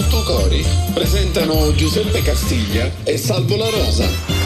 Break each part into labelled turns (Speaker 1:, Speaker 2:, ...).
Speaker 1: Tutto Cori presentano Giuseppe Castiglia e Salvo La Rosa.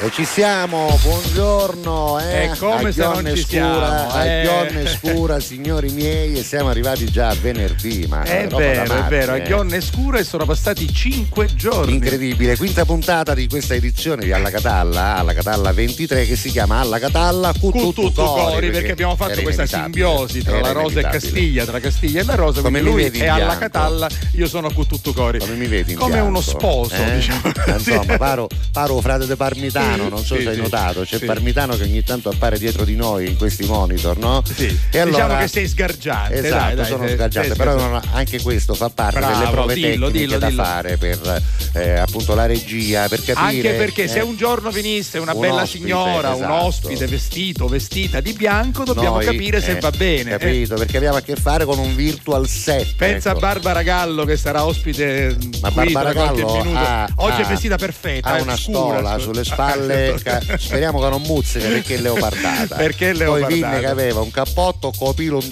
Speaker 2: E ci siamo, buongiorno. Eh?
Speaker 3: E come se non ci
Speaker 2: scura,
Speaker 3: siamo, eh.
Speaker 2: A Gionne Scura, signori miei, e siamo arrivati già a venerdì. Ma
Speaker 3: È vero, è vero, a
Speaker 2: eh.
Speaker 3: Chionne Scura e sono passati 5 giorni.
Speaker 2: Incredibile, quinta puntata di questa edizione di Alla Catalla, Alla Catalla 23, che si chiama Alla Catalla
Speaker 3: Cu-
Speaker 2: Cuttutu
Speaker 3: tutto
Speaker 2: Cori,
Speaker 3: perché abbiamo fatto questa simbiosi tra la Rosa e. Castiglia, tra Castiglia e la Rosa,
Speaker 2: Come
Speaker 3: lui è alla? Catalla, io sono cu tutto cori.
Speaker 2: Come mi vedi in
Speaker 3: Come uno sposo,
Speaker 2: eh?
Speaker 3: diciamo.
Speaker 2: Insomma, paro, paro frate de Parmitano, non so
Speaker 3: Sì,
Speaker 2: se hai
Speaker 3: sì.
Speaker 2: notato, c'è
Speaker 3: Sì.
Speaker 2: Parmitano che ogni tanto appare dietro di noi in questi monitor, no?
Speaker 3: Sì.
Speaker 2: E allora,
Speaker 3: diciamo che sei sgargiante,
Speaker 2: Esatto,
Speaker 3: dai, dai,
Speaker 2: sono
Speaker 3: sei-
Speaker 2: sgargiante,
Speaker 3: sei
Speaker 2: però anche questo fa parte
Speaker 3: Bravo,
Speaker 2: delle prove
Speaker 3: dillo,
Speaker 2: tecniche
Speaker 3: dillo,
Speaker 2: da
Speaker 3: dillo.
Speaker 2: fare per eh, appunto la regia, per capire.
Speaker 3: Anche perché
Speaker 2: eh,
Speaker 3: se un giorno venisse una
Speaker 2: un
Speaker 3: bella
Speaker 2: ospite,
Speaker 3: signora, un
Speaker 2: esatto.
Speaker 3: ospite vestito, vestita di bianco, dobbiamo
Speaker 2: noi,
Speaker 3: capire se
Speaker 2: eh,
Speaker 3: va bene. eh.
Speaker 2: Capito, perché abbiamo a che fare con un virtual set.
Speaker 3: Pensa
Speaker 2: ecco.
Speaker 3: a Barbara Gallo che sarà ospite
Speaker 2: Ma
Speaker 3: qui
Speaker 2: Barbara Gallo
Speaker 3: minuto.
Speaker 2: ha,
Speaker 3: Oggi
Speaker 2: ha-
Speaker 3: è vestita perfetta.
Speaker 2: ha una
Speaker 3: scura,
Speaker 2: stola sulle spalle, ca- speriamo che non muzzica perché è leopardata.
Speaker 3: Perché è
Speaker 2: Poi
Speaker 3: leopardata.
Speaker 2: Vinne che aveva un cappotto copilo un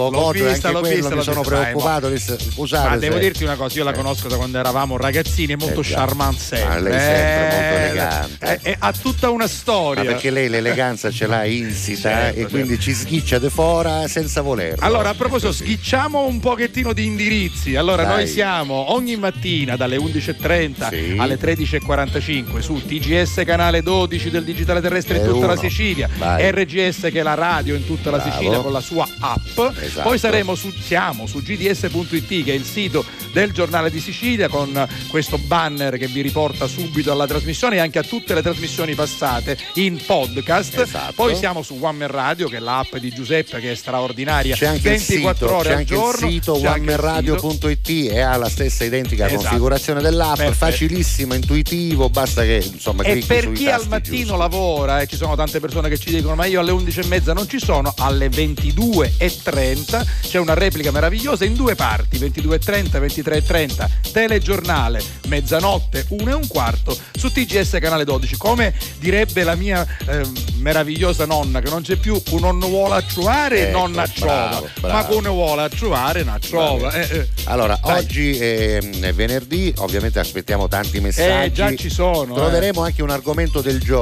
Speaker 3: vista,
Speaker 2: anche
Speaker 3: l'ho
Speaker 2: quello
Speaker 3: vista,
Speaker 2: mi sono
Speaker 3: vista.
Speaker 2: preoccupato. disse, Scusate,
Speaker 3: Ma devo
Speaker 2: se-
Speaker 3: dirti una cosa, io la
Speaker 2: Eh.
Speaker 3: conosco da quando eravamo ragazzini, è molto
Speaker 2: Eh
Speaker 3: charmante sempre.
Speaker 2: Ma lei sempre molto
Speaker 3: Eh,
Speaker 2: elegante.
Speaker 3: eh, eh, ha tutta una
Speaker 2: Ma
Speaker 3: storia.
Speaker 2: perché lei l'eleganza ce l'ha insita
Speaker 3: Certo,
Speaker 2: e quindi ci schiccia de fora senza volerlo.
Speaker 3: Allora, a proposito,
Speaker 2: Così.
Speaker 3: schicciamo un pochettino di indirizzi. Allora,
Speaker 2: Dai.
Speaker 3: noi siamo ogni mattina dalle 11.30
Speaker 2: Sì.
Speaker 3: alle 13.45 su TGS canale 12 del digitale terrestre in tutta la
Speaker 2: uno.
Speaker 3: Sicilia,
Speaker 2: Vai.
Speaker 3: RGS che è la radio in tutta la
Speaker 2: Bravo.
Speaker 3: Sicilia con la sua app.
Speaker 2: Esatto.
Speaker 3: Poi saremo su, siamo su gds.it che è il sito del giornale di Sicilia con questo banner che vi riporta subito alla trasmissione e anche a tutte le trasmissioni passate in podcast.
Speaker 2: Esatto.
Speaker 3: Poi siamo su One Man Radio che è l'app di Giuseppe che è straordinaria.
Speaker 2: C'è anche
Speaker 3: 24
Speaker 2: il sito,
Speaker 3: ore al giorno.
Speaker 2: il sito onemanradio.it e ha la stessa identica
Speaker 3: Esatto.
Speaker 2: configurazione dell'app,
Speaker 3: Perfetto.
Speaker 2: facilissimo, intuitivo, basta che insomma
Speaker 3: E per chi al
Speaker 2: tasti
Speaker 3: mattino
Speaker 2: giusti.
Speaker 3: lavora, e ci sono tante persone che ci dicono ma io alle 11 e mezza non ci sono, alle 22.30 c'è una replica meravigliosa in due parti, 22.30, 23.30, telegiornale, mezzanotte, 1 e un quarto, su TGS canale 12. Come direbbe la mia ehm, meravigliosa nonna, che non c'è più, un non vuole acciuare,
Speaker 2: Ecco,
Speaker 3: non acciova, ma con vuole acciuare, non acciova. Eh, eh.
Speaker 2: Allora,
Speaker 3: Dai.
Speaker 2: oggi è, è venerdì, ovviamente aspettiamo tanti messaggi.
Speaker 3: Eh, già ci sono. eh.
Speaker 2: Troveremo anche un argomento del giorno,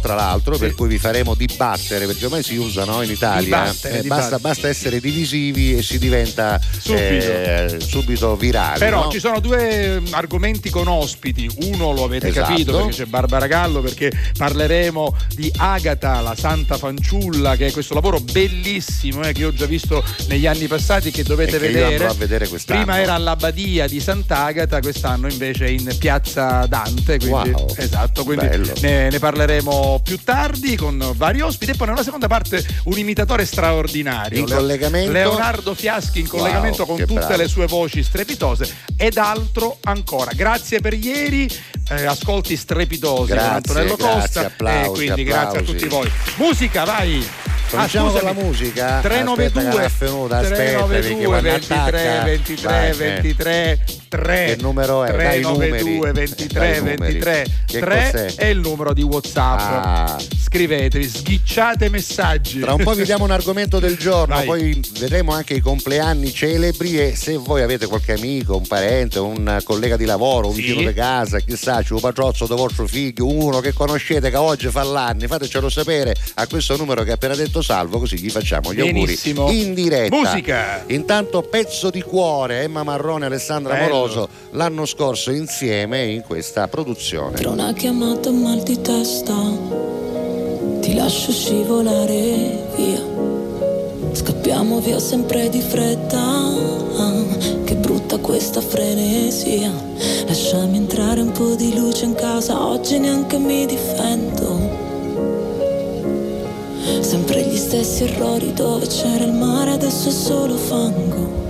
Speaker 2: tra l'altro,
Speaker 3: Sì.
Speaker 2: per cui vi faremo dibattere, perché ormai si usa no, in Italia.
Speaker 3: Dibattere,
Speaker 2: Eh,
Speaker 3: dibattere.
Speaker 2: basta, basta essere divisivi e si diventa
Speaker 3: Subito.
Speaker 2: eh, subito virali.
Speaker 3: Però
Speaker 2: no?
Speaker 3: ci sono due eh, argomenti con ospiti. Uno lo avete
Speaker 2: Esatto.
Speaker 3: capito perché c'è Barbara Gallo, perché parleremo di Agata, la santa fanciulla, che è questo lavoro bellissimo eh, che ho già visto negli anni passati che dovete
Speaker 2: che
Speaker 3: vedere.
Speaker 2: a vedere quest'anno.
Speaker 3: Prima era all'Abbadia di Sant'Agata, quest'anno invece è in Piazza Dante. Quindi,
Speaker 2: Wow.
Speaker 3: Esatto, quindi
Speaker 2: Bello.
Speaker 3: ne, ne parleremo più tardi con vari ospiti. E poi nella seconda parte un imitatore straordinario.
Speaker 2: In
Speaker 3: Leo-
Speaker 2: collegamento?
Speaker 3: Leonardo Fiaschi in
Speaker 2: Wow,
Speaker 3: collegamento con
Speaker 2: che
Speaker 3: tutte
Speaker 2: bravo.
Speaker 3: le sue voci strepitose ed altro ancora. Grazie per ieri, eh, ascolti strepitosi
Speaker 2: Grazie,
Speaker 3: con Antonello
Speaker 2: grazie,
Speaker 3: Costa
Speaker 2: applausi,
Speaker 3: e quindi grazie a
Speaker 2: applausi.
Speaker 3: tutti voi. Musica, vai!
Speaker 2: Cominciamo
Speaker 3: Ah,
Speaker 2: con la musica.
Speaker 3: 392
Speaker 2: Aspetta che l'ha venuta, aspetta, perché
Speaker 3: 392
Speaker 2: quando
Speaker 3: 23
Speaker 2: attacca-
Speaker 3: 23
Speaker 2: vai, eh.
Speaker 3: 23 3
Speaker 2: Che numero è? Dai i numeri.
Speaker 3: 392
Speaker 2: Dai
Speaker 3: 23
Speaker 2: i numeri.
Speaker 3: 23
Speaker 2: Che
Speaker 3: 3
Speaker 2: cos'è?
Speaker 3: è il numero di WhatsApp.
Speaker 2: Ah.
Speaker 3: Scrivetevi, sghicciate messaggi.
Speaker 2: Tra un po' vi diamo un argomento del giorno,
Speaker 3: Vai.
Speaker 2: poi vedremo anche i compleanni celebri e se voi avete qualche amico, un parente, un collega di lavoro, un
Speaker 3: Sì.
Speaker 2: vicino di casa, chissà, c'è un patrozzo del vostro figlio, uno che conoscete che oggi fa l'anni, fatecelo sapere a questo numero che ha appena detto Salvo, così gli facciamo gli
Speaker 3: Benissimo.
Speaker 2: auguri in diretta.
Speaker 3: Musica.
Speaker 2: Intanto pezzo di cuore, Emma Marrone Alessandra
Speaker 3: Bello.
Speaker 2: Moroso l'anno scorso insieme in questa produzione.
Speaker 4: Tra una chiamata mal di testa Ti lascio scivolare via. Scappiamo via sempre di fretta Che brutta questa frenesia. Lasciami entrare un po' di luce in casa Oggi neanche mi difendo. Sempre gli stessi errori dove c'era il mare Adesso è solo fango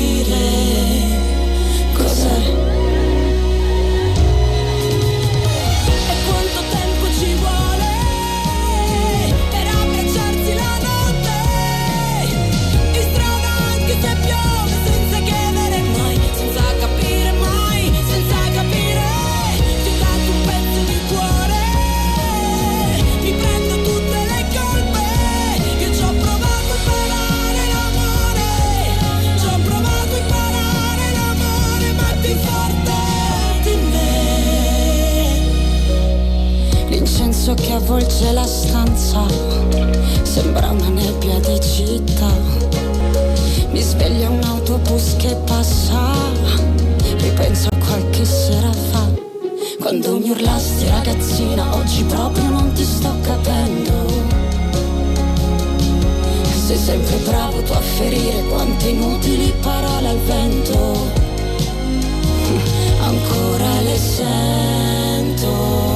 Speaker 4: say
Speaker 5: sfugge la stanza, sembra una nebbia di città. Mi sveglia un autobus che passa, ripenso a qualche sera fa. Quando mi urlasti ragazzina, oggi proprio non ti sto capendo. Sei sempre bravo tu a ferire quante inutili parole al vento. Ancora le sento.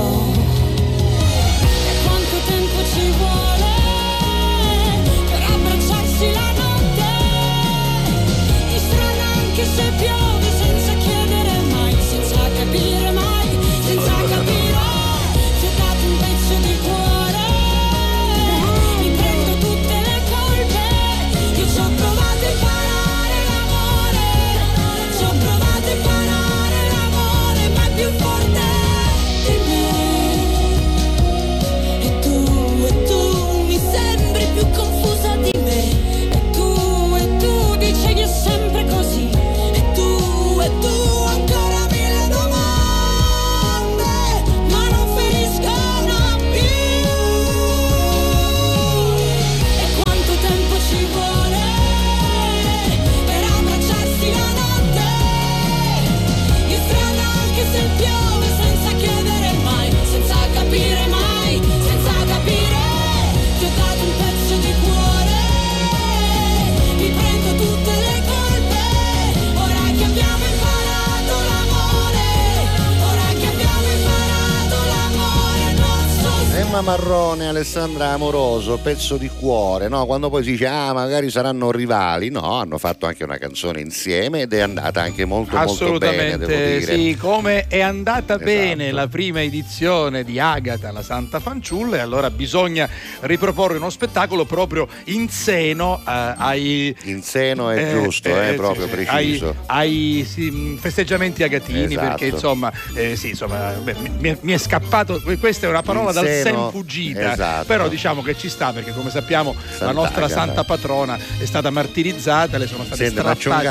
Speaker 2: Emma Marrone, Alessandra Amoroso, pezzo di cuore, no? Quando poi si dice ah magari saranno rivali, no, hanno fatto anche una canzone insieme ed è andata anche molto molto bene, dire.
Speaker 3: Sì, come è andata esatto. bene la prima edizione di Agata, la Santa Fanciulla, e allora bisogna riproporre uno spettacolo proprio in seno eh, ai
Speaker 2: In seno è eh, giusto, eh, eh proprio preciso.
Speaker 3: Ai, ai sì, festeggiamenti agatini esatto. perché insomma, eh, sì, insomma beh, mi, mi, è scappato questa è una parola in dal seno fuggita, esatto. però diciamo che ci sta perché come sappiamo Sant'Agata. la nostra santa patrona è stata martirizzata, le sono state Senta.
Speaker 2: Faccio un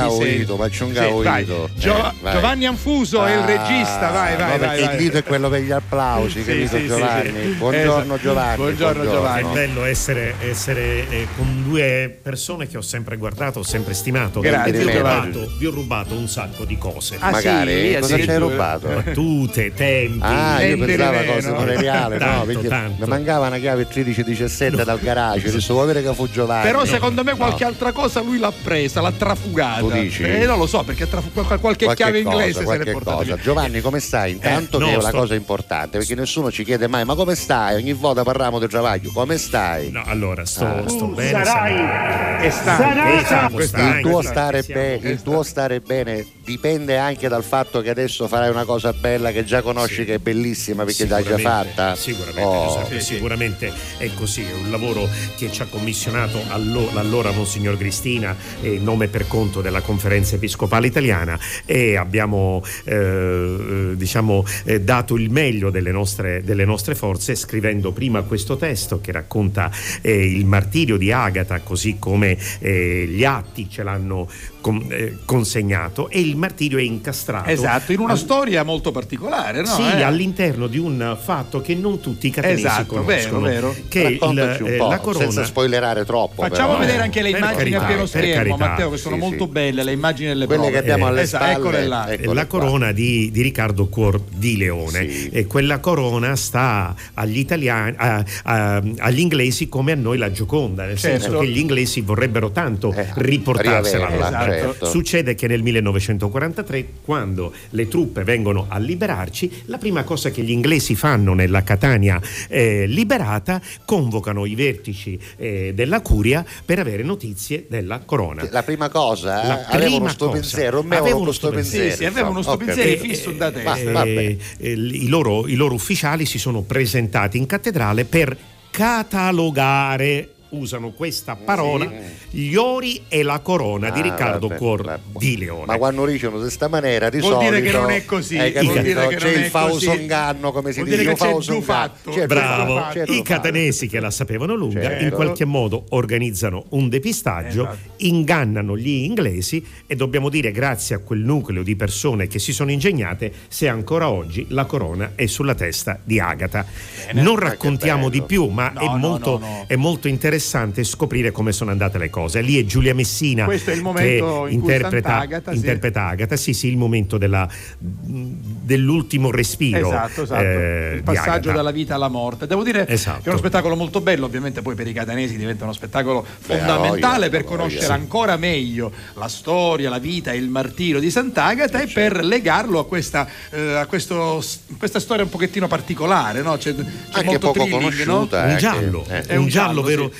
Speaker 2: gaurito,
Speaker 3: sì, Gio- eh, Giovanni Anfuso ah, è il ah, regista, vai vai,
Speaker 2: no,
Speaker 3: vai,
Speaker 2: vai. Il dito è quello per gli applausi, sì, capito sì, Giovanni? Buongiorno Giovanni.
Speaker 3: Buongiorno, buongiorno, Giovanni.
Speaker 6: È bello essere, essere eh, con due persone che ho sempre guardato, ho sempre stimato.
Speaker 3: Grazie,
Speaker 6: vi, ho rubato, vi ho rubato un sacco di cose.
Speaker 2: Ah, Magari cosa ci hai rubato?
Speaker 6: Battute, tempi.
Speaker 2: Ah, io pensavo cose materiali, no, perché mi mancava una chiave 13-17 no. dal garage, adesso vuoi vedere che fu Giovanni.
Speaker 3: Però secondo me qualche no. altra cosa lui l'ha presa, l'ha trafugata.
Speaker 2: Tu dici?
Speaker 3: Eh, non lo so, perché traf- qualche, qualche chiave cosa, inglese se l'è portata.
Speaker 2: Giovanni, come stai? Intanto eh, che è una sto... cosa importante, perché nessuno ci chiede mai, ma come stai? Ogni volta parliamo del travaglio, come stai?
Speaker 6: No, allora, sto, ah. sto bene.
Speaker 3: Sarai, sarai,
Speaker 2: sarai, il tuo stare bene, il tuo stare bene dipende anche dal fatto che adesso farai una cosa bella che già conosci sì. che è bellissima perché l'hai già fatta.
Speaker 6: Sicuramente, oh. Sicuramente è così, è un lavoro che ci ha commissionato allora Monsignor Cristina, eh, nome per conto della conferenza episcopale italiana e abbiamo eh, diciamo, eh, dato il meglio delle nostre, delle nostre, forze scrivendo prima questo testo che racconta eh, il martirio di Agata così come eh, gli atti ce l'hanno con, eh, consegnato e il martirio è incastrato.
Speaker 3: Esatto, in una All... storia molto particolare, no?
Speaker 6: Sì, eh? all'interno di un fatto che non tutti i catanesi
Speaker 3: esatto,
Speaker 6: conoscono.
Speaker 3: Vero, vero.
Speaker 2: Che il, eh, la corona... senza spoilerare troppo.
Speaker 3: Facciamo
Speaker 2: però,
Speaker 3: vedere anche le immagini carità, a pieno schermo, carità. Matteo, che sono sì, molto sì. belle, le immagini delle
Speaker 2: Quelle
Speaker 3: prove.
Speaker 2: che abbiamo alle esatto, spalle.
Speaker 6: Là. la corona di, di, Riccardo Cuor di Leone. Sì. E quella corona sta agli italiani, a, a, agli inglesi come a noi la Gioconda, nel certo. senso che gli inglesi vorrebbero tanto eh, riportarsela.
Speaker 2: Esatto. Certo.
Speaker 6: Succede che nel 1943, quando le truppe vengono a liberarci, la prima cosa che gli inglesi fanno nella Catania eh, liberata, convocano i vertici eh, della curia per avere notizie della corona.
Speaker 2: La prima cosa, eh? la avevano sto pensiero, avevano sto pensiero.
Speaker 3: Sì, sì, avevano sto okay. pensiero fisso da te.
Speaker 6: Eh, eh, I loro, I loro ufficiali si sono presentati in cattedrale per catalogare usano questa parola, gli ori e la corona di
Speaker 2: Ah,
Speaker 6: Riccardo
Speaker 2: vabbè,
Speaker 6: Cuor
Speaker 2: vabbè.
Speaker 6: di Leone.
Speaker 2: Ma quando dicono di questa maniera di
Speaker 3: Vuol dire
Speaker 2: solito
Speaker 3: che non è così, vuol
Speaker 2: capito?
Speaker 3: dire che
Speaker 2: c'è
Speaker 3: non
Speaker 2: il fausonganno come si
Speaker 3: Vuol
Speaker 2: dice
Speaker 3: dire che c'è il dufatto.
Speaker 2: C'è
Speaker 6: Bravo,
Speaker 2: il
Speaker 6: i catanesi che la sapevano lunga
Speaker 2: Certo.
Speaker 6: in qualche modo organizzano un depistaggio,
Speaker 3: Esatto.
Speaker 6: ingannano gli inglesi e dobbiamo dire grazie a quel nucleo di persone che si sono ingegnate se ancora oggi la corona è sulla testa di Agata. Non
Speaker 2: Ah, che
Speaker 6: raccontiamo di più, ma
Speaker 3: No,
Speaker 6: è,
Speaker 3: no,
Speaker 6: molto,
Speaker 3: no, no.
Speaker 6: è molto interessante scoprire come sono andate le cose. Lì è Giulia Messina
Speaker 3: Questo è il momento
Speaker 6: che
Speaker 3: in cui
Speaker 6: interpreta,
Speaker 3: sì.
Speaker 6: interpreta Agata, sì sì, il momento della- dell'ultimo respiro.
Speaker 3: Esatto, esatto.
Speaker 6: eh,
Speaker 3: il passaggio
Speaker 6: Agata.
Speaker 3: dalla vita alla morte. Devo dire
Speaker 6: Esatto.
Speaker 3: che è uno spettacolo molto bello, ovviamente poi per i catanesi diventa uno spettacolo
Speaker 2: Beh,
Speaker 3: fondamentale
Speaker 2: voglia,
Speaker 3: per conoscere
Speaker 2: sì.
Speaker 3: ancora meglio la storia, la vita e il martirio di Sant'Agata e per legarlo a questa, eh, a questo- questa storia un pochettino particolare, no? C'è, c'è
Speaker 2: Anche
Speaker 3: molto
Speaker 2: poco
Speaker 3: thrilling, no?
Speaker 2: conosciuta.
Speaker 6: un
Speaker 2: eh,
Speaker 6: giallo,
Speaker 2: eh.
Speaker 3: È
Speaker 6: un,
Speaker 3: un
Speaker 6: giallo,
Speaker 3: giallo, sì.
Speaker 6: vero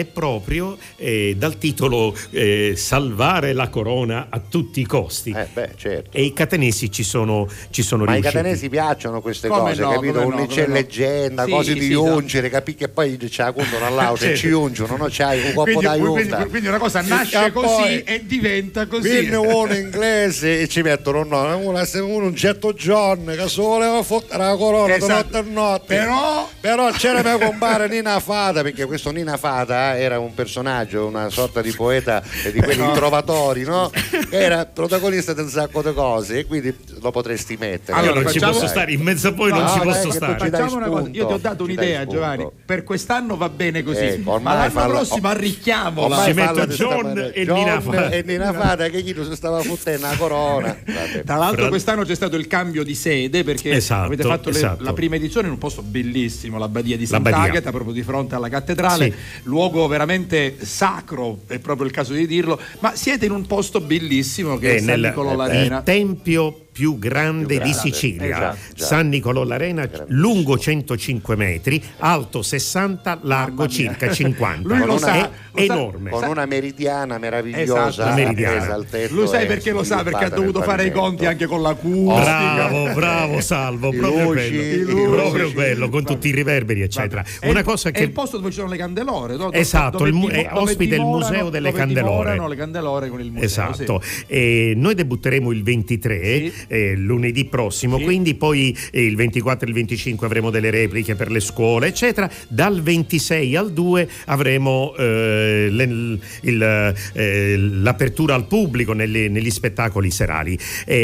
Speaker 6: e proprio eh, dal titolo eh, Salvare la corona a tutti i costi.
Speaker 2: Eh, beh, certo.
Speaker 6: E i catanesi ci sono, ci sono
Speaker 2: Ma ai
Speaker 6: riusciti.
Speaker 2: catanesi piacciono queste
Speaker 3: Come
Speaker 2: cose,
Speaker 3: no,
Speaker 2: capito?
Speaker 3: no,
Speaker 2: Un-
Speaker 3: come
Speaker 2: c'è
Speaker 3: no.
Speaker 2: leggenda,
Speaker 3: Sì,
Speaker 2: cose di
Speaker 3: sì,
Speaker 2: ungere, capi che poi c'è la condono all'auto e
Speaker 3: Certo.
Speaker 2: ci ungono, no? C'hai un corpo
Speaker 3: Quindi,
Speaker 2: da
Speaker 3: quindi- quindi una cosa nasce
Speaker 2: E
Speaker 3: così
Speaker 2: poi
Speaker 3: e diventa così.
Speaker 2: Viene uno inglese e ci mettono no, uno, uno un certo John che se voleva fottere la corona
Speaker 3: Esatto.
Speaker 2: notte a notte.
Speaker 3: Però-
Speaker 2: Però c'era mio compare Nina Fata, perché questo Nina Fata era un personaggio, una sorta di poeta e di quelli trovatori, no? Era protagonista di un sacco di cose e quindi lo potresti mettere.
Speaker 6: Io
Speaker 3: Allora,
Speaker 6: non ci
Speaker 3: facciamo-
Speaker 6: posso stare, in mezzo a voi non
Speaker 2: No,
Speaker 6: ci
Speaker 2: dai,
Speaker 6: posso
Speaker 2: che
Speaker 6: stare.
Speaker 2: ci
Speaker 3: Facciamo una cosa, io ti ho dato
Speaker 2: ci
Speaker 3: un'idea. Giovanni, per quest'anno va bene così,
Speaker 2: Ecco,
Speaker 3: ma
Speaker 2: ormai
Speaker 3: l'anno
Speaker 2: falla-
Speaker 3: prossimo
Speaker 2: oh,
Speaker 3: arricchiamola.
Speaker 6: Ci metto John e Nina Fata.
Speaker 2: e Nina Fata che chi si stava fottendo la corona. Vabbè.
Speaker 3: Tra l'altro quest'anno c'è stato il cambio di sede perché
Speaker 6: Esatto,
Speaker 3: avete fatto le-
Speaker 6: esatto.
Speaker 3: la prima edizione in un posto bellissimo, la Badia di. Sant'Agata, proprio di fronte alla cattedrale,
Speaker 6: Sì.
Speaker 3: Luogo veramente sacro, è proprio il caso di dirlo, ma siete in un posto bellissimo che è,
Speaker 6: È
Speaker 3: San
Speaker 6: nel
Speaker 3: Nicolò
Speaker 2: eh,
Speaker 3: l'Arena.
Speaker 6: il tempio più grande,
Speaker 2: Più grande,
Speaker 6: di Sicilia,
Speaker 3: esatto,
Speaker 2: già.
Speaker 6: San Nicolò l'Arena, lungo 105 metri, alto 60, largo circa 50.
Speaker 3: Lui
Speaker 2: lo
Speaker 6: È
Speaker 2: sa,
Speaker 3: lo sa.
Speaker 6: enorme.
Speaker 2: Con una meridiana
Speaker 3: Esatto,
Speaker 2: meravigliosa
Speaker 3: la
Speaker 6: meridiana.
Speaker 3: Lui sai perché lo sa? Perché ha dovuto fare i conti anche con l'acustica.
Speaker 6: Bravo, bravo Salvo, proprio
Speaker 2: luci,
Speaker 6: bello,
Speaker 2: luci.
Speaker 6: proprio bello, con tutti i riverberi, eccetera.
Speaker 3: È-
Speaker 6: Una cosa
Speaker 3: è
Speaker 6: che
Speaker 3: il posto dove ci sono le candelore? Dove-
Speaker 6: Esatto,
Speaker 3: dove
Speaker 6: il mu- è
Speaker 3: dove
Speaker 6: ospite il Museo delle
Speaker 3: dove
Speaker 6: Candelore.
Speaker 3: le candelore con il museo.
Speaker 6: Esatto,
Speaker 3: sì.
Speaker 6: E noi debutteremo il 23,
Speaker 3: Sì.
Speaker 6: Eh, lunedì prossimo,
Speaker 3: Sì.
Speaker 6: quindi poi eh, il 24 e il 25 avremo delle repliche per le scuole, eccetera. Dal 26 al 2 avremo eh, le- il, eh, l'apertura al pubblico nelle- negli spettacoli serali.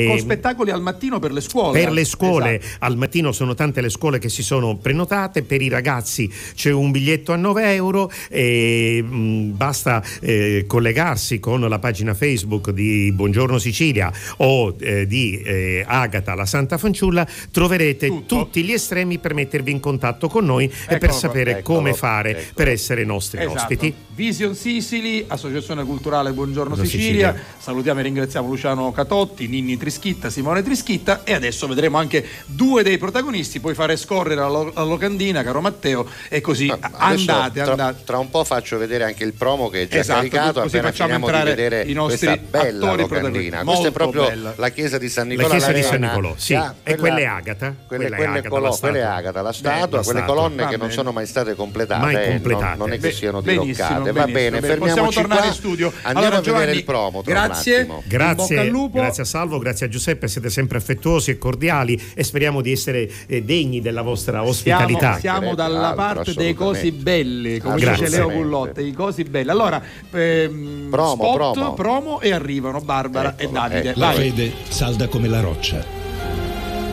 Speaker 3: Con spettacoli al mattino per le scuole.
Speaker 6: per le scuole
Speaker 3: Esatto.
Speaker 6: al mattino sono tante le scuole che si sono prenotate, per i ragazzi c'è un biglietto a 9 euro e mh, basta eh, collegarsi con la pagina Facebook di Buongiorno Sicilia o eh, di eh, Agata la Santa Fanciulla, troverete
Speaker 3: Tutto.
Speaker 6: tutti gli estremi per mettervi in contatto con noi e per
Speaker 3: Eccolo qua,
Speaker 6: sapere
Speaker 2: eccolo,
Speaker 6: come fare
Speaker 2: eccolo.
Speaker 6: per essere nostri
Speaker 3: Esatto.
Speaker 6: ospiti.
Speaker 3: Vision Sicily, Associazione Culturale Buongiorno Sicilia.
Speaker 6: Sicilia.
Speaker 3: Salutiamo e ringraziamo Luciano Catotti, Ninni Trischitta, Simone Trischitta e adesso vedremo anche due dei protagonisti, puoi fare scorrere la, lo- la locandina, caro Matteo, e così
Speaker 2: Ah, Adesso,
Speaker 3: andate,
Speaker 2: tra,
Speaker 3: andate.
Speaker 2: tra un po' faccio vedere anche il promo che è già
Speaker 3: Esatto,
Speaker 2: caricato
Speaker 3: così
Speaker 2: appena
Speaker 3: facciamo
Speaker 2: finiamo di
Speaker 3: entrare
Speaker 2: vedere
Speaker 3: i nostri
Speaker 2: questa bella locandina questa è proprio
Speaker 3: bella.
Speaker 2: la chiesa di San
Speaker 6: La
Speaker 2: Nicolò
Speaker 6: chiesa di
Speaker 2: l'Arena.
Speaker 6: San Nicolò, sì.
Speaker 2: Ah,
Speaker 6: E quella è Agata?
Speaker 2: quelle,
Speaker 6: Quella è
Speaker 2: quelle
Speaker 6: Agata,
Speaker 2: colo-
Speaker 6: la
Speaker 2: quella è
Speaker 6: statua.
Speaker 2: Agata la statua
Speaker 6: la
Speaker 2: quelle
Speaker 6: statua.
Speaker 2: colonne
Speaker 3: Va
Speaker 2: che non sono mai state completate
Speaker 6: Mai
Speaker 2: eh, non-
Speaker 6: completate.
Speaker 2: non, è che siano diroccate va
Speaker 3: benissimo,
Speaker 2: bene
Speaker 3: bene. Possiamo
Speaker 2: fermiamoci
Speaker 3: tornare
Speaker 2: qua
Speaker 3: in studio.
Speaker 2: andiamo
Speaker 3: Allora,
Speaker 2: a vedere
Speaker 3: Giovanni,
Speaker 2: il promo
Speaker 3: grazie.
Speaker 6: Grazie,
Speaker 3: al lupo.
Speaker 6: grazie a Salvo, grazie a Giuseppe, siete sempre affettuosi e cordiali e speriamo di essere eh, degni della vostra ospitalità.
Speaker 3: Siamo, siamo dalla parte dei cosi belli, come
Speaker 6: Grazie.
Speaker 3: dice Leo Gullotte, i cosi belli. Allora, ehm,
Speaker 2: Promo,
Speaker 3: spot,
Speaker 2: promo.
Speaker 3: promo e arrivano Barbara
Speaker 2: Eccolo,
Speaker 3: e Davide.
Speaker 2: ecco.
Speaker 7: La fede salda come la roccia.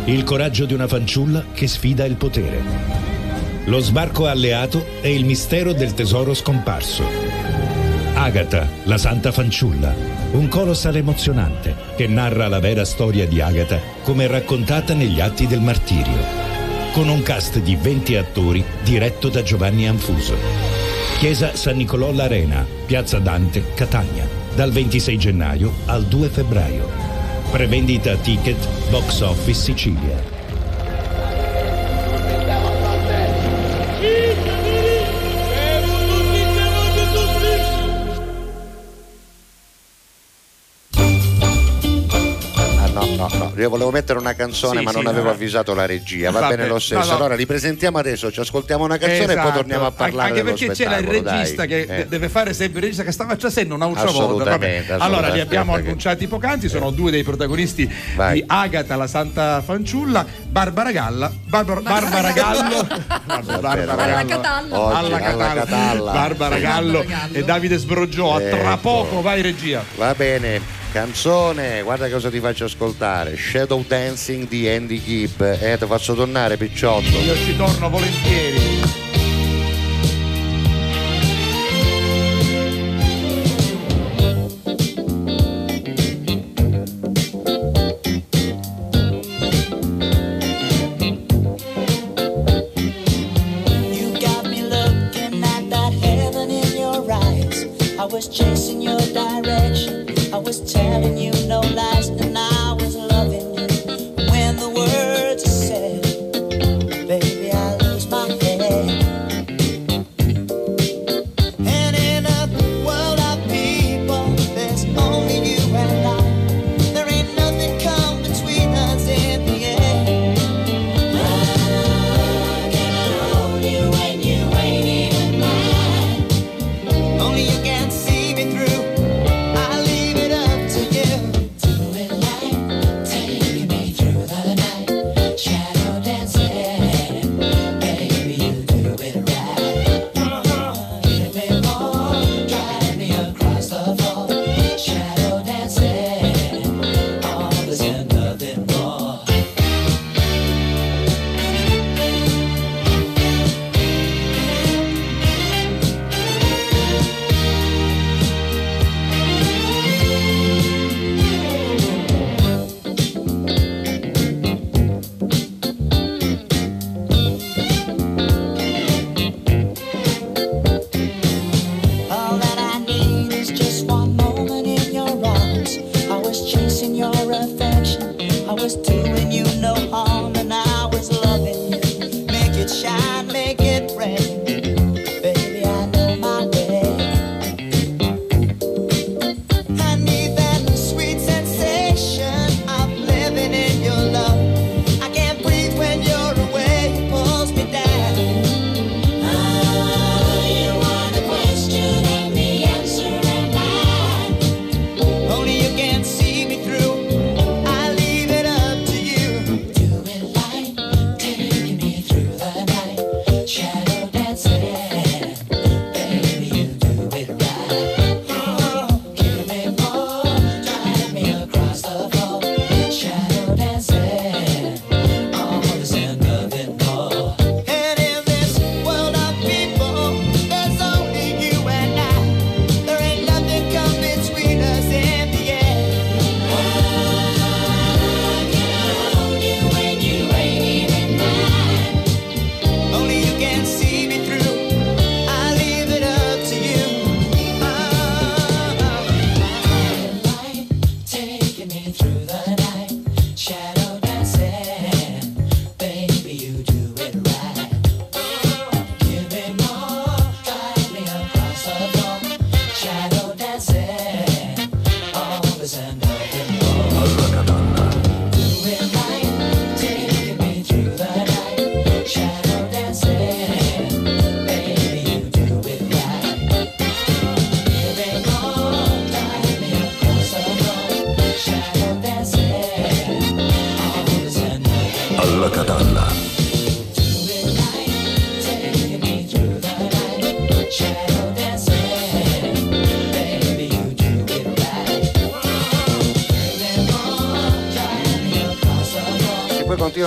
Speaker 7: Il coraggio di una fanciulla che sfida il potere. Lo sbarco alleato e il mistero del tesoro scomparso. Agata, la santa fanciulla. Un colossal emozionante che narra la vera storia di Agata come raccontata negli atti del martirio. Con un cast di 20 attori diretto da Giovanni Anfuso. Chiesa San Nicolò l'Arena, Piazza Dante, Catania, dal 26 gennaio al 2 febbraio. Prevendita ticket Box Office Sicilia.
Speaker 2: Io volevo mettere una canzone,
Speaker 8: Sì,
Speaker 2: ma
Speaker 8: sì,
Speaker 2: non avevo
Speaker 8: no.
Speaker 2: avvisato la regia. Va,
Speaker 8: Vabbè,
Speaker 2: bene lo stesso.
Speaker 8: no, no.
Speaker 2: Allora, li presentiamo adesso, ci ascoltiamo una canzone e poi
Speaker 8: Esatto.
Speaker 2: torniamo a parlare
Speaker 8: anche perché c'era il regista
Speaker 2: dai.
Speaker 8: che
Speaker 2: Eh.
Speaker 8: de- deve fare sempre il regista che stava facendo una ultra volta
Speaker 2: Assolutamente,
Speaker 8: allora li abbiamo annunciati poc'anzi sono due dei protagonisti
Speaker 2: Vai.
Speaker 8: di Agata la Santa Fanciulla Barbara Galla Barbara, Barbara Gallo Barbara
Speaker 2: Alla
Speaker 8: Gallo. Alla
Speaker 2: alla
Speaker 8: Catalla. Barbara Gallo e Davide Sbrogioa tra
Speaker 2: Ecco.
Speaker 8: poco vai regia
Speaker 2: Va bene, canzone, guarda cosa ti faccio ascoltare. Shadow Dancing di Andy Gibb. Eh, ti faccio tornare, picciotto.
Speaker 8: io ci torno volentieri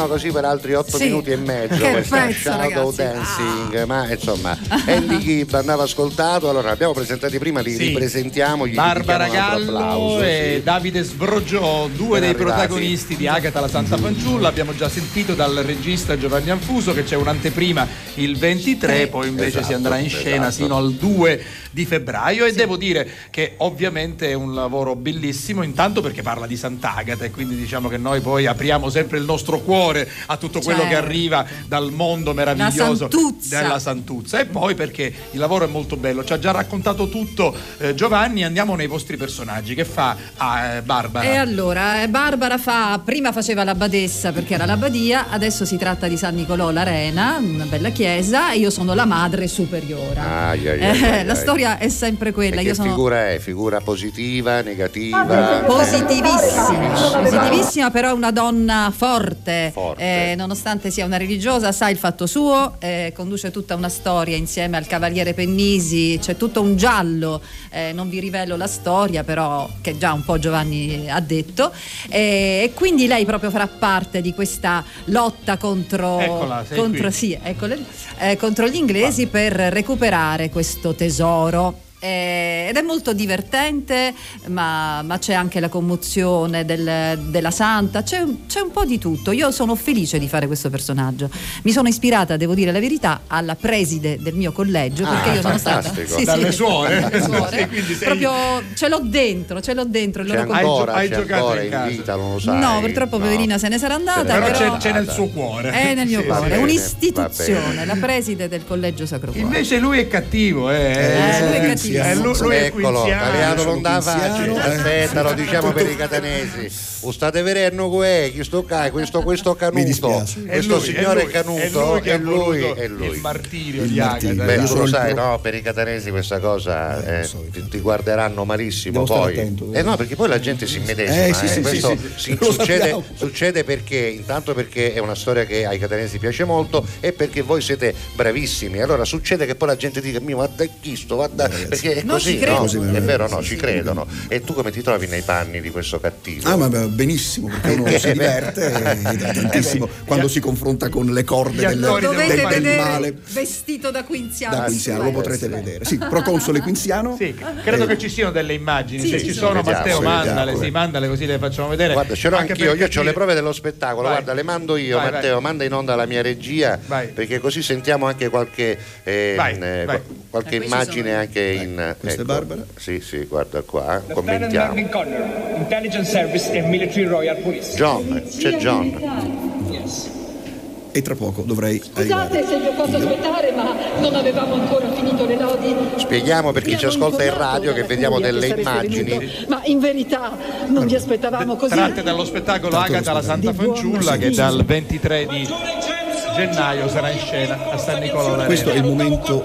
Speaker 2: Così per altri 8
Speaker 9: Sì.
Speaker 2: minuti e mezzo
Speaker 9: Che
Speaker 2: questa
Speaker 9: pezzo,
Speaker 2: Shadow
Speaker 9: ragazzi. Ah.
Speaker 2: Dancing, ma insomma Andy Gibb andava ascoltato, allora abbiamo presentati prima, li
Speaker 8: Sì.
Speaker 2: ripresentiamo, gli
Speaker 8: Barbara Gallo
Speaker 2: applauso,
Speaker 8: e
Speaker 2: sì.
Speaker 8: Davide Sbrogio, due
Speaker 2: Ben
Speaker 8: dei
Speaker 2: arrivati.
Speaker 8: protagonisti di Agata la Santa Fanciulla. Abbiamo già sentito dal regista Giovanni Anfuso che c'è un'anteprima il 23, poi invece
Speaker 2: Esatto,
Speaker 8: si andrà in scena
Speaker 2: esatto.
Speaker 8: sino al 2 di febbraio. E devo dire che ovviamente è un lavoro bellissimo, intanto perché parla di Sant'Agata e quindi diciamo che noi poi apriamo sempre il nostro
Speaker 3: cuore a tutto quello
Speaker 9: Certo.
Speaker 3: che arriva dal mondo meraviglioso
Speaker 9: Santuzza.
Speaker 3: della Santuzza. E poi perché il lavoro è molto bello, ci ha già raccontato tutto eh, Giovanni, andiamo nei vostri personaggi. Che fa ah, eh, Barbara?
Speaker 9: E allora, eh, Barbara fa, prima faceva la badessa perché era la badia, adesso si tratta di San Nicolò l'Arena, una bella chiesa, e io sono la madre superiora.
Speaker 2: Ai, ai,
Speaker 9: Eh,
Speaker 2: ai, ai,
Speaker 9: la
Speaker 2: ai.
Speaker 9: Storia è sempre quella.
Speaker 2: E
Speaker 9: Io
Speaker 2: che
Speaker 9: sono
Speaker 2: figura è? Figura positiva, negativa?
Speaker 9: Positivissima, positivissima, però è una donna forte,
Speaker 2: Forte.
Speaker 9: eh, nonostante sia una religiosa, sa il fatto suo, eh, conduce tutta una storia insieme al Cavaliere Pennisi, c'è tutto un giallo, eh, non vi rivelo la storia, però che già un po' Giovanni ha detto, eh, e quindi lei proprio farà parte di questa lotta contro,
Speaker 3: Eccola,
Speaker 9: contro, sì, eccole, eh, contro gli inglesi per recuperare questo tesoro. 여러 Eh, ed è molto divertente, ma, ma c'è anche la commozione del- della santa, c'è, un- c'è un po' di tutto. Io sono felice di fare questo personaggio. Mi sono ispirata, devo dire la verità, alla preside del mio collegio,
Speaker 2: Ah,
Speaker 9: perché io sono stata
Speaker 2: fantastico.
Speaker 3: Dalle suore.
Speaker 9: dalle suore.
Speaker 3: Sì, quindi sei-
Speaker 9: Proprio ce l'ho dentro, ce l'ho dentro. il
Speaker 2: C'è
Speaker 9: loro
Speaker 3: Hai gio-
Speaker 2: ancora,
Speaker 3: hai
Speaker 2: c'è
Speaker 3: giocato
Speaker 2: ancora
Speaker 3: in
Speaker 2: in
Speaker 3: casa?
Speaker 2: vita, non lo sai?
Speaker 9: No, purtroppo
Speaker 2: No.
Speaker 9: poverina se ne sarà andata,
Speaker 2: ne
Speaker 3: Però c'è,
Speaker 9: però
Speaker 2: andata.
Speaker 3: c'è nel suo cuore.
Speaker 9: è nel mio
Speaker 2: Sì,
Speaker 9: cuore, è un'istituzione, la preside del collegio Sacro Cuore.
Speaker 3: Invece lui è cattivo, eh.
Speaker 9: Eh, lui è
Speaker 3: Eh,
Speaker 9: cattivo.
Speaker 3: Lui, lui
Speaker 2: Eccolo. Taliato non dà facile. Aspetta, lo diciamo per i catanesi. O state vedendo que, questo, ca- questo, questo canuto, questo
Speaker 3: lui,
Speaker 2: signore
Speaker 3: è lui,
Speaker 2: canuto,
Speaker 3: è lui che
Speaker 2: è lui,
Speaker 3: voluto
Speaker 2: è lui.
Speaker 3: il martirio
Speaker 10: Il
Speaker 3: di. Agata.
Speaker 2: Beh,
Speaker 10: Io
Speaker 2: tu
Speaker 10: sono
Speaker 2: lo sai,
Speaker 10: pro-
Speaker 2: no? Per i catanesi questa cosa
Speaker 10: Eh,
Speaker 2: eh,
Speaker 10: so,
Speaker 2: ti, ti guarderanno malissimo
Speaker 10: Devo
Speaker 2: poi.
Speaker 10: attento,
Speaker 2: eh no, perché poi la gente si immedesima.
Speaker 10: Eh, sì,
Speaker 2: eh.
Speaker 10: sì, sì,
Speaker 2: Questo
Speaker 10: sì,
Speaker 2: succede, succede perché, intanto perché è una storia che ai catanesi piace molto e perché voi siete bravissimi. Allora succede che poi la gente dica, mio, guarda chi sto, guarda, perché è così, no? È vero, no,
Speaker 10: sì,
Speaker 2: ci
Speaker 10: sì.
Speaker 2: credono. E tu come ti trovi nei panni di questo cattivo?
Speaker 10: Ah, ma beh, benissimo, perché uno si diverte eh, tantissimo quando si confronta con le corde del,
Speaker 3: del-
Speaker 9: dovete
Speaker 10: del- male
Speaker 9: vestito da quinziano.
Speaker 10: da Quinziano, lo potrete vedere. Sì, proconsole Quinziano.
Speaker 3: Sì, credo
Speaker 10: Eh,
Speaker 3: che ci siano delle immagini.
Speaker 9: Sì,
Speaker 3: Se
Speaker 9: ci sono.
Speaker 3: sono,
Speaker 2: Vediamo,
Speaker 3: Matteo,
Speaker 2: vediamo,
Speaker 3: mandale,
Speaker 10: eh.
Speaker 3: sì, mandale così le facciamo vedere.
Speaker 2: Guarda, ce l'ho
Speaker 3: Anche
Speaker 2: anch'io, io ho le prove dello spettacolo,
Speaker 3: Vai.
Speaker 2: guarda, le mando io,
Speaker 3: Vai,
Speaker 2: Matteo,
Speaker 3: vai.
Speaker 2: manda in onda la mia regia,
Speaker 3: Vai.
Speaker 2: perché così sentiamo anche qualche, eh,
Speaker 3: Vai,
Speaker 2: eh,
Speaker 3: vai.
Speaker 2: qualche
Speaker 9: Eh,
Speaker 2: immagine anche in...
Speaker 10: questa è
Speaker 2: ecco.
Speaker 10: Barbara.
Speaker 2: Sì, sì, guarda qua, commentiamo.
Speaker 11: Intelligence Service e Military Royal Police.
Speaker 2: John, c'è John.
Speaker 11: Yes.
Speaker 10: E tra poco dovrei arrivare.
Speaker 12: Scusate se vi ho fatto aspettare, ma non avevamo ancora finito le lodi.
Speaker 2: Spieghiamo per chi ci ascolta in radio che vediamo delle immagini.
Speaker 12: venuto, ma in verità non vi aspettavamo così.
Speaker 3: Tratte dallo spettacolo
Speaker 10: Tanto
Speaker 3: Agata la Santa Fanciulla che dal 23 di gennaio sarà in scena a San Nicolò.
Speaker 10: Questo è il momento,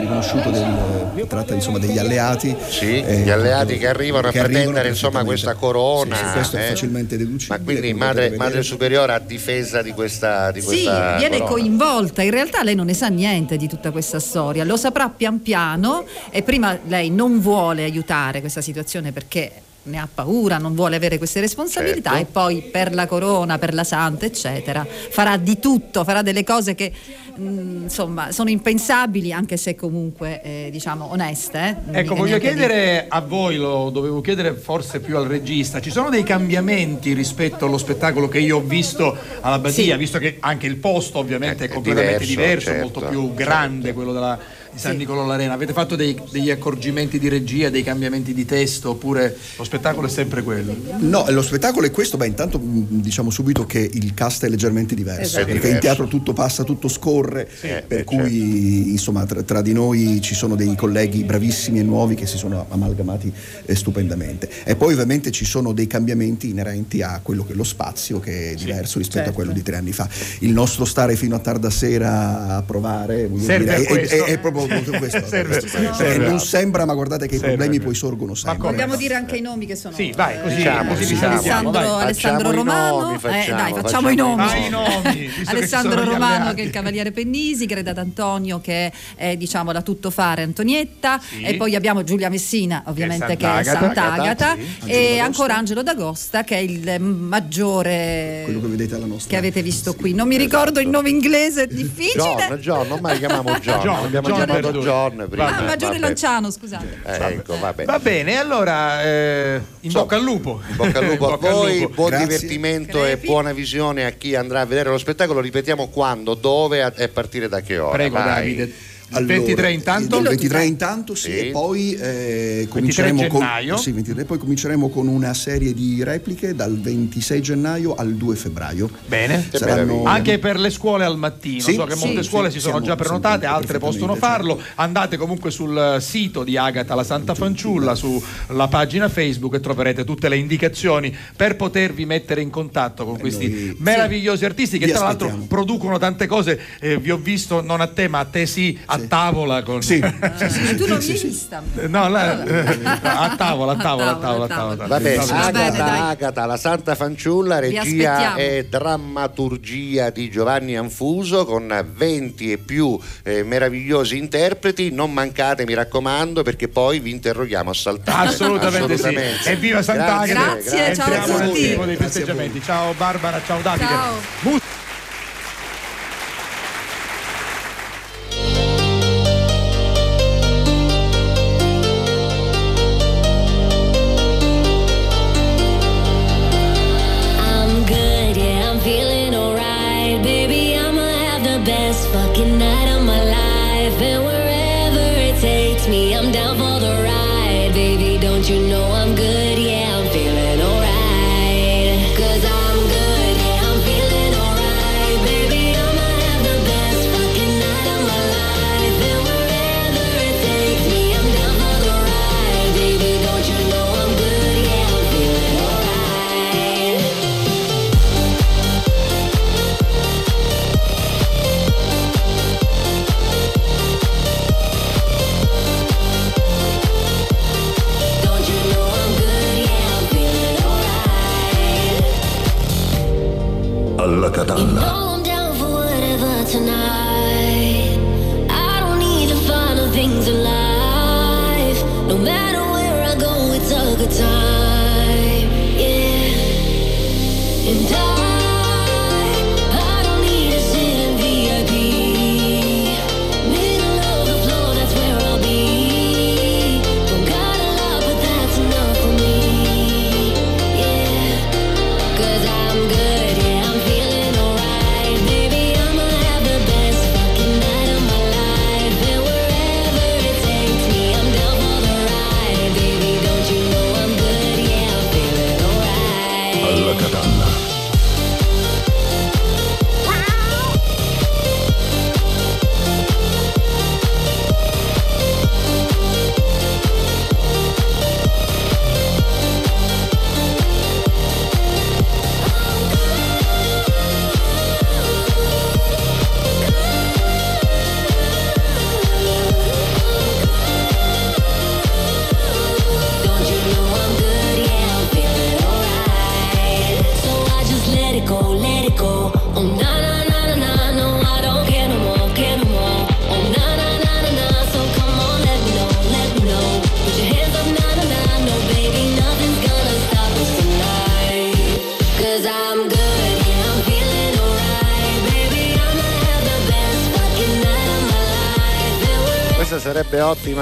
Speaker 10: riconosciuto, del, tratta insomma degli alleati.
Speaker 2: Sì,
Speaker 10: eh,
Speaker 2: gli alleati che arrivano a
Speaker 10: che arrivano
Speaker 2: pretendere insomma
Speaker 10: perfettamente.
Speaker 2: questa corona.
Speaker 10: Sì, sì, questo è
Speaker 2: eh.
Speaker 10: facilmente deducibile.
Speaker 2: Ma quindi madre, madre superiore a difesa di questa, di
Speaker 9: Sì,
Speaker 2: questa
Speaker 9: viene
Speaker 2: corona.
Speaker 9: coinvolta. In realtà lei non ne sa niente di tutta questa storia, lo saprà pian piano e prima lei non vuole aiutare questa situazione perché ne ha paura, non vuole avere queste responsabilità
Speaker 2: Certo.
Speaker 9: e poi per la corona, per la santa, eccetera, farà di tutto, farà delle cose che mh, insomma sono impensabili anche se comunque eh, diciamo oneste. eh.
Speaker 3: Ecco, voglio
Speaker 9: niente di-
Speaker 3: chiedere a voi, lo dovevo chiedere forse più al regista, ci sono dei cambiamenti rispetto allo spettacolo che io ho visto all'Abbadia,
Speaker 9: Sì.
Speaker 3: visto che anche il posto ovviamente
Speaker 2: È-
Speaker 3: è completamente
Speaker 2: diverso,
Speaker 3: diverso,
Speaker 2: certo,
Speaker 3: molto più grande quello della, di San
Speaker 9: Sì.
Speaker 3: Nicolò l'Arena. Avete fatto dei- degli accorgimenti di regia, dei cambiamenti di testo oppure lo spettacolo è sempre quello?
Speaker 10: No, lo spettacolo è questo, beh intanto mh, diciamo subito che il cast è leggermente diverso,
Speaker 9: Esatto.
Speaker 10: perché
Speaker 2: È
Speaker 10: in
Speaker 2: diverso.
Speaker 10: teatro tutto passa, tutto scorre,
Speaker 2: eh,
Speaker 10: per
Speaker 2: certo.
Speaker 10: cui insomma tra, tra di noi ci sono dei colleghi bravissimi e nuovi che si sono amalgamati eh, stupendamente. E poi ovviamente ci sono dei cambiamenti inerenti a quello che è lo spazio che è diverso rispetto
Speaker 9: certo.
Speaker 10: a quello di tre anni fa. Il nostro stare fino a tarda sera a provare dire, è, è- è proprio questo.
Speaker 3: Serve-
Speaker 10: Perché
Speaker 3: serve
Speaker 10: non
Speaker 3: a-
Speaker 10: sembra, ma guardate che i problemi poi sorgono sempre.
Speaker 9: Vogliamo dire anche i nomi che sono
Speaker 3: Sì, vai, così,
Speaker 2: Diciamo,
Speaker 3: così
Speaker 2: diciamo.
Speaker 3: visualizziamo, vai.
Speaker 9: Alessandro, Alessandro Romano,
Speaker 2: nomi,
Speaker 9: eh,
Speaker 2: facciamo,
Speaker 9: dai, facciamo,
Speaker 2: facciamo
Speaker 9: i nomi.
Speaker 3: Fai i nomi, che
Speaker 9: Alessandro
Speaker 3: gli
Speaker 9: Romano
Speaker 3: alleati.
Speaker 9: che è il Cavaliere Pennisi, Greta D'Antonio che è diciamo la tuttofare Antonietta
Speaker 3: Sì.
Speaker 9: e poi abbiamo Giulia Messina ovviamente che è
Speaker 3: Sant'Agata.
Speaker 2: Sì.
Speaker 9: E ancora Angelo D'Agosta che è il maggiore
Speaker 10: quello che vedete alla nostra
Speaker 9: che avete visto qui. Non mi ricordo il nome inglese, è difficile.
Speaker 2: John, John, non mai chiamiamo John,
Speaker 3: John,
Speaker 2: abbiamo
Speaker 3: John
Speaker 2: John prima.
Speaker 9: Ah, maggiore
Speaker 2: vabbè.
Speaker 9: Lanciano, scusate.
Speaker 2: Eh, ecco, vabbè.
Speaker 3: Va bene, allora eh, in
Speaker 2: Insomma,
Speaker 3: bocca al lupo.
Speaker 2: In bocca al lupo a voi,
Speaker 3: lupo.
Speaker 2: buon
Speaker 10: Grazie.
Speaker 2: divertimento e
Speaker 9: Crepi.
Speaker 2: buona visione a chi andrà a vedere lo spettacolo. Ripetiamo quando, dove e a partire da che ora.
Speaker 3: Prego
Speaker 2: Vai.
Speaker 3: Davide.
Speaker 10: Allora,
Speaker 3: 23 intanto?
Speaker 10: Il 23 intanto, sì,
Speaker 2: Sì.
Speaker 10: e poi eh, cominceremo con sì, 23, poi cominceremo con una serie di repliche dal 26 gennaio al 2 febbraio.
Speaker 3: Bene.
Speaker 10: Saranno.
Speaker 3: Anche per le scuole al mattino,
Speaker 10: Sì,
Speaker 3: so che
Speaker 10: sì,
Speaker 3: molte
Speaker 10: sì,
Speaker 3: scuole
Speaker 10: sì,
Speaker 3: si sono
Speaker 10: siamo-
Speaker 3: già prenotate, altre possono
Speaker 10: perfettamente,
Speaker 3: farlo. Andate comunque sul sito di Agata la Santa Fanciulla, sulla pagina Facebook e troverete tutte le indicazioni per potervi mettere in contatto con questi
Speaker 10: noi-
Speaker 3: meravigliosi artisti che tra l'altro producono tante cose. Eh, vi ho visto non a te, ma a te sì, a Tavola con
Speaker 10: Sì,
Speaker 13: Ma tu non
Speaker 10: sì,
Speaker 13: mi
Speaker 10: sì.
Speaker 13: hai vista.
Speaker 3: No, la- eh, a tavola, a tavola, a tavola, a tavola.
Speaker 2: Vabbè, Agata. Agata, la Santa Fanciulla, regia e drammaturgia di Giovanni Anfuso con 20 e più eh, meravigliosi interpreti. Non mancate, mi raccomando, perché poi vi interroghiamo a saltare.
Speaker 3: Assolutamente,
Speaker 2: Assolutamente.
Speaker 3: sì. Evviva Sant'Agata!
Speaker 13: Grazie, ciao a
Speaker 3: Entriamo nel
Speaker 13: tutti.
Speaker 3: dei
Speaker 10: Grazie a
Speaker 3: festeggiamenti. Ciao Barbara, ciao Davide.
Speaker 13: Ciao.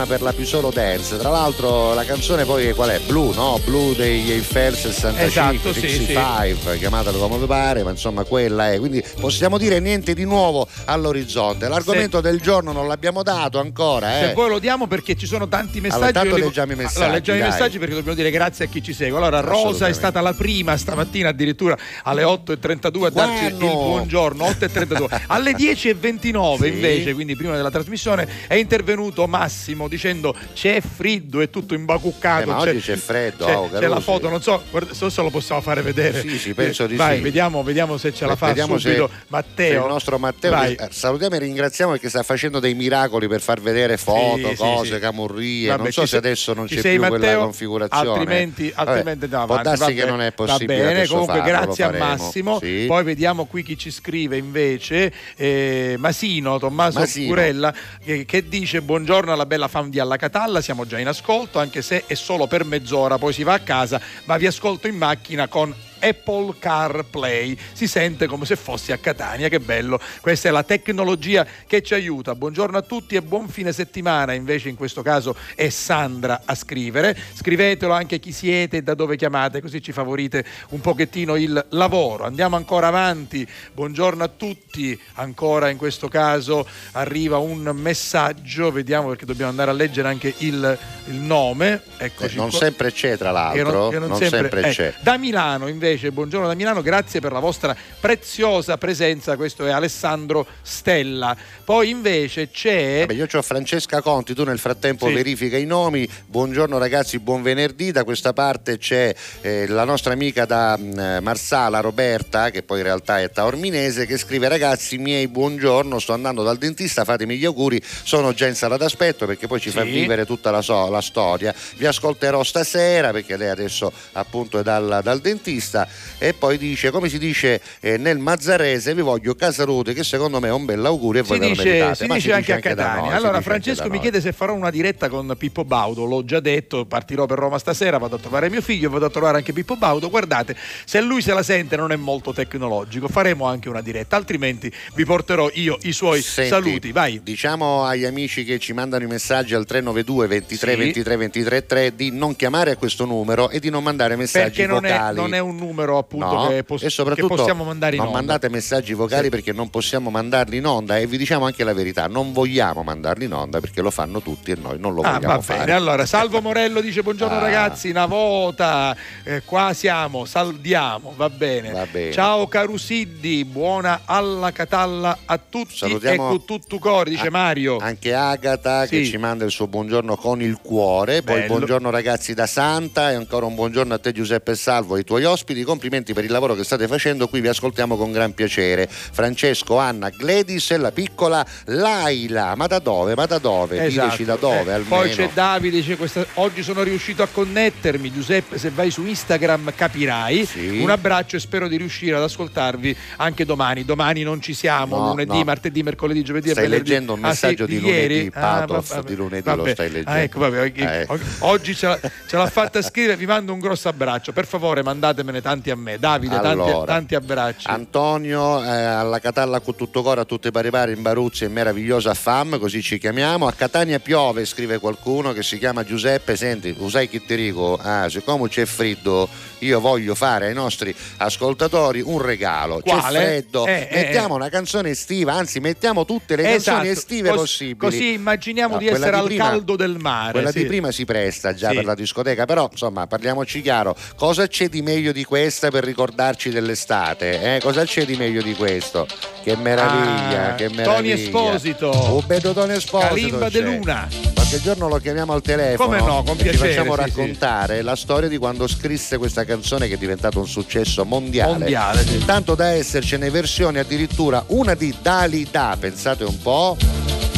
Speaker 2: Per la più solo dance. Tra l'altro la canzone poi qual è? Blue, no? Blue degli Eiffel 65,
Speaker 3: Esatto, sì,
Speaker 2: 65, chiamatelo come pare, ma insomma quella è. Quindi possiamo dire niente di nuovo all'orizzonte. L'argomento del giorno non l'abbiamo dato ancora,
Speaker 3: Se
Speaker 2: eh.
Speaker 3: voi lo diamo perché ci sono tanti messaggi.
Speaker 2: Allora, intanto
Speaker 3: io dico-
Speaker 2: leggiamo i messaggi,
Speaker 3: Allora, leggiamo i
Speaker 2: dai.
Speaker 3: messaggi perché dobbiamo dire grazie a chi ci segue. Allora, Rosa è stata la prima stamattina addirittura alle 8.32 a darci il buongiorno. 8.32. Alle 10.29
Speaker 2: Sì.
Speaker 3: invece, quindi prima della trasmissione, è intervenuto Massimo dicendo c'è freddo, è tutto imbacuccato.
Speaker 2: Eh, ma oggi c'è freddo,
Speaker 3: c'è,
Speaker 2: oh,
Speaker 3: c'è la foto, non so, guarda, so se lo possiamo fare vedere.
Speaker 2: Sì, sì, penso di
Speaker 3: Vai,
Speaker 2: sì.
Speaker 3: Vediamo, vediamo se ce la fa
Speaker 2: Vediamo se-
Speaker 3: subito
Speaker 2: se
Speaker 3: Matteo.
Speaker 2: il nostro Matteo,
Speaker 3: Vai.
Speaker 2: eh, salutiamo e ringraziamo perché sta facendo dei miracoli per far vedere foto,
Speaker 3: Sì,
Speaker 2: cose,
Speaker 3: sì.
Speaker 2: camurrie.
Speaker 3: Vabbè,
Speaker 2: non so se
Speaker 3: sei-
Speaker 2: adesso non c'è più quella
Speaker 3: Matteo?
Speaker 2: configurazione.
Speaker 3: Altrimenti,
Speaker 2: Vabbè,
Speaker 3: altrimenti andiamo
Speaker 2: può
Speaker 3: avanti.
Speaker 2: darsi
Speaker 3: va
Speaker 2: che non è possibile.
Speaker 3: Va bene, comunque
Speaker 2: farlo, lo
Speaker 3: grazie a. Massimo. Poi vediamo qui chi ci scrive invece. eh, Masino, Tommaso
Speaker 2: Masino.
Speaker 3: Curella, che, che dice buongiorno alla bella fam di Alla Catalla, siamo già in ascolto, anche se è solo per mezz'ora, poi si va a casa, ma vi ascolto in macchina con Apple CarPlay. Si sente come se fossi a Catania, che bello. Questa è la tecnologia che ci aiuta. Buongiorno a tutti e buon fine settimana. Invece in questo caso è Sandra a scrivere. Scrivetelo anche chi siete e da dove chiamate, così ci favorite un pochettino il lavoro. Andiamo ancora avanti. Buongiorno a tutti. Ancora in questo caso arriva un messaggio, vediamo perché dobbiamo andare a leggere anche il, il nome. Eccoci
Speaker 2: Eh, non
Speaker 3: qua.
Speaker 2: sempre c'è, tra
Speaker 3: Che
Speaker 2: l'altro.
Speaker 3: non- che non
Speaker 2: non
Speaker 3: sempre-
Speaker 2: sempre
Speaker 3: eh,
Speaker 2: c'è.
Speaker 3: Da Milano invece, buongiorno da Milano, grazie per la vostra preziosa presenza. Questo è Alessandro Stella. Poi invece c'è.
Speaker 2: Vabbè, io ho Francesca Conti, tu nel frattempo
Speaker 3: Sì.
Speaker 2: verifica i nomi. Buongiorno ragazzi, buon venerdì. Da questa parte c'è eh, la nostra amica da mh, Marsala, Roberta, che poi in realtà è taorminese, che scrive ragazzi miei buongiorno, sto andando dal dentista, fatemi gli auguri, sono già in sala d'aspetto perché poi ci fa
Speaker 3: Sì.
Speaker 2: vivere tutta la, so- la storia. Vi ascolterò stasera perché lei adesso appunto è dal, dal dentista e poi dice, come si dice eh, nel Mazzarese, vi voglio Casarote che secondo me è un bel augurio e voi
Speaker 3: Si
Speaker 2: ve lo
Speaker 3: dice,
Speaker 2: meritate.
Speaker 3: si
Speaker 2: Ma
Speaker 3: dice anche a Catania.
Speaker 2: noi, si
Speaker 3: allora,
Speaker 2: dice anche
Speaker 3: Francesco mi chiede se farò una diretta con Pippo Baudo. L'ho già detto, partirò per Roma stasera, vado a trovare mio figlio, vado a trovare anche Pippo Baudo. Guardate, se lui se la sente non è molto tecnologico, faremo anche una diretta, altrimenti vi porterò io i suoi
Speaker 2: Senti,
Speaker 3: saluti. Vai.
Speaker 2: Diciamo agli amici che ci mandano i messaggi al 392 23
Speaker 3: Sì.
Speaker 2: 23 23 3 di non chiamare a questo numero e di non mandare messaggi
Speaker 3: Perché non è,
Speaker 2: vocali.
Speaker 3: non è un numero appunto
Speaker 2: No,
Speaker 3: che, pos-
Speaker 2: e soprattutto
Speaker 3: che possiamo mandare in
Speaker 2: non
Speaker 3: onda.
Speaker 2: mandate messaggi vocali
Speaker 3: Sì.
Speaker 2: perché non possiamo mandarli in onda e vi diciamo anche la verità, non vogliamo mandarli in onda perché lo fanno tutti e noi non lo
Speaker 3: Ah,
Speaker 2: vogliamo
Speaker 3: va
Speaker 2: fare.
Speaker 3: bene, allora Salvo Morello dice buongiorno
Speaker 2: Ah.
Speaker 3: ragazzi, una volta, eh, qua siamo, saldiamo, va bene.
Speaker 2: Va bene.
Speaker 3: Ciao Carusiddi, buona alla catalla a tutti
Speaker 2: Salutiamo
Speaker 3: e con tutto cuore, dice
Speaker 2: a-
Speaker 3: Mario.
Speaker 2: Anche Agata che
Speaker 3: Sì.
Speaker 2: ci manda il suo buongiorno con il cuore. Poi
Speaker 3: Bello.
Speaker 2: buongiorno ragazzi da Santa e ancora un buongiorno a te Giuseppe Salvo e ai tuoi ospiti. Complimenti per il lavoro che state facendo. Qui vi ascoltiamo con gran piacere. Francesco, Anna, Gledis e la piccola Laila. Ma da dove? Ma da dove?
Speaker 3: Esatto.
Speaker 2: Diteci da dove
Speaker 3: Eh. Poi c'è Davide, dice questa- oggi sono riuscito a connettermi, Giuseppe se vai su Instagram capirai.
Speaker 2: Sì.
Speaker 3: Un abbraccio e spero di riuscire ad ascoltarvi anche domani. Domani non ci siamo,
Speaker 2: No,
Speaker 3: lunedì,
Speaker 2: no.
Speaker 3: martedì, mercoledì, giovedì
Speaker 2: Stai leggendo un
Speaker 3: Ah, sì,
Speaker 2: messaggio di lunedì,
Speaker 3: ieri? Ah,
Speaker 2: Pathos
Speaker 3: vabbè,
Speaker 2: di lunedì lo
Speaker 3: vabbè.
Speaker 2: stai leggendo.
Speaker 3: Ah, ecco, vabbè, oggi-
Speaker 2: Eh.
Speaker 3: Oggi ce l'ha, ce l'ha fatta scrivere, vi mando un grosso abbraccio. Per favore mandatemene tanti a me. Davide, tanti,
Speaker 2: Allora,
Speaker 3: tanti abbracci.
Speaker 2: Antonio eh, alla Catalla con tutto coro a tutti i pari pari in Baruzzi è meravigliosa fam, così ci chiamiamo. A Catania piove, scrive qualcuno che si chiama Giuseppe. Senti, lo sai che ti dico? Ah, siccome c'è freddo, io voglio fare ai nostri ascoltatori un regalo.
Speaker 3: Quale?
Speaker 2: C'è freddo,
Speaker 3: Eh, eh,
Speaker 2: mettiamo
Speaker 3: eh.
Speaker 2: una canzone estiva, anzi mettiamo tutte le canzoni
Speaker 3: Esatto,
Speaker 2: estive
Speaker 3: cos-
Speaker 2: possibili.
Speaker 3: Così immaginiamo
Speaker 2: No,
Speaker 3: di essere al
Speaker 2: prima-
Speaker 3: caldo del mare.
Speaker 2: Quella
Speaker 3: sì.
Speaker 2: di prima si presta già
Speaker 3: Sì.
Speaker 2: per la discoteca, però insomma parliamoci chiaro, cosa c'è di meglio di questa per ricordarci dell'estate? eh? Cosa c'è di meglio di questo? Che meraviglia,
Speaker 3: Ah,
Speaker 2: che
Speaker 3: Tony
Speaker 2: meraviglia.
Speaker 3: Esposito.
Speaker 2: Un bello Tony Esposito.
Speaker 3: Calimba
Speaker 2: c'è.
Speaker 3: De Luna.
Speaker 2: Qualche giorno lo chiamiamo al telefono
Speaker 3: Come no, con
Speaker 2: e ci
Speaker 3: piacere,
Speaker 2: facciamo
Speaker 3: sì,
Speaker 2: raccontare la storia di quando scrisse questa canzone che è diventato un successo mondiale.
Speaker 3: Mondiale, sì.
Speaker 2: Tanto da essercene versioni addirittura una di Dalida, pensate un po',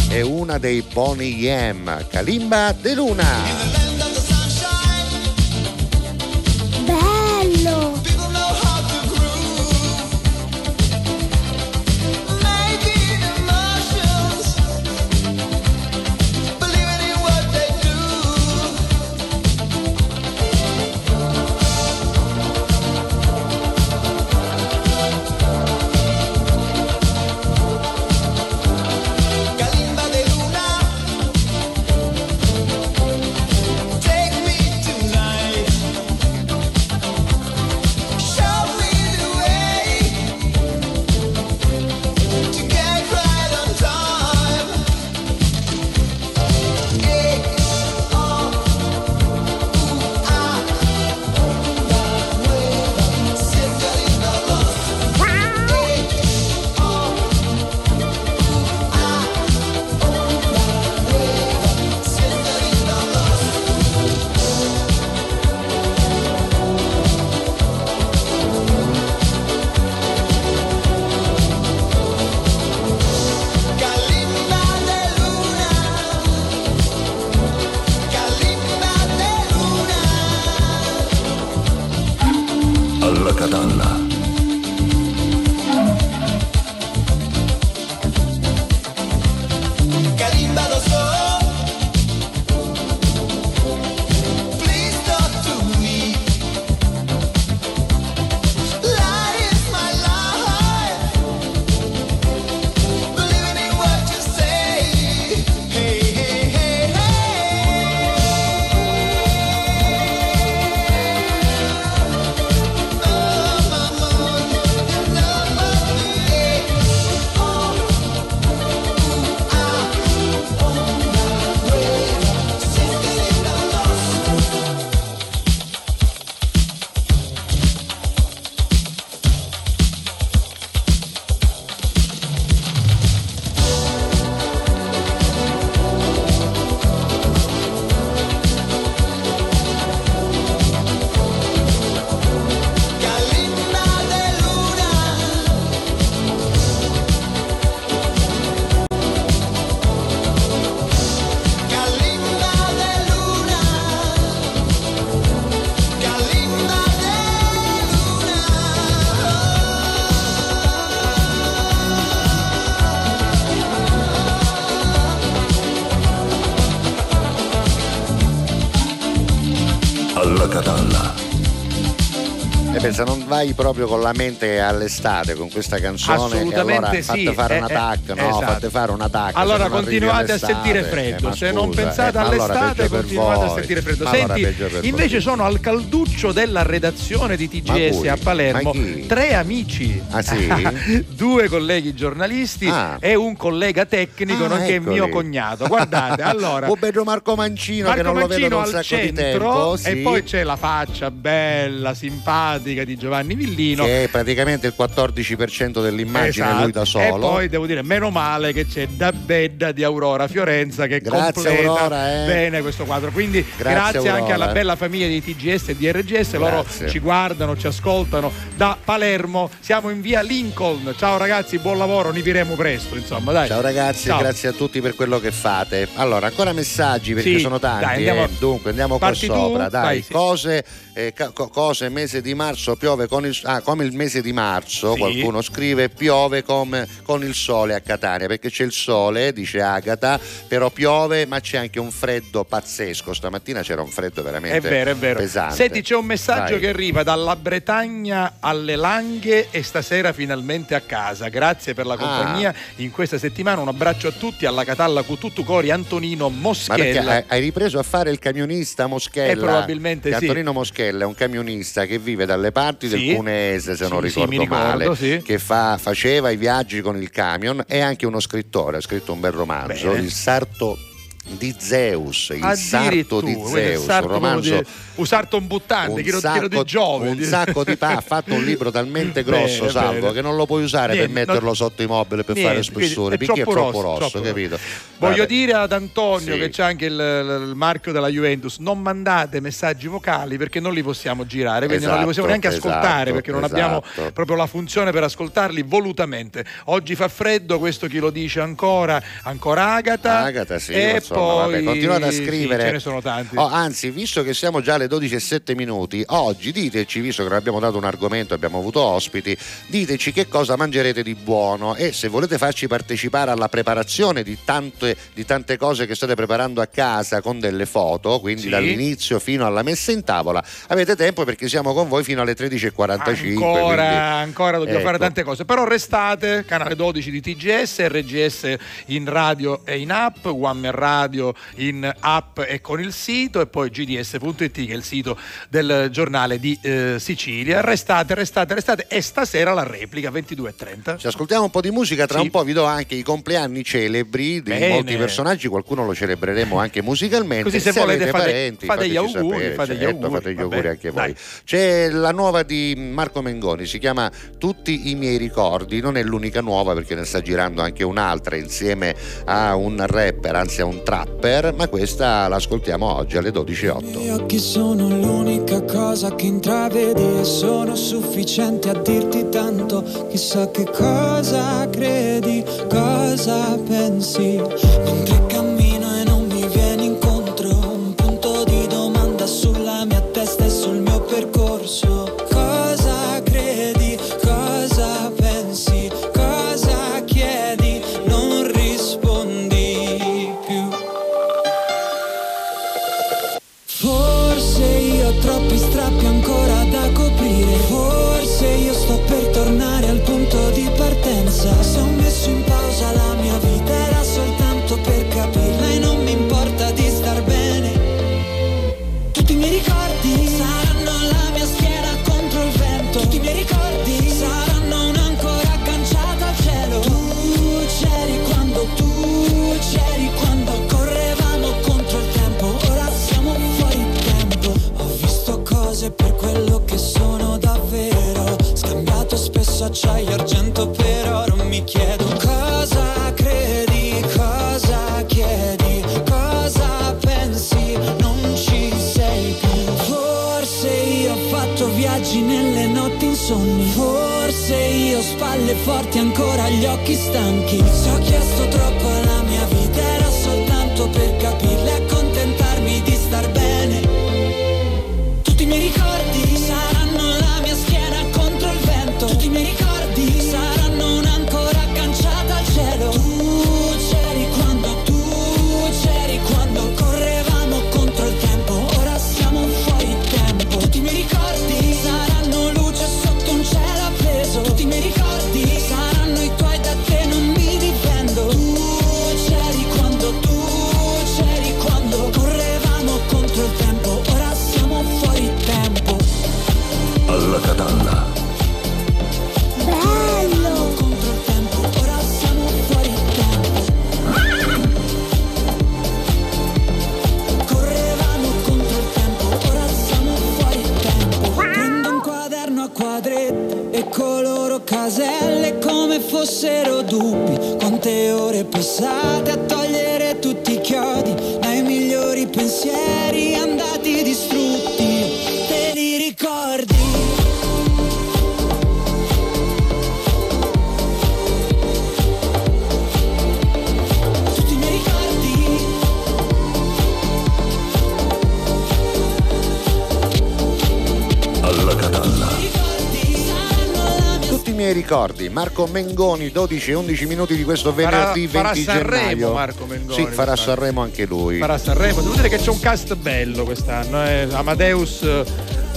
Speaker 2: e una dei Boney Yam, Kalimba De Luna. Vai proprio con la mente all'estate con questa canzone,
Speaker 3: Assolutamente
Speaker 2: allora
Speaker 3: sì,
Speaker 2: fate fare
Speaker 3: eh,
Speaker 2: un
Speaker 3: eh,
Speaker 2: attack, no?
Speaker 3: esatto.
Speaker 2: Fate fare un attack.
Speaker 3: Allora continuate a sentire
Speaker 2: eh,
Speaker 3: freddo,
Speaker 2: ma
Speaker 3: se non pensate
Speaker 2: eh, allora
Speaker 3: all'estate
Speaker 2: per
Speaker 3: continuate a sentire freddo.
Speaker 2: Allora
Speaker 3: Senti, invece
Speaker 2: voi.
Speaker 3: sono al calduccio della redazione di TGS a Palermo, tre amici,
Speaker 2: Ah, sì?
Speaker 3: due colleghi giornalisti
Speaker 2: Ah.
Speaker 3: e un collega tecnico
Speaker 2: Ah,
Speaker 3: nonché
Speaker 2: eccoli.
Speaker 3: mio cognato. Guardate, allora
Speaker 2: bello Marco Mancino
Speaker 3: Marco
Speaker 2: che non lo vedo
Speaker 3: Mancino
Speaker 2: da un sacco di
Speaker 3: centro
Speaker 2: tempo. sì.
Speaker 3: e poi c'è la faccia bella, simpatica di Giovanni Villino.
Speaker 2: che è praticamente il 14% dell'immagine
Speaker 3: Esatto.
Speaker 2: lui da solo.
Speaker 3: E poi devo dire, meno male che c'è Da Bedda di Aurora Fiorenza che
Speaker 2: Grazie,
Speaker 3: completa
Speaker 2: Aurora, eh.
Speaker 3: bene questo quadro. Quindi
Speaker 2: Grazie,
Speaker 3: grazie, anche
Speaker 2: Aurora.
Speaker 3: alla bella famiglia di TGS e di RGS, loro ci guardano, ci ascoltano da Palermo. Siamo in via Lincoln. Ciao ragazzi, buon lavoro, ne viremo presto, insomma, dai.
Speaker 2: Ciao ragazzi,
Speaker 3: Ciao.
Speaker 2: grazie a tutti per quello che fate. Allora, ancora messaggi perché
Speaker 3: Sì,
Speaker 2: sono tanti.
Speaker 3: dai, andiamo-
Speaker 2: eh. Dunque, andiamo qua
Speaker 3: Parti tu?
Speaker 2: sopra. Dai,
Speaker 3: Vai, sì.
Speaker 2: cose, eh, cose, mese di marzo piove con il ah, come il mese di marzo,
Speaker 3: Sì.
Speaker 2: qualcuno scrive, piove come- con il sole a Catania, perché c'è il sole, dice Agata, però piove, ma c'è anche un freddo pazzesco. Stamattina c'era un freddo veramente
Speaker 3: È vero, è vero.
Speaker 2: pesante.
Speaker 3: Senti, c'è un messaggio
Speaker 2: Vai.
Speaker 3: che arriva dalla Bretagna alle Langhe e stasera finalmente a casa. Grazie per la
Speaker 2: Ah.
Speaker 3: compagnia in questa settimana. Un abbraccio a tutti, alla Catalla Cututtu Cori, Antonino Moschella.
Speaker 2: hai- ripreso a fare il camionista Moschella?
Speaker 3: Eh, probabilmente sì.
Speaker 2: Antonino Moschella è un camionista che vive dalle parti
Speaker 3: Sì.
Speaker 2: del Cuneese, se non
Speaker 3: Sì, sì,
Speaker 2: ricordo
Speaker 3: mi ricordo,
Speaker 2: male,
Speaker 3: sì.
Speaker 2: che fa- faceva i viaggi con il camion, è anche uno scrittore, ha scritto un bel romanzo,
Speaker 3: Bene.
Speaker 2: Il sarto di Zeus, il sarto di Zeus,
Speaker 3: sarto
Speaker 2: un romanzo
Speaker 3: di- un sarto un buttante,
Speaker 2: un sacco,
Speaker 3: di Giove.
Speaker 2: un sacco di pa- ha fatto un libro talmente grosso
Speaker 3: Bene,
Speaker 2: salvo
Speaker 3: bene.
Speaker 2: che non lo puoi usare
Speaker 3: Niente,
Speaker 2: per metterlo
Speaker 3: non-
Speaker 2: sotto i mobili per
Speaker 3: Niente,
Speaker 2: fare spessore perché è
Speaker 3: troppo rosso,
Speaker 2: rosso,
Speaker 3: troppo
Speaker 2: capito?
Speaker 3: Voglio
Speaker 2: Vabbè.
Speaker 3: dire ad Antonio
Speaker 2: Sì.
Speaker 3: che c'è anche il, il marchio della Juventus, non mandate messaggi vocali perché non li possiamo girare, quindi non li
Speaker 2: Esatto,
Speaker 3: possiamo neanche ascoltare
Speaker 2: esatto,
Speaker 3: perché non abbiamo
Speaker 2: esatto.
Speaker 3: proprio la funzione per ascoltarli volutamente. Oggi fa freddo, questo chi lo dice ancora, ancora Agata.
Speaker 2: Agata, sì,
Speaker 3: e
Speaker 2: insomma,
Speaker 3: poi
Speaker 2: vabbè, continuate a
Speaker 3: sì,
Speaker 2: scrivere.
Speaker 3: ce ne sono tanti.
Speaker 2: Oh, anzi, visto che siamo già alle 12 e 7 minuti, oggi diteci, visto che non abbiamo dato un argomento, abbiamo avuto ospiti, diteci che cosa mangerete di buono e se volete farci partecipare alla preparazione di tante, di tante cose che state preparando a casa con delle foto, quindi
Speaker 3: Sì.
Speaker 2: dall'inizio fino alla messa in tavola, avete tempo perché siamo con voi fino alle 13.45.
Speaker 3: Ancora,
Speaker 2: quindi-
Speaker 3: ancora dobbiamo
Speaker 2: ecco.
Speaker 3: fare tante cose. Però restate, canale 12 di TGS, RGS in radio e in app, One Radio in app e con il sito e poi gds.it che è il sito del giornale di eh, Sicilia. Restate, restate, restate e stasera la replica 22.30.
Speaker 2: Ci ascoltiamo un po' di musica, tra
Speaker 3: Sì.
Speaker 2: un po' vi do anche i compleanni celebri di
Speaker 3: Bene.
Speaker 2: molti personaggi, qualcuno lo celebreremo anche musicalmente.
Speaker 3: Così se volete
Speaker 2: avete
Speaker 3: fate-
Speaker 2: parenti,
Speaker 3: fate gli auguri,
Speaker 2: sapere,
Speaker 3: fate gli
Speaker 2: certo,
Speaker 3: auguri,
Speaker 2: fate gli auguri anche
Speaker 3: Dai.
Speaker 2: voi. C'è la nuova di Marco Mengoni, si chiama Tutti i miei ricordi, non è l'unica nuova perché ne sta girando anche un'altra insieme a un rapper, anzi a un trapper, ma questa l'ascoltiamo oggi alle 12.08.
Speaker 5: I occhi sono l'unica cosa che intravedi e sono sufficienti a dirti tanto. Chissà che cosa credi, cosa pensi. Mentre cammino per quello che sono davvero. Scambiato spesso acciaio e argento per oro Mi chiedo cosa credi, cosa chiedi Cosa pensi, non ci sei più. Forse io ho fatto viaggi nelle notti insonni. Forse io ho spalle forti ancora gli occhi stanchi. Se ho chiesto troppo alla mia vita era soltanto per capirla dalla Bello! Contro il tempo, ora siamo fuori tempo. Correvamo contro il tempo, ora siamo fuori tempo. Prendo un quaderno a quadretti e coloro caselle come fossero dubbi. Quante ore passate a togliere tutti i chiodi dai migliori pensieri. Miei ricordi,
Speaker 2: Marco Mengoni, 12 e 11 minuti di questo
Speaker 3: Farà-
Speaker 2: venerdì
Speaker 3: farà
Speaker 2: 20
Speaker 3: Sanremo,
Speaker 2: gennaio.
Speaker 3: Marco Mengoni,
Speaker 2: Sì, farà
Speaker 3: quest'anno.
Speaker 2: Sanremo anche lui.
Speaker 3: farà Sanremo. Devo dire che c'è un cast bello quest'anno. eh. Amadeus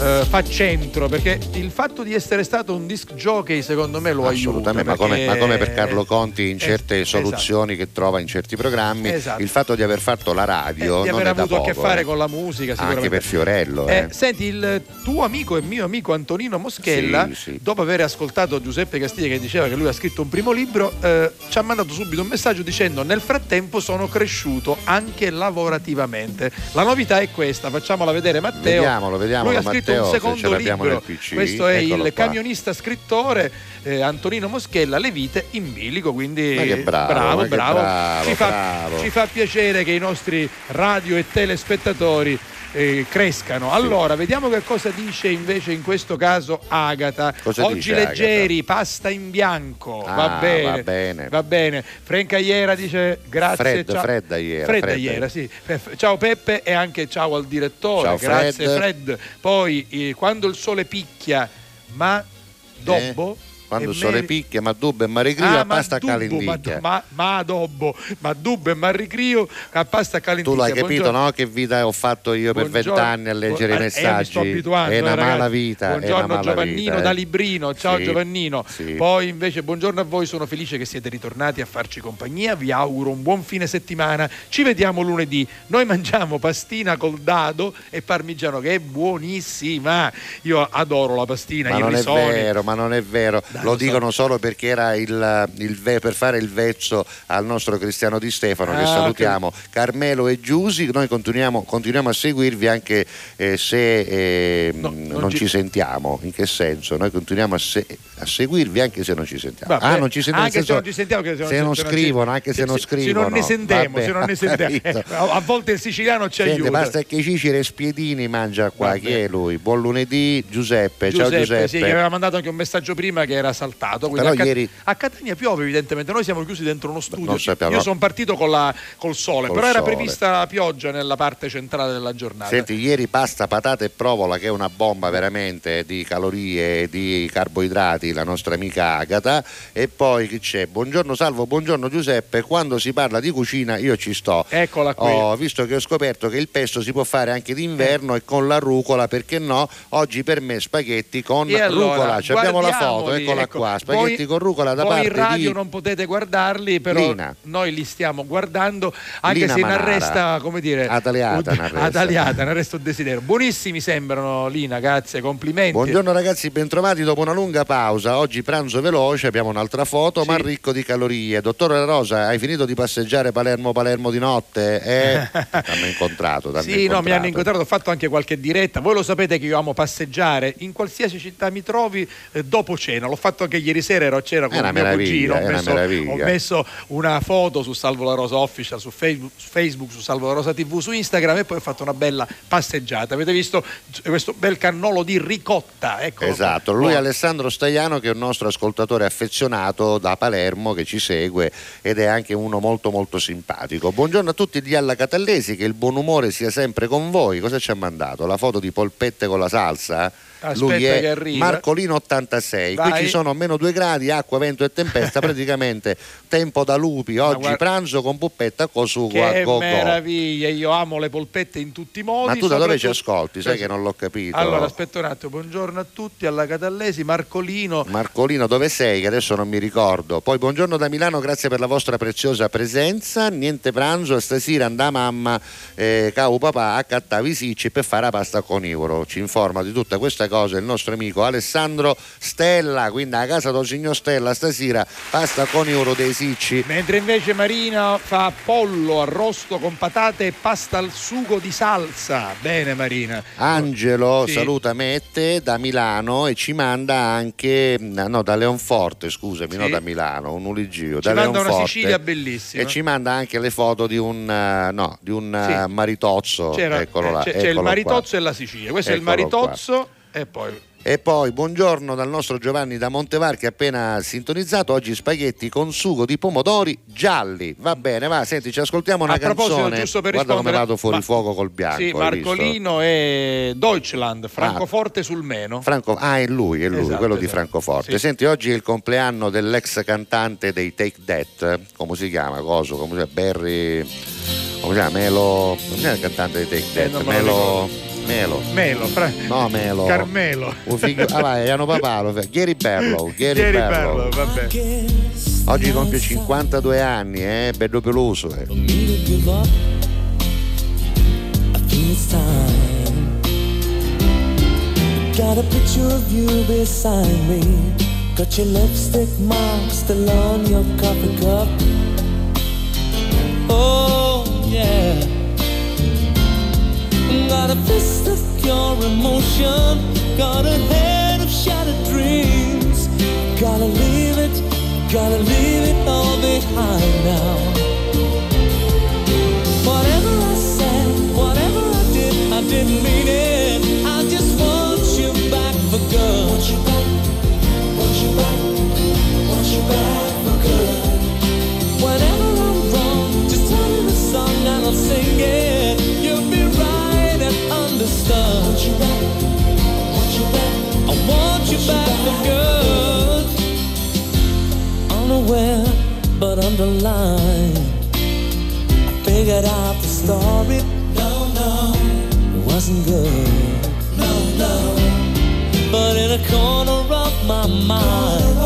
Speaker 3: eh, fa centro perché il fatto di essere stato un disc jockey secondo me lo aiuta.
Speaker 2: Assolutamente, ma come, per Carlo Conti in certe
Speaker 3: esatto.
Speaker 2: soluzioni che trova in certi programmi,
Speaker 3: Esatto.
Speaker 2: il fatto di aver fatto la radio
Speaker 3: Eh, di
Speaker 2: non
Speaker 3: aver avuto a che
Speaker 2: poco,
Speaker 3: fare
Speaker 2: eh.
Speaker 3: con la musica
Speaker 2: anche per Fiorello.
Speaker 3: Eh,
Speaker 2: eh.
Speaker 3: senti, il tuo amico e mio amico Antonino Moschella,
Speaker 2: Sì, sì.
Speaker 3: dopo aver ascoltato Giuseppe Castiglia che diceva che lui ha scritto un primo libro, eh, ci ha mandato subito un messaggio dicendo nel frattempo sono cresciuto anche lavorativamente. La novità è questa, facciamela vedere Matteo.
Speaker 2: Vediamolo, vediamolo,
Speaker 3: Lui ha scritto
Speaker 2: Matteo,
Speaker 3: un
Speaker 2: se
Speaker 3: secondo libro.
Speaker 2: PC.
Speaker 3: Questo è il
Speaker 2: qua.
Speaker 3: camionista scrittore eh, Antonino Moschella, Le vite in bilico, quindi
Speaker 2: bravo,
Speaker 3: bravo, bravo.
Speaker 2: bravo,
Speaker 3: Ci, fa,
Speaker 2: bravo.
Speaker 3: ci fa piacere che i nostri radio e telespettatori eh, crescano. Allora, vediamo che cosa dice invece in questo caso Agata.
Speaker 2: Cosa
Speaker 3: Oggi leggeri, pasta in bianco.
Speaker 2: Ah,
Speaker 3: va bene.
Speaker 2: va bene.
Speaker 3: Va bene. Franca Iera dice grazie.
Speaker 2: Fred,
Speaker 3: ciao.
Speaker 2: Fredda Iera,
Speaker 3: Fredda
Speaker 2: Fredda.
Speaker 3: Iera, sì. Eh, Ciao Peppe e anche ciao al direttore.
Speaker 2: Ciao,
Speaker 3: grazie
Speaker 2: Fred.
Speaker 3: Fred. Poi eh, quando il sole picchia, ma dobbo.
Speaker 2: Quando
Speaker 3: e
Speaker 2: sole
Speaker 3: meri-
Speaker 2: picchia, ma dubbe e marigria,
Speaker 3: Ah, ma
Speaker 2: pasta
Speaker 3: dubbo,
Speaker 2: calendicchia.
Speaker 3: Ma, ma, adobbo, ma dubbo e marricrio a pasta calendicchia.
Speaker 2: Tu l'hai capito,
Speaker 3: Buongiorno.
Speaker 2: no? Che vita ho fatto io per vent'anni a leggere i
Speaker 3: Bu- eh,
Speaker 2: messaggi.
Speaker 3: mi sto abituando,
Speaker 2: è una
Speaker 3: eh, ragazzi.
Speaker 2: mala vita. è
Speaker 3: Buongiorno Giovannino
Speaker 2: vita, eh.
Speaker 3: da Librino. Ciao
Speaker 2: Sì,
Speaker 3: Giovannino.
Speaker 2: sì.
Speaker 3: Poi invece buongiorno a voi, sono felice che siete ritornati a farci compagnia. Vi auguro un buon fine settimana. Ci vediamo lunedì. Noi mangiamo pastina col dado e parmigiano che è buonissima. Io adoro la pastina,
Speaker 2: Ma non è
Speaker 3: risoni.
Speaker 2: vero, ma non è vero.
Speaker 3: Dai,
Speaker 2: lo dicono solo perché era il, il ve- per fare il vezzo al nostro Cristiano Di Stefano, che
Speaker 3: Ah,
Speaker 2: salutiamo. Carmelo e Giusi, noi continuiamo, continuiamo a seguirvi anche eh, se eh, non,
Speaker 3: ci-
Speaker 2: ci... sentiamo. In che senso? Noi continuiamo a, se- a seguirvi anche se non ci sentiamo.
Speaker 3: Vabbè,
Speaker 2: ah, non ci sentiamo.
Speaker 3: anche
Speaker 2: nel
Speaker 3: se
Speaker 2: senso,
Speaker 3: non ci sentiamo, che se non
Speaker 2: se non
Speaker 3: non
Speaker 2: scrivono, anche se,
Speaker 3: se-
Speaker 2: non scrivono.
Speaker 3: Se non ne sentiamo,
Speaker 2: Vabbè,
Speaker 3: se non ne sentiamo. Eh, a a volte il siciliano ci
Speaker 2: Senti,
Speaker 3: aiuta.
Speaker 2: basta che Cicire Spiedini mangia qua.
Speaker 3: Vabbè.
Speaker 2: Chi è lui? Buon lunedì, Giuseppe.
Speaker 3: Giuseppe,
Speaker 2: Ciao Giuseppe.
Speaker 3: Sì, che aveva mandato anche un messaggio prima che era saltato. quindi
Speaker 2: Però
Speaker 3: a, Cat-
Speaker 2: ieri-
Speaker 3: a Catania piove evidentemente, noi siamo chiusi dentro uno studio. Io
Speaker 2: no.
Speaker 3: sono partito con la- col sole,
Speaker 2: Col
Speaker 3: però era
Speaker 2: sole.
Speaker 3: prevista la pioggia nella parte centrale della giornata.
Speaker 2: Senti, ieri pasta, patate e provola, che è una bomba veramente di calorie e di carboidrati, la nostra amica Agata. E poi chi c'è? Buongiorno Salvo, buongiorno Giuseppe. Quando si parla di cucina io ci sto.
Speaker 3: Eccola qui.
Speaker 2: Ho visto che ho scoperto che il pesto si può fare anche d'inverno e con la rucola, perché no? Oggi per me spaghetti con
Speaker 3: allora,
Speaker 2: rucola. Ci abbiamo la foto,
Speaker 3: guardiamoli,
Speaker 2: eccola
Speaker 3: ecco.
Speaker 2: qua. Spaghetti
Speaker 3: Voi-
Speaker 2: con rucola da parte
Speaker 3: in radio
Speaker 2: di
Speaker 3: non potete guardarli, però
Speaker 2: Lina.
Speaker 3: noi li stiamo guardando, anche
Speaker 2: Lina
Speaker 3: se in
Speaker 2: Manara.
Speaker 3: arresta, come dire,
Speaker 2: Ataliata,
Speaker 3: un-
Speaker 2: arresta.
Speaker 3: ataliata, in arresto desiderio. Buonissimi sembrano Lina, grazie, complimenti.
Speaker 2: Buongiorno ragazzi, bentrovati dopo una lunga pausa. Oggi pranzo veloce, abbiamo un'altra foto, ma ricco di calorie. Dottore Rosa, hai finito di passeggiare Palermo-Palermo di notte? Eh? T'hanno incontrato, t'hanno
Speaker 3: Sì, no, mi hanno incontrato, ho fatto anche qualche diretta. Voi lo sapete che io amo passeggiare in qualsiasi città mi trovi eh, dopo cena. L'ho fatto anche ieri sera, ero a cena con mio cugino. Ho messo, ho messo una foto su Salvo La Rosa Official, su Facebook, su Facebook, su Salvo La Rosa TV, su Instagram e poi ho fatto una bella passeggiata. Avete visto questo bel cannolo di ricotta? Ecco.
Speaker 2: Esatto, lui è
Speaker 3: Oh,
Speaker 2: Alessandro Staiano che è un nostro ascoltatore affezionato da Palermo che ci segue ed è anche uno molto molto simpatico. Buongiorno a tutti di Alla Catallesi, che il buon umore sia sempre con voi. Cosa ci ha mandato? La foto di polpette con la salsa?
Speaker 3: Aspetta
Speaker 2: Lui
Speaker 3: che
Speaker 2: è. Marcolino 86. Qui
Speaker 3: Vai.
Speaker 2: ci sono meno 2 gradi, acqua, vento e tempesta, praticamente tempo da lupi. Oggi
Speaker 3: guarda-
Speaker 2: pranzo con puppetta sugo a
Speaker 3: Che
Speaker 2: go go.
Speaker 3: meraviglia, io amo le polpette in tutti i modi.
Speaker 2: Ma tu da dove ci ascolti? Sai che non l'ho capito.
Speaker 3: Allora, aspetta un attimo, buongiorno a tutti, alla Catallesi, Marcolino.
Speaker 2: Marcolino, dove sei? Che adesso non mi ricordo. Poi buongiorno da Milano, grazie per la vostra preziosa presenza. Niente pranzo, stasera andà mamma, eh, cavo papà, accattavi sicci per fare la pasta con Ivoro. Ci informa di tutta questa cose il nostro amico Alessandro Stella, quindi a casa del signor Stella stasera pasta con euro dei sicci.
Speaker 3: Mentre invece Marina fa pollo arrosto con patate e pasta al sugo di salsa. Bene Marina.
Speaker 2: Angelo
Speaker 3: Sì.
Speaker 2: saluta Mette da Milano e ci manda anche no da Leonforte scusami no
Speaker 3: Sì.
Speaker 2: da Milano un uligio
Speaker 3: Ci
Speaker 2: da
Speaker 3: manda una
Speaker 2: Leonforte.
Speaker 3: Sicilia bellissima.
Speaker 2: e ci manda anche le foto di un eh, no di un eh, maritozzo
Speaker 3: C'era-
Speaker 2: eccolo là
Speaker 3: eh, c'è, c'è il
Speaker 2: eccolo
Speaker 3: maritozzo
Speaker 2: qua.
Speaker 3: e la Sicilia. Questo è il
Speaker 2: Eccolo qua.
Speaker 3: E poi
Speaker 2: E poi buongiorno dal nostro Giovanni da Montevarchi appena sintonizzato. Oggi spaghetti con sugo di pomodori gialli. Va bene, va, senti, ci ascoltiamo una
Speaker 3: A proposito,
Speaker 2: canzone.
Speaker 3: giusto per
Speaker 2: Guarda come vado fuori
Speaker 3: Ma-
Speaker 2: fuoco col bianco.
Speaker 3: sì? Marcolino e Deutschland, Francoforte sul Meno.
Speaker 2: Franco, ah, è lui, è lui,
Speaker 3: Esatto,
Speaker 2: quello di
Speaker 3: esatto.
Speaker 2: Francoforte.
Speaker 3: Sì.
Speaker 2: Senti, oggi è il compleanno dell'ex cantante dei Take That, come si chiama? Coso, come si chiama? Barry. Come si chiama? Melo. Non è il cantante dei Take
Speaker 3: Eh,
Speaker 2: That,
Speaker 3: lo
Speaker 2: Melo. Melo.
Speaker 3: Melo, Fra-
Speaker 2: No, Melo.
Speaker 3: Carmelo.
Speaker 2: Un figlio- ah, vai, hanno papà, Gary Barlow. Gary,
Speaker 3: Gary
Speaker 2: Barlow.
Speaker 3: Barlow, vabbè.
Speaker 2: Oggi compie 52 anni, eh, bello peloso. Eh.
Speaker 14: to give up. I think it's time. Got a picture of you beside me. Got your lipstick mark still on your coffee cup. Oh, yeah. Got a fist of pure emotion. Got a head of shattered dreams. Gotta leave it, gotta leave it all behind now. Whatever I said, whatever I did, I didn't mean it. I just want you back for good. Want you back, want you back, want you back for good. Whenever I'm wrong, just tell me the song and I'll sing it. Understood. Want you back, want you back, I want you back for good. Unaware, but underlined. I figured out the story. No, no, it wasn't good. No, no. But in a corner of my mind,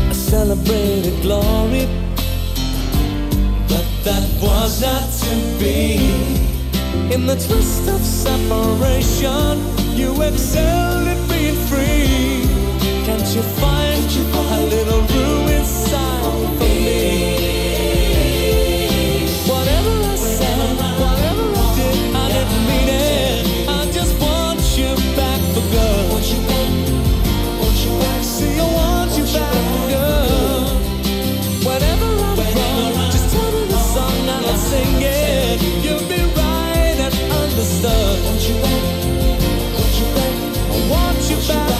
Speaker 14: I celebrated glory. But that was not to be. In the twist of separation, you excelled at being free. Can't you find a little room
Speaker 2: goodbye.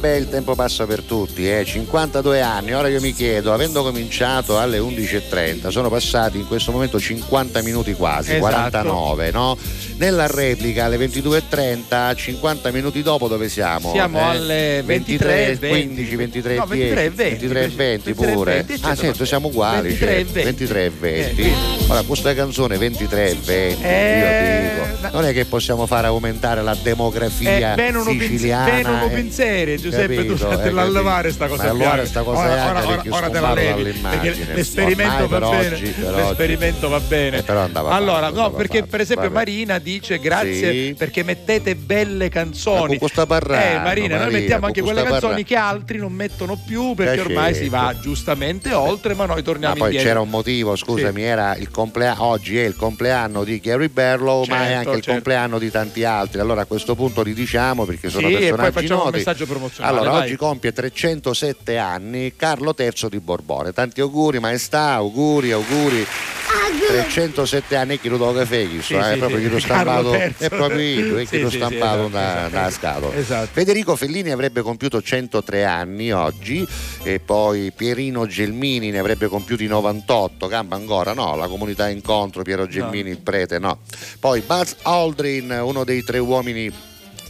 Speaker 2: Beh, il tempo passa per tutti, eh. 52 anni. Ora io mi chiedo, avendo cominciato alle 11.30, sono passati in questo momento 50 minuti quasi,
Speaker 3: Esatto.
Speaker 2: 49, no? Nella replica alle 22.30, 50 minuti dopo dove siamo?
Speaker 3: Siamo
Speaker 2: Eh,
Speaker 3: alle 23,
Speaker 2: 15, 23,
Speaker 3: No, 23 e 20.
Speaker 2: 23 e 20
Speaker 3: 23 e
Speaker 2: pure.
Speaker 3: 20,
Speaker 2: ah, sento, siamo uguali.
Speaker 3: 23 e
Speaker 2: cioè,
Speaker 3: 20.
Speaker 2: 23 e 20.
Speaker 3: Eh,
Speaker 2: Ora, questa canzone 23 e 20,
Speaker 3: Eh,
Speaker 2: io dico, non è che possiamo fare aumentare la demografia
Speaker 3: Eh,
Speaker 2: siciliana.
Speaker 3: bene uno
Speaker 2: eh.
Speaker 3: pensiero, Giuseppe, tu
Speaker 2: Capito,
Speaker 3: te
Speaker 2: eh,
Speaker 3: la
Speaker 2: capito.
Speaker 3: levare sta cosa
Speaker 2: Ma allora sta cosa
Speaker 3: ora, ora,
Speaker 2: perché
Speaker 3: ora te la levi perché l'esperimento va bene
Speaker 2: oggi, per
Speaker 3: l'esperimento va bene
Speaker 2: Eh, però andava
Speaker 3: allora no perché per esempio
Speaker 2: vabbè.
Speaker 3: Marina dice grazie
Speaker 2: Sì.
Speaker 3: perché mettete belle canzoni
Speaker 2: con parlando,
Speaker 3: eh Marina noi mettiamo anche quelle canzoni che altri non mettono più perché
Speaker 2: Eh,
Speaker 3: ormai
Speaker 2: certo.
Speaker 3: si va giustamente oltre ma noi torniamo
Speaker 2: Ma poi
Speaker 3: indietro
Speaker 2: c'era un motivo, scusami, era il compleanno, oggi è il compleanno di Gary Barlow, ma è
Speaker 3: Certo,
Speaker 2: anche il
Speaker 3: certo.
Speaker 2: compleanno di tanti altri. Allora a questo punto li diciamo perché sono
Speaker 3: Sì, e poi
Speaker 2: personaggi
Speaker 3: facciamo un
Speaker 2: noti.
Speaker 3: messaggio promozionale,
Speaker 2: Allora,
Speaker 3: vai.
Speaker 2: oggi compie 307 anni Carlo III di Borbone. Tanti auguri, maestà, auguri, auguri. 307 anni che lo do caffè chi
Speaker 3: Sì,
Speaker 2: so,
Speaker 3: sì,
Speaker 2: è proprio
Speaker 3: sì.
Speaker 2: chi lo stampato è proprio io è chi
Speaker 3: Sì,
Speaker 2: lo
Speaker 3: sì, sì,
Speaker 2: stampato
Speaker 3: esatto,
Speaker 2: da,
Speaker 3: esatto,
Speaker 2: da scatola
Speaker 3: esatto.
Speaker 2: Federico Fellini avrebbe compiuto 103 anni oggi e poi Pierino Gelmini ne avrebbe compiuti 98 gamba ancora no la comunità incontro Piero Gelmini il prete no poi Buzz Aldrin uno dei tre uomini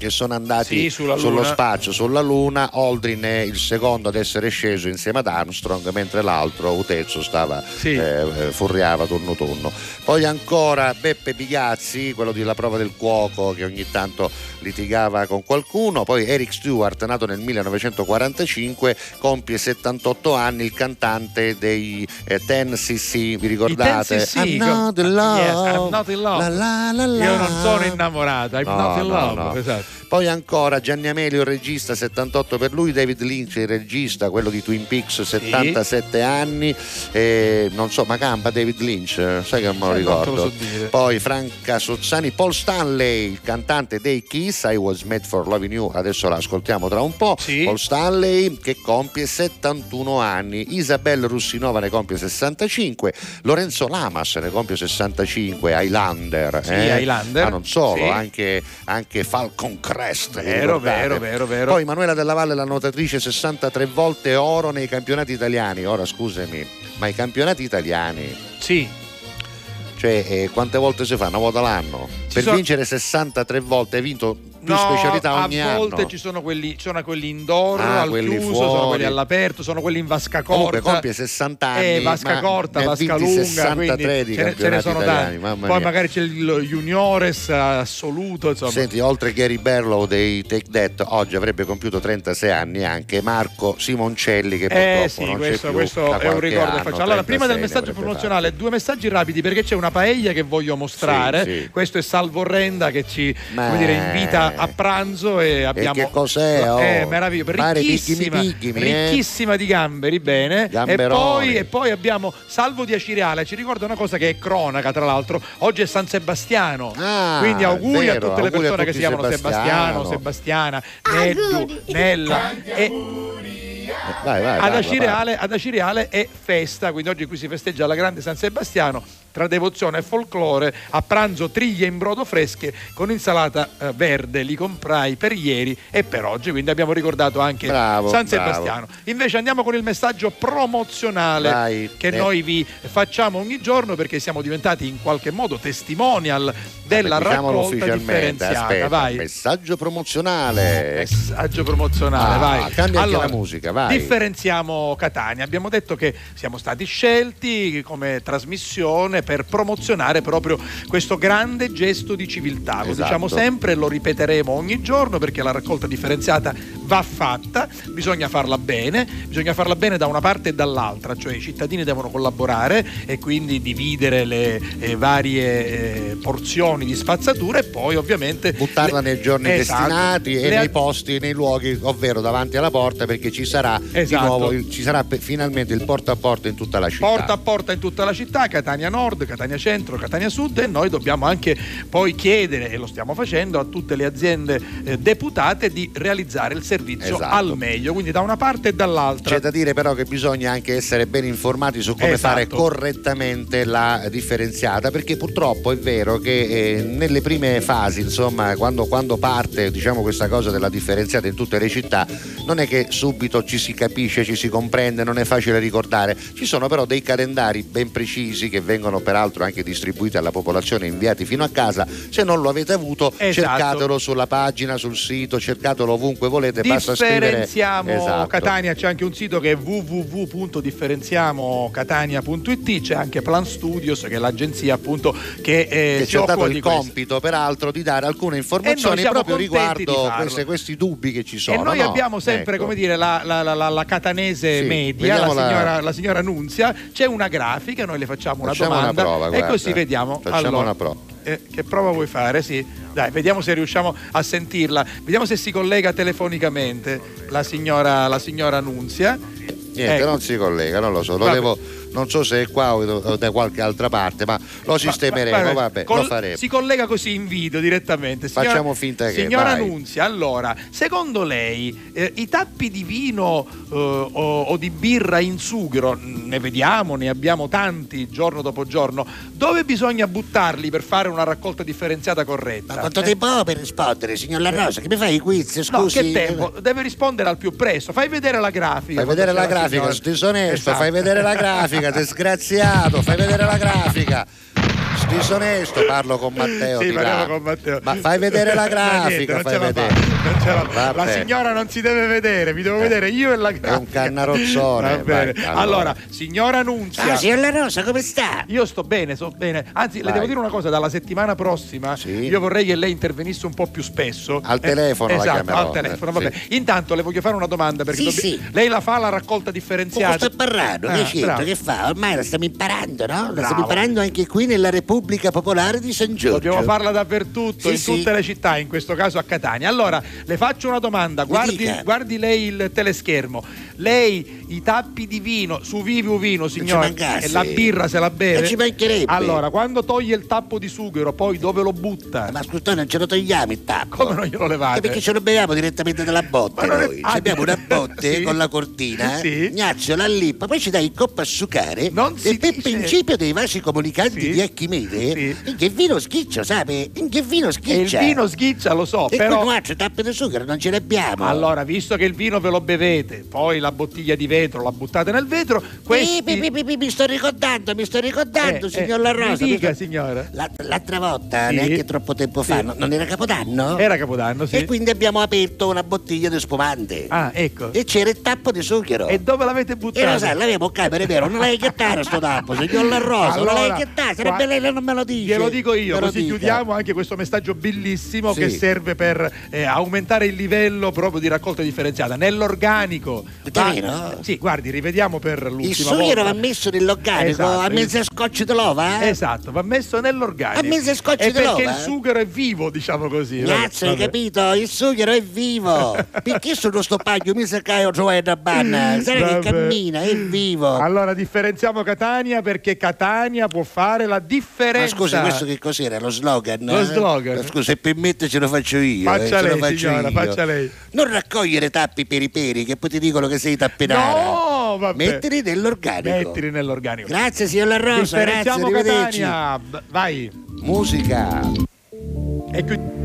Speaker 2: che sono andati
Speaker 3: Sì,
Speaker 2: sullo spazio, sulla Luna. Aldrin è il secondo ad essere sceso insieme ad Armstrong, mentre l'altro, Utezzo, stava
Speaker 3: Sì.
Speaker 2: eh, eh, furriava turno turno. Poi ancora Beppe Bigazzi, quello della prova del cuoco che ogni tanto litigava con qualcuno. Poi Eric Stewart, nato nel 1945, compie 78 anni, il cantante dei eh, Ten CC, vi ricordate?
Speaker 3: I 10cc,
Speaker 2: I'm not in love.
Speaker 3: Yes, I'm not in love.
Speaker 2: La, la, la.
Speaker 3: Io non sono innamorata, I'm
Speaker 2: No,
Speaker 3: not in
Speaker 2: no,
Speaker 3: love.
Speaker 2: no.
Speaker 3: Esatto.
Speaker 2: Poi ancora Gianni Amelio, il regista, 78 per lui, David Lynch, il regista, quello di Twin Peaks, 77 anni, e non so, ma campa David Lynch, sai che non me lo ricordo.
Speaker 3: so.
Speaker 2: Poi Franca Sozzani, Paul Stanley, il cantante dei Kiss, I Was Made for Loving You, adesso l'ascoltiamo tra un po'. Paul Stanley che compie 71 anni, Isabel Russinova ne compie 65, Lorenzo Lamas ne compie 65, Highlander.
Speaker 3: Sì,
Speaker 2: eh?
Speaker 3: Highlander,
Speaker 2: Ma non solo,
Speaker 3: sì.
Speaker 2: anche, anche Falcon Crest.
Speaker 3: Vero, vero, vero, vero.
Speaker 2: Poi Manuela Della Valle, la nuotatrice, 63 volte oro nei campionati italiani. Ora scusami, ma i campionati italiani?
Speaker 3: Sì.
Speaker 2: Cioè, eh, quante volte si fa? Una volta l'anno? per
Speaker 3: sono-
Speaker 2: vincere 63 volte hai vinto più
Speaker 3: No,
Speaker 2: specialità ogni
Speaker 3: a volte
Speaker 2: anno.
Speaker 3: ci sono quelli, sono quelli indoor,
Speaker 2: Ah,
Speaker 3: al
Speaker 2: quelli
Speaker 3: chiuso,
Speaker 2: fuori.
Speaker 3: sono quelli all'aperto, sono quelli in vasca
Speaker 2: Comunque
Speaker 3: corta.
Speaker 2: compie 60 anni,
Speaker 3: Eh, vasca corta, vasca lunga,
Speaker 2: 63
Speaker 3: quindi
Speaker 2: di
Speaker 3: ce, ne, ce ne sono
Speaker 2: italiani,
Speaker 3: tanti. Poi magari c'è il juniores assoluto, insomma.
Speaker 2: Senti, oltre Gary Berlow dei Take That, oggi avrebbe compiuto 36 anni anche Marco Simoncelli che
Speaker 3: Eh
Speaker 2: purtroppo
Speaker 3: sì,
Speaker 2: non
Speaker 3: questo,
Speaker 2: c'è più
Speaker 3: questo è un ricordo
Speaker 2: anno,
Speaker 3: faccio. Allora, prima del
Speaker 2: 36
Speaker 3: messaggio promozionale, due messaggi rapidi perché c'è una paella che voglio mostrare.
Speaker 2: Sì, sì.
Speaker 3: Questo è Salvo Renda che ci dire, invita a pranzo e abbiamo.
Speaker 2: che cos'è, oh?
Speaker 3: Eh, meraviglioso, ricchissima,
Speaker 2: picchimi, picchimi, eh?
Speaker 3: ricchissima di gamberi, bene. E poi, e poi abbiamo Salvo di Acireale, ci ricorda una cosa che è cronaca, tra l'altro. Oggi è San Sebastiano.
Speaker 2: Ah,
Speaker 3: Quindi auguri
Speaker 2: vero,
Speaker 3: a tutte le persone che si chiamano Sebastiano,
Speaker 2: Sebastiano.
Speaker 3: Sebastiana, Neddu, Nella e
Speaker 2: Vai, vai,
Speaker 3: ad, Acireale, ad Acireale è festa, quindi oggi qui si festeggia la grande San Sebastiano tra devozione e folklore. A pranzo triglie in brodo fresche con insalata eh, verde, li comprai per ieri e per oggi, quindi abbiamo ricordato anche
Speaker 2: Bravo,
Speaker 3: San
Speaker 2: bravo.
Speaker 3: Sebastiano. Invece andiamo con il messaggio promozionale
Speaker 2: Vai.
Speaker 3: che
Speaker 2: Eh.
Speaker 3: noi vi facciamo ogni giorno perché siamo diventati in qualche modo testimonial della
Speaker 2: Diciamolo
Speaker 3: raccolta differenziata.
Speaker 2: aspetta,
Speaker 3: Vai.
Speaker 2: messaggio promozionale.
Speaker 3: Messaggio promozionale,
Speaker 2: Ah,
Speaker 3: vai.
Speaker 2: cambia anche la musica, vai.
Speaker 3: Differenziamo Catania. Abbiamo detto che siamo stati scelti come trasmissione per promozionare proprio questo grande gesto di civiltà. Lo
Speaker 2: Esatto.
Speaker 3: diciamo sempre e lo ripeteremo ogni giorno perché la raccolta differenziata va fatta, bisogna farla bene, bisogna farla bene da una parte e dall'altra, cioè i cittadini devono collaborare e quindi dividere le eh, varie eh, porzioni di spazzatura e poi ovviamente
Speaker 2: buttarla nei giorni
Speaker 3: Esatto.
Speaker 2: destinati e
Speaker 3: Le-
Speaker 2: nei posti, nei luoghi, ovvero davanti alla porta, perché ci sarà
Speaker 3: Esatto.
Speaker 2: di nuovo ci sarà finalmente il porta a porta in tutta la città.
Speaker 3: porta a porta in tutta la città, Catania Nord, Catania Centro, Catania Sud e noi dobbiamo anche poi chiedere, e lo stiamo facendo, a tutte le aziende eh, deputate di realizzare il servizio
Speaker 2: Esatto.
Speaker 3: al meglio, quindi da una parte e dall'altra.
Speaker 2: C'è da dire però che bisogna anche essere ben informati su come
Speaker 3: Esatto.
Speaker 2: fare correttamente la differenziata, perché purtroppo è vero che eh, nelle prime fasi, insomma, quando, quando parte diciamo, questa cosa della differenziata in tutte le città, non è che subito ci si capisce, ci si comprende, non è facile ricordare. Ci sono però dei calendari ben precisi che vengono peraltro anche distribuiti alla popolazione, inviati fino a casa. Se non lo avete avuto,
Speaker 3: Esatto.
Speaker 2: cercatelo sulla pagina, sul sito, cercatelo ovunque volete, basta scrivere
Speaker 3: Differenziamo
Speaker 2: Esatto.
Speaker 3: Catania, c'è anche un sito che è www.differenziamocatania.it, c'è anche Plan Studios che è l'agenzia appunto che, eh,
Speaker 2: che ci ha dato il
Speaker 3: questo.
Speaker 2: compito peraltro di dare alcune informazioni proprio riguardo queste- questi dubbi che ci sono.
Speaker 3: e noi
Speaker 2: no?
Speaker 3: abbiamo sempre,
Speaker 2: Ecco.
Speaker 3: come dire, la, la- la- la- la catanese
Speaker 2: Sì,
Speaker 3: media, signora, la signora Nunzia, c'è una grafica, noi le facciamo una
Speaker 2: Facciamo una
Speaker 3: domanda
Speaker 2: prova,
Speaker 3: e
Speaker 2: guarda.
Speaker 3: così vediamo.
Speaker 2: Facciamo
Speaker 3: Allora,
Speaker 2: una prova.
Speaker 3: eh, che prova vuoi fare? Sì. Dai, vediamo se riusciamo a sentirla. Vediamo se si collega telefonicamente la signora, la signora Nunzia.
Speaker 2: Niente,
Speaker 3: Ecco.
Speaker 2: non si collega, non lo so, lo devo,
Speaker 15: non so se è qua o da qualche altra parte, ma lo sistemeremo,
Speaker 3: Vabbè,
Speaker 15: vabbè,
Speaker 3: col-
Speaker 15: lo faremo.
Speaker 3: Si collega così in video direttamente.
Speaker 15: Facciamo finta che,
Speaker 3: Signora
Speaker 15: vai.
Speaker 3: Nunzia, allora, secondo lei eh, i tappi di vino eh, o, o di birra in sughero, ne vediamo, ne abbiamo tanti giorno dopo giorno, dove bisogna buttarli per fare una raccolta differenziata corretta?
Speaker 2: Ma quanto tempo ho per rispondere, signor La Rosa? Che mi fai i quiz? Scusi.
Speaker 3: No, che tempo? Deve rispondere al più presto. Fai vedere la grafica.
Speaker 15: Fai vedere la
Speaker 3: Signora-
Speaker 15: grafica, disonesto,
Speaker 3: Esatto.
Speaker 15: fai vedere la grafica, disgraziato, fai vedere la grafica. Disonesto, parlo con Matteo.
Speaker 3: Sì,
Speaker 15: di là.
Speaker 3: parliamo con Matteo.
Speaker 15: Ma fai vedere la
Speaker 3: niente,
Speaker 15: grafica,
Speaker 3: ce la
Speaker 15: vedere.
Speaker 3: fa, non ce la fa. La signora non si deve vedere, mi devo vedere io e la grafica.
Speaker 15: È un cannarozzone.
Speaker 3: Va bene.
Speaker 15: vai,
Speaker 3: allora. signora Nunzia.
Speaker 2: Ah, signor La Rosa, come sta?
Speaker 3: Io sto bene, sto bene. Anzi, le
Speaker 15: Vai.
Speaker 3: devo dire una cosa: dalla settimana prossima io vorrei che lei intervenisse un po' più spesso.
Speaker 15: Al telefono la
Speaker 3: esatto,
Speaker 15: chiamerò,
Speaker 3: al telefono,
Speaker 15: eh,
Speaker 3: vabbè. Intanto le voglio fare una domanda perché
Speaker 2: Sì,
Speaker 3: dobbi-
Speaker 2: sì.
Speaker 3: lei la fa la raccolta differenziata.
Speaker 2: sto parlando?
Speaker 3: Ah,
Speaker 2: che. Che fa? Ormai la stiamo imparando, no? La
Speaker 3: Bravo.
Speaker 2: stiamo imparando anche qui nella Repubblica Popolare di San Giorgio.
Speaker 3: Dobbiamo farla dappertutto,
Speaker 2: Sì,
Speaker 3: in
Speaker 2: sì.
Speaker 3: tutte le città, in questo caso a Catania. Allora, le faccio una domanda, guardi, guardi lei il teleschermo. Lei i tappi di vino su Vivi Vino, signore, e la birra se la beve.
Speaker 2: Non ci mancherebbe.
Speaker 3: Allora, quando toglie il tappo di sughero, poi dove lo butta?
Speaker 2: Ma scusa, non ce lo togliamo il tappo.
Speaker 3: Come non glielo levate?
Speaker 2: Eh, Perché ce lo beviamo direttamente dalla botte
Speaker 3: Ma non è-
Speaker 2: noi.
Speaker 3: Ah,
Speaker 2: abbiamo una botte
Speaker 3: sì.
Speaker 2: con la cortina,
Speaker 3: Sì.
Speaker 2: gnacciola all'ippa, poi ci dai il coppo a sucare
Speaker 3: Non si
Speaker 2: e per
Speaker 3: dice.
Speaker 2: principio dei vasi comunicanti
Speaker 3: Sì.
Speaker 2: di Archimede in che vino schiccia, sai? In che vino
Speaker 3: E il
Speaker 2: schiccia?
Speaker 3: vino schiccia, lo so,
Speaker 2: e
Speaker 3: però...
Speaker 2: con un tappe di zucchero non ce l'abbiamo.
Speaker 3: Allora, visto che il vino ve lo bevete, poi la bottiglia di vetro la buttate nel vetro, questi...
Speaker 2: Pi, pi, pi, mi sto ricordando, mi sto ricordando,
Speaker 3: Eh,
Speaker 2: signor
Speaker 3: eh,
Speaker 2: La
Speaker 3: mi
Speaker 2: Rosa.
Speaker 3: dica,
Speaker 2: mi-
Speaker 3: signora.
Speaker 2: La- l'altra volta,
Speaker 3: Sì.
Speaker 2: neanche troppo tempo fa,
Speaker 3: Sì.
Speaker 2: no- non era Capodanno?
Speaker 3: Era Capodanno, sì.
Speaker 2: E quindi abbiamo aperto una bottiglia di spumante.
Speaker 3: Ah, ecco.
Speaker 2: E c'era il tappo di zucchero.
Speaker 3: E dove l'avete
Speaker 2: E
Speaker 3: buttato?
Speaker 2: lo sai, l'avevo camera, è vero, non l'hai gettato sto tappo, signor La Rosa, non
Speaker 3: Allora,
Speaker 2: l'hai gettato, sarebbe
Speaker 3: qua-
Speaker 2: lei, lei non me lo dice.
Speaker 3: Glielo dico io,
Speaker 2: Me lo
Speaker 3: così
Speaker 2: dica.
Speaker 3: chiudiamo anche questo messaggio bellissimo
Speaker 15: Sì.
Speaker 3: che serve per eh, aumentare il livello proprio di raccolta differenziata. Nell'organico.
Speaker 2: Davvero?
Speaker 3: sì, guardi, rivediamo per l'ultima
Speaker 2: Il sughero
Speaker 3: volta.
Speaker 2: va messo nell'organico,
Speaker 3: Esatto,
Speaker 2: a mezzo
Speaker 3: il-
Speaker 2: scotch di lova?
Speaker 3: Esatto, va messo nell'organico.
Speaker 2: A mezzo scotch
Speaker 3: E perché il sughero è vivo, diciamo così.
Speaker 2: Cazzo, hai capito? Il sughero è vivo. Perché sono sto paglio mi sa che ho giocato da banna? Sai che cammina, è vivo.
Speaker 3: Allora differenziamo Catania perché Catania può fare la
Speaker 2: Ma
Speaker 3: differenza.
Speaker 2: scusi, questo che cos'era? Lo slogan?
Speaker 3: Lo
Speaker 2: eh?
Speaker 3: slogan.
Speaker 2: Ma Scusa, se permette ce lo faccio io.
Speaker 3: Faccia
Speaker 2: eh, ce
Speaker 3: lei,
Speaker 2: lo faccio
Speaker 3: signora,
Speaker 2: io.
Speaker 3: faccia lei.
Speaker 2: Non raccogliere tappi per i peri che poi ti dicono che sei tappenara.
Speaker 3: No, vabbè.
Speaker 2: Mettili nell'organico.
Speaker 3: Mettili nell'organico.
Speaker 2: Grazie, signor La Rosa. Grazie, arrivederci.
Speaker 3: Catania. Vai.
Speaker 15: Musica.
Speaker 3: E qui-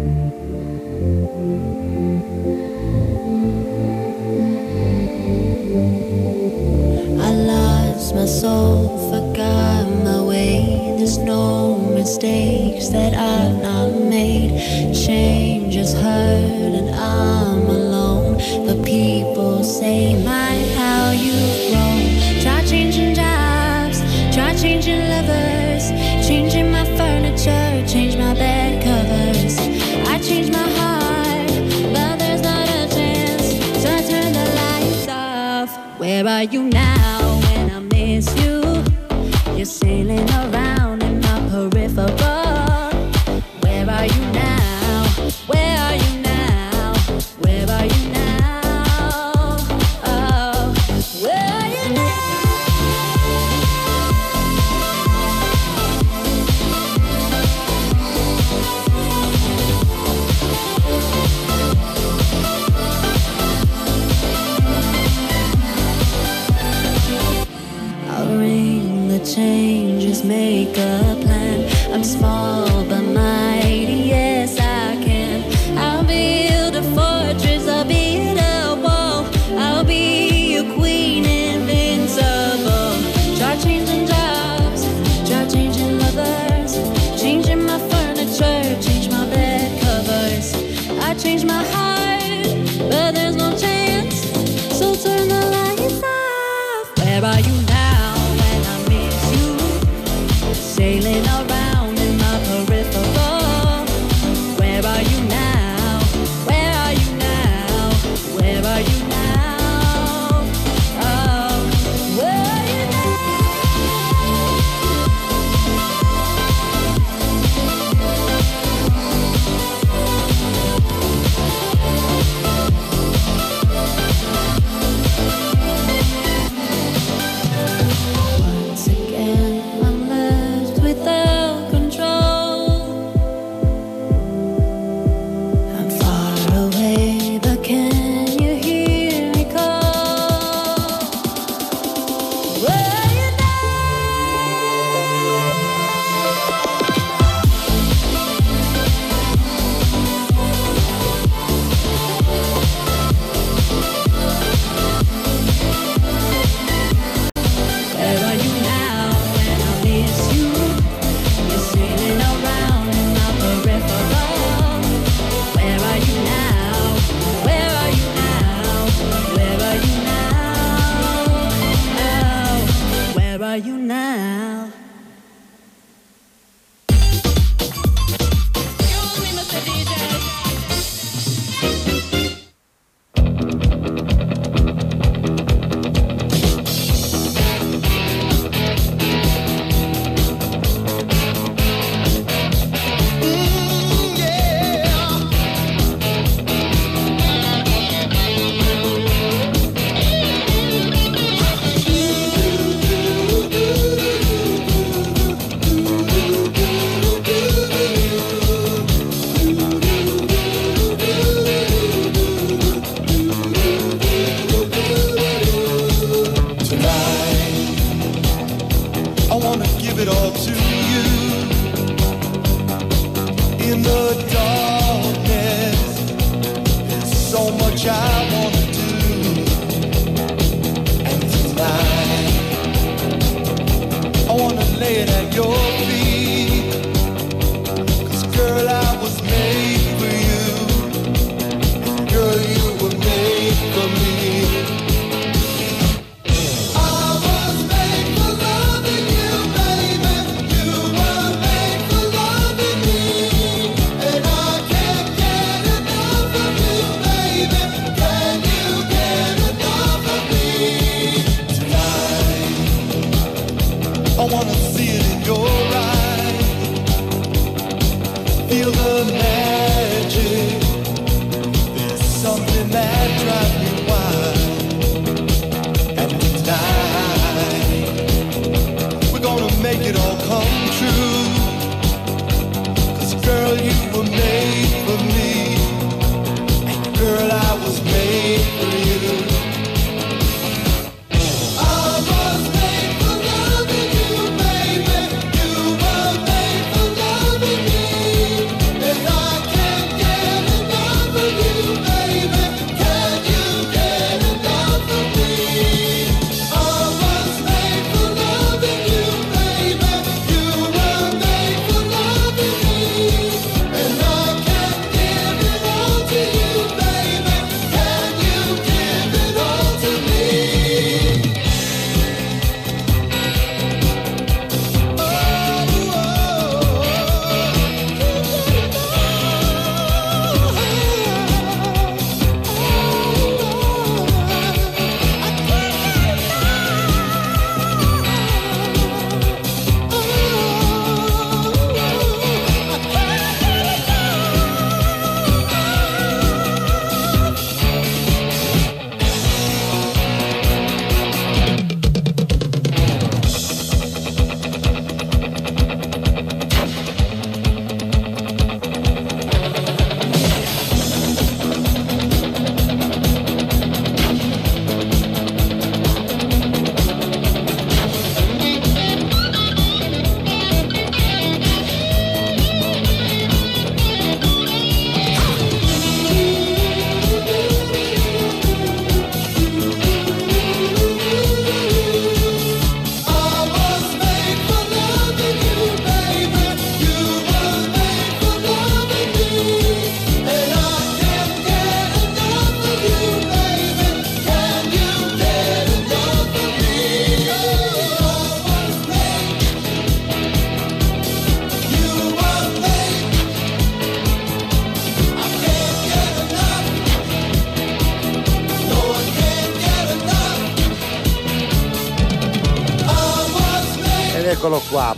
Speaker 4: I lost my soul, forgot no mistakes that I've not made. Change has hurt, and I'm alone. But people say, My, how you've grown. Try changing jobs, try changing lovers, changing my furniture, change my bed covers. I changed my heart, but there's not a chance. So I turn the lights off. Where are you now when I miss you? You're sailing around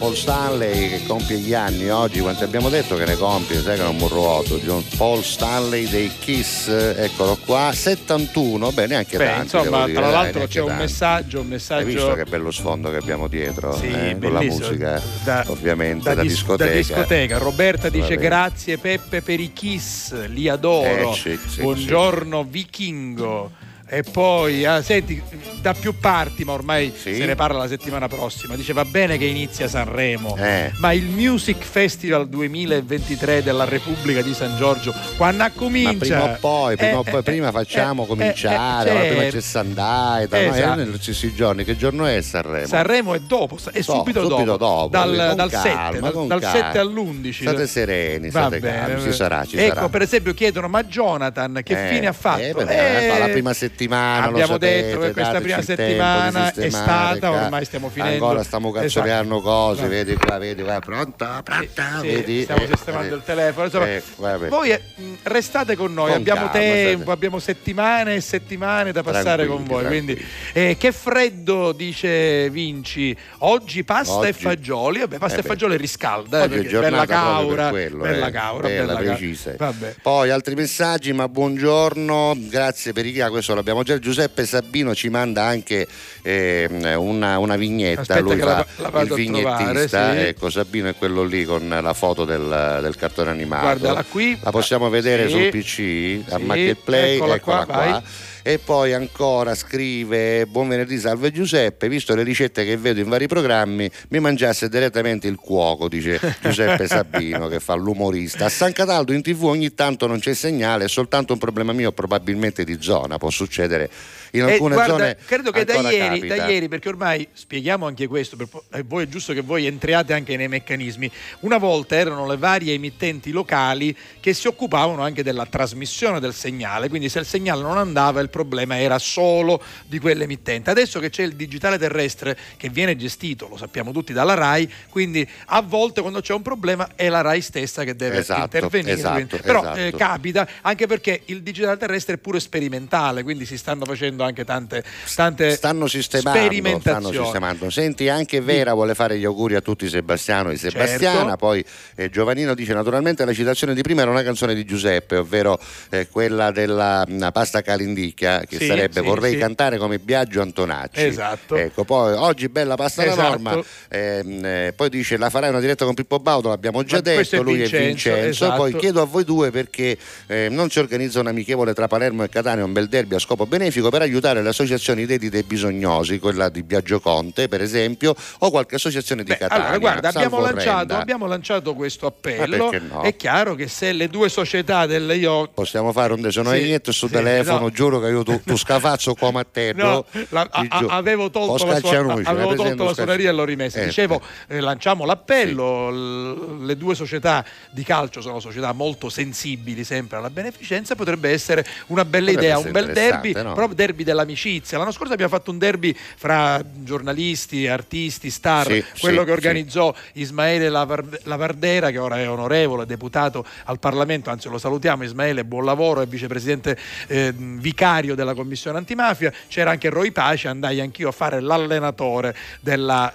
Speaker 2: Paul Stanley che compie gli anni oggi, quanti abbiamo detto che ne compie, sai che non burro otto, John Paul Stanley dei Kiss, eccolo qua, 71, beh neanche
Speaker 3: Beh,
Speaker 2: tanti.
Speaker 3: insomma,
Speaker 2: dire,
Speaker 3: tra
Speaker 2: dai,
Speaker 3: l'altro
Speaker 2: neanche
Speaker 3: c'è un
Speaker 2: tanti.
Speaker 3: messaggio, un
Speaker 2: Hai
Speaker 3: messaggio
Speaker 2: visto che bello sfondo che abbiamo dietro?
Speaker 3: Sì,
Speaker 2: eh, con la musica,
Speaker 3: Da-
Speaker 2: ovviamente, da,
Speaker 3: dis-
Speaker 2: discoteca.
Speaker 3: da discoteca. Roberta dice grazie Peppe per i kiss, li adoro.
Speaker 2: Eh, sì, sì,
Speaker 3: Buongiorno vichingo. E poi, ah, senti, da più parti, ma ormai se ne parla la settimana prossima. Dice va bene che inizia Sanremo,
Speaker 2: Eh.
Speaker 3: ma il Music Festival 2023 della Repubblica di San Giorgio, quando
Speaker 2: Ma
Speaker 3: comincia?
Speaker 2: prima o poi, prima,
Speaker 3: Eh,
Speaker 2: o poi,
Speaker 3: eh,
Speaker 2: prima
Speaker 3: eh,
Speaker 2: facciamo
Speaker 3: eh,
Speaker 2: cominciare,
Speaker 3: eh,
Speaker 2: prima
Speaker 3: certo.
Speaker 2: c'è Sandai, no?
Speaker 3: Esatto.
Speaker 2: Negli stessi giorni, che giorno è Sanremo?
Speaker 3: Sanremo è dopo, è
Speaker 2: So,
Speaker 3: subito,
Speaker 2: subito dopo,
Speaker 3: dal,
Speaker 2: con
Speaker 3: dal
Speaker 2: calma,
Speaker 3: 7, dal, dal
Speaker 2: calma.
Speaker 3: 7 all'11.
Speaker 2: State sereni, state
Speaker 3: bene.
Speaker 2: calmi, ci sarà, ci
Speaker 3: ecco,
Speaker 2: sarà.
Speaker 3: per esempio chiedono, ma Jonathan che fine ha fatto?
Speaker 2: eh, beh,
Speaker 3: Eh,
Speaker 2: la prima settimana, lo
Speaker 3: abbiamo
Speaker 2: sapete,
Speaker 3: detto che questa prima
Speaker 2: di
Speaker 3: settimana è stata, ormai stiamo finendo.
Speaker 2: Ancora stiamo cazzoleando
Speaker 3: Esatto.
Speaker 2: cose,
Speaker 3: Va-
Speaker 2: vedi qua, vedi qua, pronta, pronta,
Speaker 3: Sì,
Speaker 2: vedi?
Speaker 3: stiamo
Speaker 2: eh,
Speaker 3: sistemando
Speaker 2: eh,
Speaker 3: il telefono. Insomma,
Speaker 2: eh,
Speaker 3: voi eh, restate con noi,
Speaker 2: Con
Speaker 3: abbiamo
Speaker 2: calma,
Speaker 3: tempo,
Speaker 2: state-
Speaker 3: abbiamo settimane e settimane da passare con voi.
Speaker 2: Tranquilli,
Speaker 3: Quindi, eh, che freddo, dice Vinci. Oggi pasta e
Speaker 2: Oggi-
Speaker 3: fagioli. Vabbè, pasta
Speaker 2: Eh
Speaker 3: e fagioli riscalda,
Speaker 2: Oggi è
Speaker 3: perché bella
Speaker 2: proprio per
Speaker 3: caura,
Speaker 2: quello,
Speaker 3: bella caura,
Speaker 2: bella,
Speaker 3: bella caura.
Speaker 2: precisa. Poi altri messaggi, ma buongiorno, grazie per i chia, questo l'abbiamo già. Giuseppe Sabino ci manda anche ehm, una, una vignetta,
Speaker 3: Aspetta
Speaker 2: lui fa
Speaker 3: la- la
Speaker 2: il vignettista,
Speaker 3: trovare, sì.
Speaker 2: ecco Sabino è quello lì con la foto del, del cartone animato.
Speaker 3: Guardala qui.
Speaker 2: La possiamo vedere
Speaker 3: Sì.
Speaker 2: sul PC, a
Speaker 3: Sì,
Speaker 2: Marketplay,
Speaker 3: eccola
Speaker 2: eccola
Speaker 3: qua,
Speaker 2: qua. E poi ancora scrive: Buon venerdì, salve Giuseppe. Visto le ricette che vedo in vari programmi, mi mangiasse direttamente il cuoco, dice Giuseppe Sabino, che fa l'umorista. A San Cataldo in tv ogni tanto non c'è segnale, è soltanto un problema mio, probabilmente di zona. Può succedere in
Speaker 3: Eh,
Speaker 2: alcune
Speaker 3: guarda,
Speaker 2: zone.
Speaker 3: credo che da ieri, da ieri, perché ormai spieghiamo anche questo, per eh, voi è giusto che voi entriate anche nei meccanismi. Una volta erano le varie emittenti locali che si occupavano anche della trasmissione del segnale, quindi se il segnale non andava il problema era solo di quell'emittente. Adesso che c'è il digitale terrestre che viene gestito, lo sappiamo tutti, dalla RAI, quindi a volte quando c'è un problema è la RAI stessa che deve
Speaker 2: Esatto,
Speaker 3: intervenire.
Speaker 2: esatto,
Speaker 3: Però
Speaker 2: esatto.
Speaker 3: eh, capita anche perché il digitale terrestre è pure sperimentale, quindi si stanno facendo anche tante, tante
Speaker 2: stanno sistemando, stanno sistemando. Senti, anche Vera vuole fare gli auguri a tutti Sebastiano e Sebastiana.
Speaker 3: Certo.
Speaker 2: Poi eh, Giovanino dice: Naturalmente la citazione di prima era una canzone di Giuseppe, ovvero eh, quella della mh, pasta calindicchia, che
Speaker 3: Sì,
Speaker 2: sarebbe
Speaker 3: sì,
Speaker 2: Vorrei
Speaker 3: sì.
Speaker 2: cantare come Biagio Antonacci.
Speaker 3: Esatto.
Speaker 2: Ecco, poi oggi bella pasta alla
Speaker 3: Esatto.
Speaker 2: norma. ehm, eh, poi dice: La farai una diretta con Pippo Baudo, l'abbiamo già
Speaker 3: Ma
Speaker 2: detto.
Speaker 3: è
Speaker 2: Lui è
Speaker 3: Vincenzo,
Speaker 2: Vincenzo.
Speaker 3: esatto.
Speaker 2: Poi chiedo a voi due perché eh, non si organizza un amichevole tra Palermo e Catania, un bel derby a scopo benefico per aiutare le associazioni dedite ai bisognosi, quella di Biagio Conte per esempio, o qualche associazione di Catania.
Speaker 3: Allora, guarda, abbiamo lanciato, abbiamo lanciato questo appello.
Speaker 2: no?
Speaker 3: È chiaro che se le due società del io
Speaker 2: Possiamo fare un desonoietto
Speaker 3: Sì,
Speaker 2: su
Speaker 3: sì,
Speaker 2: telefono,
Speaker 3: no.
Speaker 2: giuro che io tu, tu scafazzo come a te.
Speaker 3: No, la- a- a- avevo tolto, la, sua- avevo tolto la suoneria e l'ho rimessa.
Speaker 2: Eh,
Speaker 3: Dicevo, eh, lanciamo l'appello. l- le due società di calcio sono società molto sensibili sempre alla beneficenza. Potrebbe essere una bella
Speaker 2: Potrebbe
Speaker 3: idea, un bel derby,
Speaker 2: no?
Speaker 3: proprio derby dell'amicizia. L'anno scorso abbiamo fatto un derby fra giornalisti, artisti, star,
Speaker 2: Sì,
Speaker 3: quello
Speaker 2: sì,
Speaker 3: che organizzò Ismaele Lavar- Lavardera, che ora è onorevole, deputato al Parlamento, anzi lo salutiamo Ismaele, buon lavoro, è vicepresidente eh, vicario della commissione antimafia. C'era anche Roy Pace, andai anch'io a fare l'allenatore della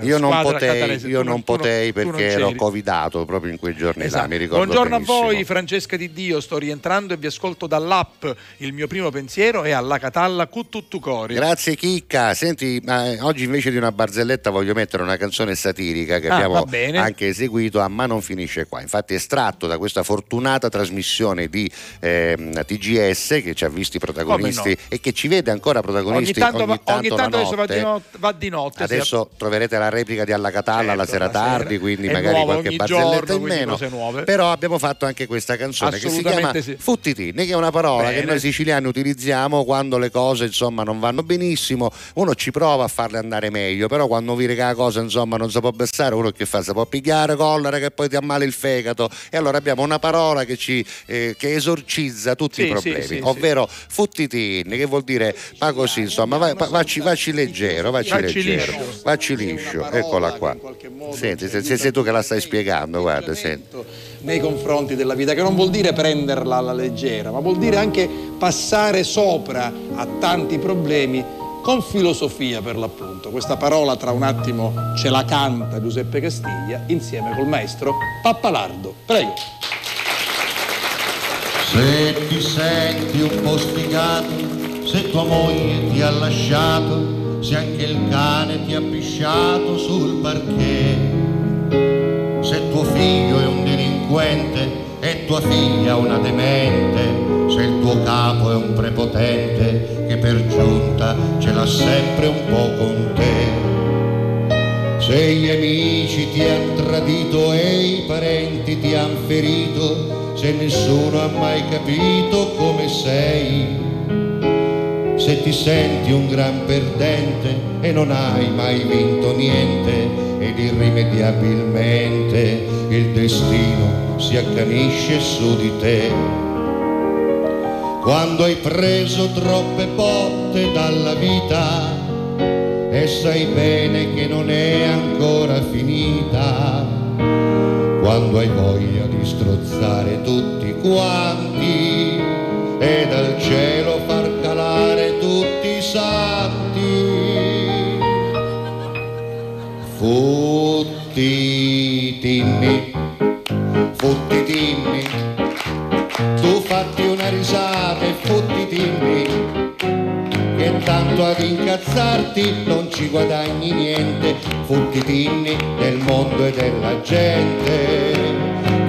Speaker 3: eh,
Speaker 2: Io non potei,
Speaker 3: catanese.
Speaker 2: io
Speaker 3: Tu
Speaker 2: non potei
Speaker 3: tu non
Speaker 2: perché ero covidato proprio in quei giorni
Speaker 3: Esatto.
Speaker 2: là, mi ricordo
Speaker 3: Buongiorno
Speaker 2: benissimo.
Speaker 3: a voi, Francesca Di Dio. Sto rientrando e vi ascolto dall'app. Il mio primo pensiero è alla Catalla Cuttutucori.
Speaker 2: Grazie Chicca, senti, ma, eh, oggi invece di una barzelletta voglio mettere una canzone satirica che
Speaker 3: Ah,
Speaker 2: abbiamo anche eseguito a Ma non finisce qua. Infatti estratto da questa fortunata trasmissione di ehm, TGS che ci ha visti protagonisti
Speaker 3: Come
Speaker 2: e che ci vede ancora
Speaker 3: Ogni
Speaker 2: protagonisti
Speaker 3: tanto, va-
Speaker 2: ogni
Speaker 3: ogni
Speaker 2: tanto
Speaker 3: tanto
Speaker 2: la
Speaker 3: adesso va di,
Speaker 2: notte.
Speaker 3: notte, va di notte. sì.
Speaker 2: Adesso troverete la replica di Alla Catalla la
Speaker 3: Certo,
Speaker 2: sera
Speaker 3: la sera.
Speaker 2: tardi, quindi
Speaker 3: È
Speaker 2: magari
Speaker 3: nuova
Speaker 2: qualche
Speaker 3: ogni
Speaker 2: barzelletta
Speaker 3: giorno,
Speaker 2: in meno. Però abbiamo fatto anche questa canzone che si chiama
Speaker 3: sì.
Speaker 2: Futtitini, che è una parola che
Speaker 3: Bene.
Speaker 2: noi siciliani utilizziamo quando le cose insomma non vanno benissimo. Uno ci prova a farle andare meglio, però quando vede che la cosa insomma non si può bessare, uno che fa? Si può pigliare, collera che poi ti ammala il fegato. E allora abbiamo una parola che ci eh, che esorcizza tutti
Speaker 3: Sì,
Speaker 2: i problemi,
Speaker 3: sì, sì,
Speaker 2: ovvero futtitini, che vuol dire ma così insomma, vai, va- vacci, vacci leggero, vacci,
Speaker 3: Vacci
Speaker 2: leggero,
Speaker 3: liscio.
Speaker 2: vacci liscio, eccola qua. Senti, se, se sei tu che la stai spiegando, guarda, senti.
Speaker 3: Nei confronti della vita, che non vuol dire prenderla alla leggera, ma vuol dire anche passare sopra a tanti problemi con filosofia per l'appunto. Questa parola tra un attimo ce la canta Giuseppe Castiglia insieme col maestro Pappalardo. Prego.
Speaker 16: Se ti senti un po' sfigato, se tua moglie ti ha lasciato, se anche il cane ti ha pisciato sul parquet, se tuo figlio è delinquente e tua figlia una demente, se il tuo capo è un prepotente che per giunta ce l'ha sempre un po' con te. Se gli amici ti han tradito e i parenti ti han ferito, se nessuno ha mai capito come sei, se ti senti un gran perdente e non hai mai vinto niente ed irrimediabilmente il destino si accanisce su di te. Quando hai preso troppe botte dalla vita e sai bene che non è ancora finita, quando hai voglia di strozzare tutti quanti e dal cielo Futtitinni, futtitinni, tu fatti una risata e futtitinni, che tanto ad incazzarti non ci guadagni niente, futtitinni del mondo e della gente,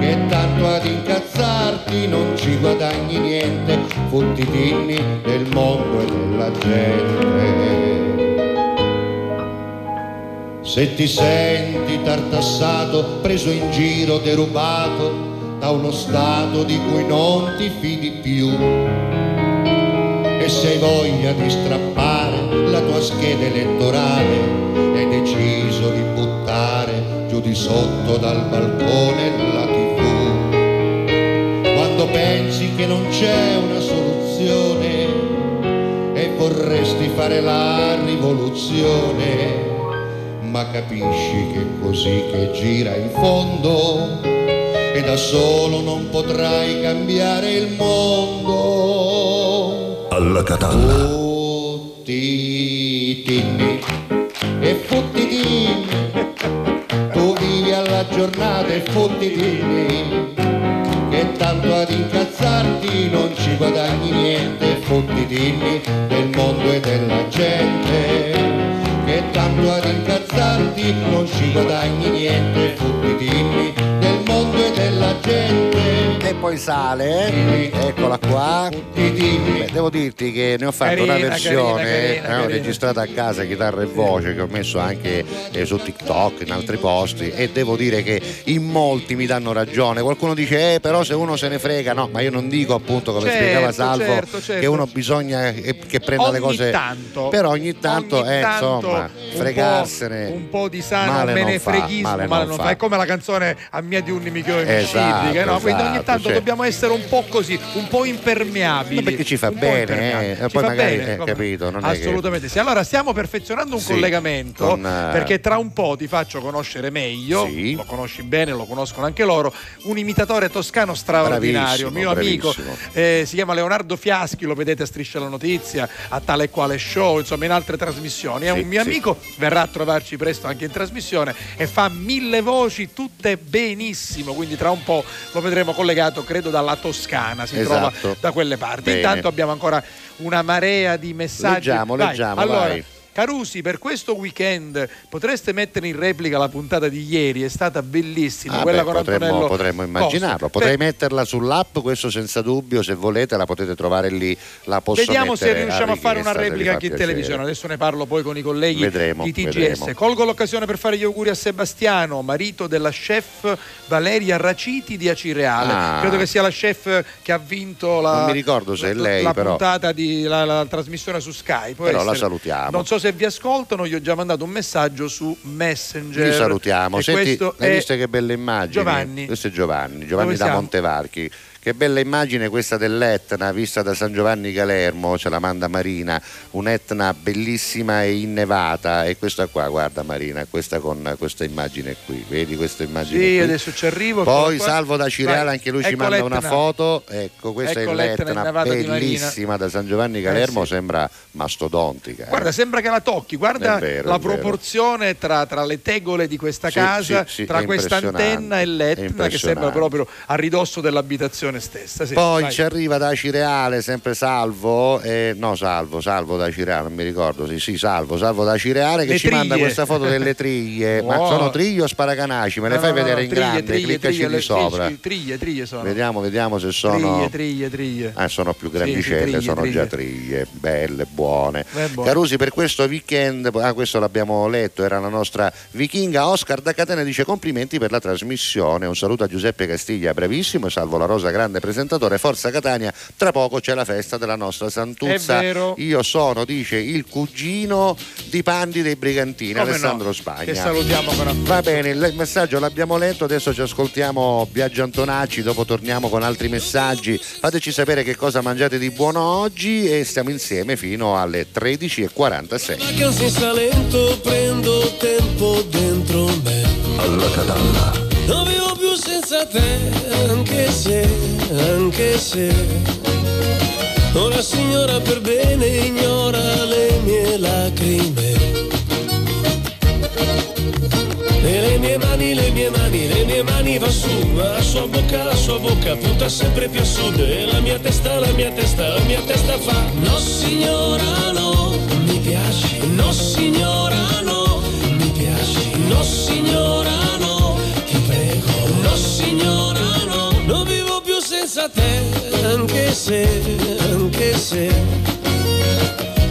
Speaker 16: che tanto ad incazzarti non ci guadagni niente, fottitini del mondo e della gente. Se ti senti tartassato, preso in giro, derubato da uno Stato di cui non ti fidi più, e se hai voglia di strappare la tua scheda elettorale, hai deciso di buttare giù di sotto dal balcone la tv. Quando pensi che non c'è una soluzione e vorresti fare la rivoluzione, ma capisci che così che gira in fondo e da solo non potrai cambiare il mondo.
Speaker 7: Alla catalla.
Speaker 16: Fottitini e fottitini, tu vivi alla giornata e fottitini, che tanto ad incazzarti non ci guadagni niente, fottitini del mondo e della gente che tanto ad incazzarti non ci guadagni niente, fottitini
Speaker 2: poi sale, eh? eccola qua. Beh, devo dirti che ne ho fatto una
Speaker 3: Carina,
Speaker 2: versione
Speaker 3: carina, carina,
Speaker 2: eh, registrata a casa, chitarra e voce, che ho messo anche eh, su TikTok, in altri posti, e devo dire che in molti mi danno ragione. Qualcuno dice, eh, però se uno se ne frega, no, ma io non dico appunto come
Speaker 3: Certo,
Speaker 2: spiegava Salvo
Speaker 3: certo, certo.
Speaker 2: che uno bisogna eh, che prenda le
Speaker 3: Ogni
Speaker 2: cose.
Speaker 3: tanto.
Speaker 2: però ogni tanto,
Speaker 3: Ogni
Speaker 2: eh,
Speaker 3: tanto
Speaker 2: insomma,
Speaker 3: un po'-
Speaker 2: fregarsene.
Speaker 3: un po' di sano menefreghismo
Speaker 2: male
Speaker 3: male
Speaker 2: non fa.
Speaker 3: è come la canzone a mia di un migliore
Speaker 2: Esatto,
Speaker 3: immiscibili no? quindi ogni
Speaker 2: esatto,
Speaker 3: tanto dobbiamo essere un po' così un po' impermeabili.
Speaker 2: Ma perché ci fa bene, eh,
Speaker 3: Ci
Speaker 2: poi
Speaker 3: fa
Speaker 2: magari,
Speaker 3: bene,
Speaker 2: eh, capito, non è che-
Speaker 3: assolutamente sì. Allora stiamo perfezionando un
Speaker 2: Sì,
Speaker 3: collegamento
Speaker 2: con, eh,
Speaker 3: perché tra un po' ti faccio conoscere meglio
Speaker 2: Sì.
Speaker 3: lo conosci bene lo conoscono anche loro un imitatore toscano straordinario
Speaker 2: Bravissimo,
Speaker 3: mio amico
Speaker 2: bravissimo.
Speaker 3: eh, si chiama Leonardo Fiaschi lo vedete a Striscia la Notizia a tale e quale show insomma in altre trasmissioni. È un mio amico verrà a trovarci presto anche in trasmissione e fa mille voci tutte benissimo quindi tra un po' lo vedremo collegato credo dalla Toscana si
Speaker 2: Esatto.
Speaker 3: trova da quelle parti
Speaker 2: Bene.
Speaker 3: intanto abbiamo ancora una marea di messaggi
Speaker 2: Leggiamo,
Speaker 3: Vai.
Speaker 2: leggiamo,
Speaker 3: allora
Speaker 2: vai.
Speaker 3: Carusi, per questo weekend potreste mettere in replica la puntata di ieri, è stata bellissima.
Speaker 2: Ah,
Speaker 3: quella
Speaker 2: beh,
Speaker 3: con
Speaker 2: potremmo, potremmo immaginarlo, potrei
Speaker 3: Beh,
Speaker 2: metterla sull'app, questo senza dubbio, se volete la potete trovare lì, la posso
Speaker 3: Vediamo se riusciamo a fare una replica anche in televisione. Adesso ne parlo poi con i colleghi
Speaker 2: Vedremo,
Speaker 3: di TGS.
Speaker 2: vedremo.
Speaker 3: Colgo l'occasione per fare gli auguri a Sebastiano, marito della chef Valeria Raciti di Acireale.
Speaker 2: Ah.
Speaker 3: Credo che sia la chef che ha vinto la,
Speaker 2: Non mi ricordo se è
Speaker 3: la-
Speaker 2: lei,
Speaker 3: la
Speaker 2: però.
Speaker 3: puntata di la, la trasmissione su Sky. Può
Speaker 2: Però la
Speaker 3: essere.
Speaker 2: salutiamo.
Speaker 3: Non so se vi ascoltano, gli ho già mandato un messaggio su Messenger.
Speaker 2: Vi salutiamo.
Speaker 3: E
Speaker 2: Senti, hai visto che belle immagini?
Speaker 3: Giovanni.
Speaker 2: Questo è Giovanni, Giovanni
Speaker 3: Dove
Speaker 2: da
Speaker 3: siamo?
Speaker 2: Montevarchi. Che bella immagine questa dell'Etna vista da San Giovanni Galermo, ce la manda Marina, un'Etna bellissima e innevata e questa qua, guarda Marina, questa con questa immagine qui, vedi questa immagine
Speaker 3: Sì,
Speaker 2: qui?
Speaker 3: adesso ci arrivo.
Speaker 2: Poi. Salvo da Cireale, anche lui ci
Speaker 3: Ecco
Speaker 2: manda una
Speaker 3: l'Etna.
Speaker 2: foto. Ecco, questa
Speaker 3: Ecco
Speaker 2: è
Speaker 3: l'Etna
Speaker 2: l'Etna, bellissima da San Giovanni Galermo,
Speaker 3: Eh sì.
Speaker 2: sembra mastodontica. eh.
Speaker 3: Guarda, sembra che la tocchi, guarda
Speaker 2: vero,
Speaker 3: la proporzione tra, tra le tegole di questa
Speaker 2: Sì,
Speaker 3: casa,
Speaker 2: sì,
Speaker 3: tra questa antenna e l'Etna che sembra proprio a ridosso dell'abitazione stessa. Sì,
Speaker 2: Poi
Speaker 3: vai.
Speaker 2: ci arriva da Cireale, sempre Salvo, eh, no Salvo, Salvo da Cireale, non mi ricordo, sì, sì, Salvo, Salvo da Cireale che
Speaker 3: Le
Speaker 2: ci manda
Speaker 3: triglie.
Speaker 2: questa foto delle triglie, ma
Speaker 3: Wow.
Speaker 2: sono triglie o sparacanaci? Me le
Speaker 3: No,
Speaker 2: fai
Speaker 3: no, no,
Speaker 2: vedere in
Speaker 3: triglie,
Speaker 2: grande,
Speaker 3: triglie,
Speaker 2: cliccaci
Speaker 3: le-
Speaker 2: sopra.
Speaker 3: Triglie, triglie sono.
Speaker 2: Vediamo, vediamo se sono...
Speaker 3: Triglie, triglie.
Speaker 2: Ah, sono più grandicelle,
Speaker 3: sì,
Speaker 2: sono già triglie, belle, buone.
Speaker 3: Eh, buone.
Speaker 2: Carusi, per questo weekend, ah, questo l'abbiamo letto, era la nostra vichinga. Oscar da Catena dice complimenti per la trasmissione. Un saluto a Giuseppe Castiglia, bravissimo, e salvo la Rosa, grande presentatore. Forza Catania, tra poco c'è la festa della nostra Santuzza.
Speaker 3: È vero.
Speaker 2: Io sono, dice, il cugino di Pandi dei Brigantini,
Speaker 3: Come no?
Speaker 2: Alessandro Spagna.
Speaker 3: Che salutiamo con affetto.
Speaker 2: Va bene, il messaggio l'abbiamo letto, adesso ci ascoltiamo Biagio Antonacci, dopo torniamo con altri messaggi. Fateci sapere che cosa mangiate di buono oggi e stiamo insieme fino alle 13.46.
Speaker 14: Che un senza lento prendo tempo dentro me
Speaker 7: Alla catalla.
Speaker 14: Non vivo più senza te Anche se, anche se. Una signora per bene ignora le mie lacrime. E le mie mani, le mie mani, le mie mani va su, la sua bocca, la sua bocca punta sempre più a sud. E la mia testa, la mia testa, la mia testa fa No signora no, mi piaci, no signora no, mi piaci, no signora no, ti prego, no signora no, no senza te, anche se, anche se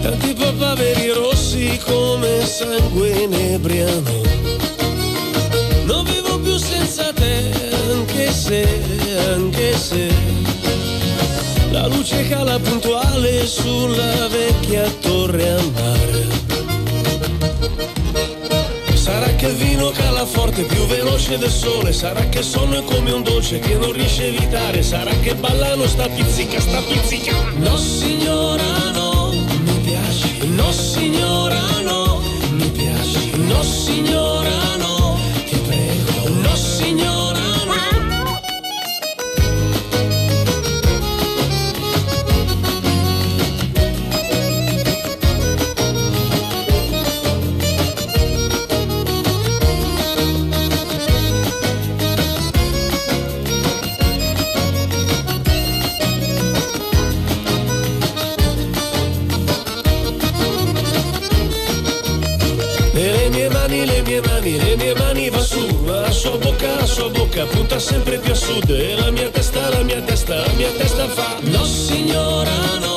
Speaker 14: tanti papaveri rossi come sangue inebriano. Non vivo più senza te, anche se, anche se la luce cala puntuale sulla vecchia torre a mare. Sarà che il vino cala forte, più veloce del sole, sarà che il sonno è come un dolce che non riesce a evitare, sarà che ballano sta pizzica, sta pizzica. No signora no, mi piaci, no signora no, mi piaci, no signora mie mani, le mie mani va su, la sua bocca, la sua bocca punta sempre più a sud. E la mia testa, la mia testa, la mia testa fa No signora no,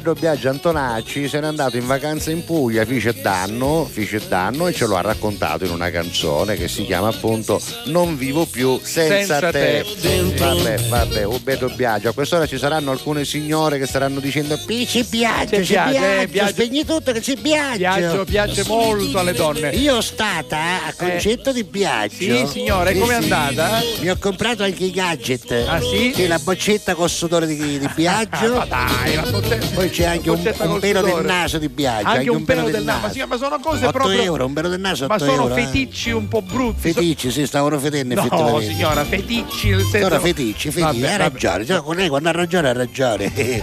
Speaker 2: bello viaggio Antonacci se n'è andato in vacanza in Puglia, fece danno, fece danno e ce lo ha raccontato in una canzone che si chiama appunto Non vivo più senza,
Speaker 3: Senza
Speaker 2: te.
Speaker 3: te.
Speaker 2: Vabbè, vabbè, un bello viaggio. A quest'ora ci saranno alcune signore che staranno dicendo
Speaker 17: Pi- ci piace,
Speaker 3: Ci piace, eh, piace.
Speaker 17: spegni tutto che ci piace.
Speaker 3: Piaggio piace molto alle donne.
Speaker 17: Io sono stata a concetto di Biagio.
Speaker 3: Sì, signore, com'è andata?
Speaker 17: Mi ho comprato anche i gadget.
Speaker 3: Ah, sì?
Speaker 17: la boccetta con sudore di, di Biagio.
Speaker 3: Ma dai, la boccetta.
Speaker 17: Poi c'è anche un, un pelo del naso di Biagio.
Speaker 3: Anche un pelo del naso, ma, sono cose
Speaker 17: 8
Speaker 3: proprio.
Speaker 17: euro, un pelo del naso 8
Speaker 3: Ma sono
Speaker 17: eh.
Speaker 3: feticci un po' brutti.
Speaker 17: Feticci, sì, stavano fedendo
Speaker 3: No, signora, feticci nel senso.
Speaker 17: Ora feticci, feticci,
Speaker 3: vabbè.
Speaker 17: ragione, cioè, con lei quando ha ragione ha ragione.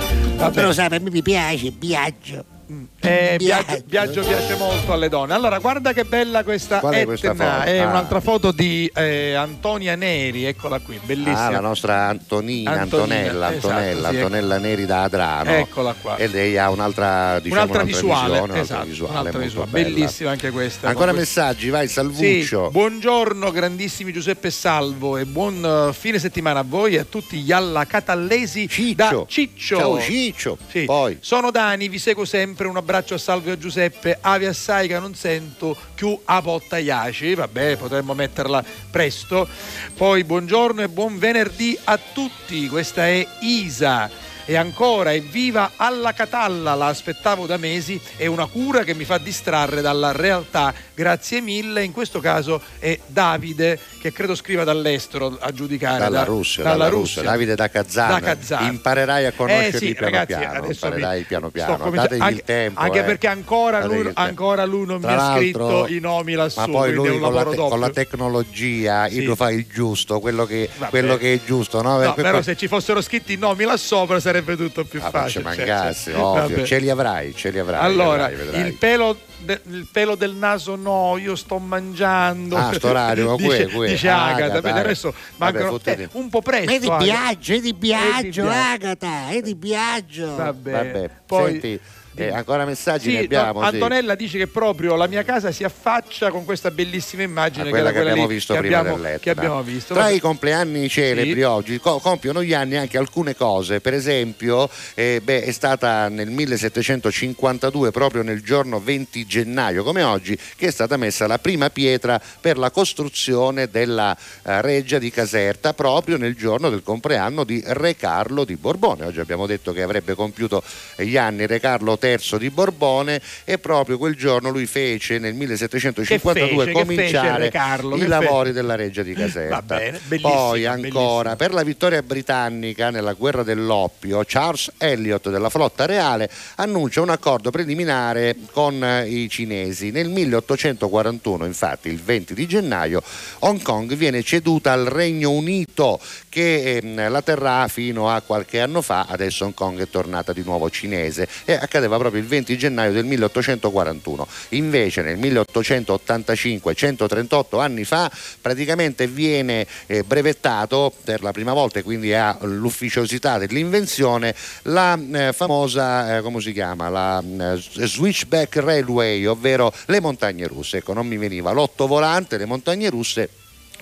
Speaker 17: Però sai, a me mi piace, Biagio.
Speaker 3: Eh,
Speaker 17: Biagio.
Speaker 3: Biagio, piace molto alle donne. Allora, guarda che bella questa
Speaker 2: Qual è
Speaker 3: Etna.
Speaker 2: questa foto?
Speaker 3: È
Speaker 2: Ah.
Speaker 3: un'altra foto di eh, Antonia Neri, eccola qui, bellissima.
Speaker 2: Ah, la nostra Antonina,
Speaker 3: Antonina,
Speaker 2: Antonella,
Speaker 3: esatto,
Speaker 2: Antonella,
Speaker 3: sì, ecco.
Speaker 2: Antonella Neri da Adrano.
Speaker 3: Eccola qua.
Speaker 2: E lei ha un'altra, diciamo,
Speaker 3: un'altra visuale,
Speaker 2: visione, un'altra
Speaker 3: esatto,
Speaker 2: visuale
Speaker 3: un'altra visuale. bellissima anche questa.
Speaker 2: Ancora messaggi, vai
Speaker 3: Sì,
Speaker 2: Salvuccio.
Speaker 3: buongiorno grandissimi Giuseppe Salvo e buon eh, fine settimana a voi e a tutti gli allacatallesi da Ciccio.
Speaker 2: Ciao Ciccio.
Speaker 3: Sì.
Speaker 2: Poi
Speaker 3: Sono Dani, vi seguo sempre, un abbraccio a Salvo e a Giuseppe, avi assai che non sento, più a potta iaci, vabbè potremmo metterla presto. Poi buongiorno e buon venerdì a tutti, questa è Isa. E ancora, evviva alla Catalla, la aspettavo da mesi, è una cura che mi fa distrarre dalla realtà. Grazie mille, in questo caso è Davide, che credo scriva dall'estero a giudicare.
Speaker 2: dalla
Speaker 3: da-
Speaker 2: Russia,
Speaker 3: dalla
Speaker 2: dalla
Speaker 3: Russia.
Speaker 2: Russia. Davide da Kazan.
Speaker 3: Da Kazan.
Speaker 2: Imparerai a conoscerli
Speaker 3: Eh sì,
Speaker 2: piano
Speaker 3: ragazzi,
Speaker 2: piano. Imparerai piano piano. Dategli
Speaker 3: anche,
Speaker 2: il tempo.
Speaker 3: anche
Speaker 2: eh.
Speaker 3: perché ancora lui, ancora lui non
Speaker 2: Tra
Speaker 3: mi ha scritto i nomi lassù.
Speaker 2: Ma poi lui con la, te- con la tecnologia
Speaker 3: Sì.
Speaker 2: lo fa il giusto, quello che, quello che è giusto, no?
Speaker 3: No, però se ci fossero scritti i nomi là sopra sarebbe tutto più
Speaker 2: Ah, ma ci
Speaker 3: facile. cioè,
Speaker 2: mancasse,
Speaker 3: cioè,
Speaker 2: ovvio, ce li avrai, ce li avrai.
Speaker 3: Allora, il pelo, de- il pelo del naso no, io sto mangiando.
Speaker 2: Ah, sto orario,
Speaker 3: dice,
Speaker 2: que, que.
Speaker 3: dice Agata,
Speaker 2: Agata,
Speaker 3: adesso
Speaker 2: Vabbè,
Speaker 3: mancano
Speaker 2: fottiti.
Speaker 3: eh, un po' presto.
Speaker 17: E di. Biagio, e di Biagio,
Speaker 3: Biagio.
Speaker 17: Agata, e di Biagio.
Speaker 3: Vabbè.
Speaker 2: Vabbè,
Speaker 3: Poi-
Speaker 2: senti, eh, ancora messaggi
Speaker 3: Sì,
Speaker 2: ne abbiamo.
Speaker 3: no,
Speaker 2: sì.
Speaker 3: Antonella dice che proprio la mia casa si affaccia con questa bellissima immagine
Speaker 2: Ah, quella che abbiamo
Speaker 3: lì
Speaker 2: visto
Speaker 3: che
Speaker 2: prima
Speaker 3: abbiamo, che abbiamo visto.
Speaker 2: Tra
Speaker 3: Vabbè.
Speaker 2: i compleanni celebri
Speaker 3: Sì.
Speaker 2: oggi co- compiono gli anni anche alcune cose, per esempio eh, beh, è stata nel 1752, proprio nel giorno 20 gennaio come oggi, che è stata messa la prima pietra per la costruzione della eh, reggia di Caserta, proprio nel giorno del compleanno di Re Carlo di Borbone. Oggi abbiamo detto che avrebbe compiuto gli anni Re Carlo III III di Borbone e proprio quel giorno lui fece nel 1752
Speaker 3: Che fece?
Speaker 2: Cominciare
Speaker 3: fece, Re Carlo?
Speaker 2: i lavori della reggia di Caserta.
Speaker 3: Bene, bellissimo,
Speaker 2: Poi ancora per la vittoria britannica nella guerra dell'oppio, Charles Elliot della flotta reale annuncia un accordo preliminare con i cinesi. Nel 1841, infatti, il 20 di gennaio, Hong Kong viene ceduta al Regno Unito che ehm, la terrà fino a qualche anno fa, adesso Hong Kong è tornata di nuovo cinese e accadeva proprio il 20 gennaio del 1841. Invece nel 1885, 138 anni fa, praticamente viene eh, brevettato per la prima volta e quindi ha l'ufficiosità dell'invenzione la eh, famosa, eh, come si chiama, la eh, switchback railway, ovvero le montagne russe. Ecco, non mi veniva l'ottovolante, le montagne russe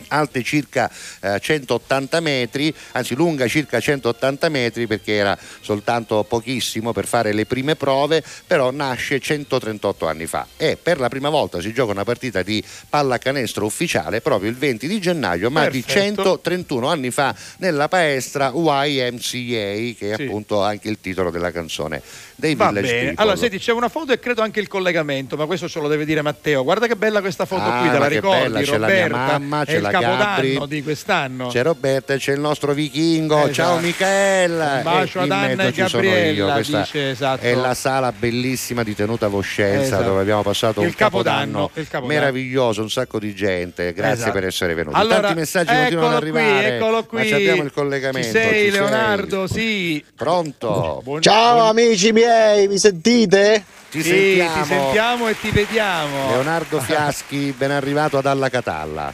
Speaker 2: alte circa eh, 180 metri, anzi lunga circa 180 metri perché era soltanto pochissimo per fare le prime prove, però nasce 138 anni fa e per la prima volta si gioca una partita di pallacanestro ufficiale proprio il 20 di gennaio, ma di
Speaker 3: Perfetto.
Speaker 2: 131 anni fa nella palestra YMCA, che è appunto anche il titolo della canzone dei
Speaker 3: Va
Speaker 2: Village
Speaker 3: bene,
Speaker 2: People.
Speaker 3: allora senti c'è una foto e credo anche il collegamento, ma questo ce lo deve dire Matteo. Guarda che bella questa foto
Speaker 2: Ah,
Speaker 3: qui, te la ricordi?
Speaker 2: bella, c'è la
Speaker 3: Roberta?
Speaker 2: mia mamma, c'è la
Speaker 3: capodanno
Speaker 2: Gabri.
Speaker 3: di quest'anno.
Speaker 2: C'è Roberta e c'è il nostro vichingo.
Speaker 3: Esatto.
Speaker 2: Ciao Michaela.
Speaker 3: Un bacio ad
Speaker 2: in
Speaker 3: Anna
Speaker 2: mezzo
Speaker 3: e
Speaker 2: ci sono io.
Speaker 3: Gabriella,
Speaker 2: Questa
Speaker 3: dice, esatto.
Speaker 2: È la sala bellissima di tenuta Voscenza
Speaker 3: Esatto.
Speaker 2: dove abbiamo passato
Speaker 3: Il
Speaker 2: un capodanno,
Speaker 3: Capodanno, il Capodanno.
Speaker 2: meraviglioso, un sacco di gente. Grazie
Speaker 3: Esatto.
Speaker 2: per essere venuti.
Speaker 3: Allora,
Speaker 2: Tanti messaggi continuano ad
Speaker 3: qui,
Speaker 2: arrivare.
Speaker 3: eccolo qui.
Speaker 2: Ma ci abbiamo il collegamento.
Speaker 3: Ci sei
Speaker 2: ci
Speaker 3: Leonardo, sì.
Speaker 2: Pronto?
Speaker 18: Ciao amici miei, mi sentite?
Speaker 2: Ti
Speaker 3: Sì,
Speaker 2: sentiamo.
Speaker 3: ti sentiamo e ti vediamo.
Speaker 2: Leonardo Fiaschi, ben arrivato ad Alla Catalla.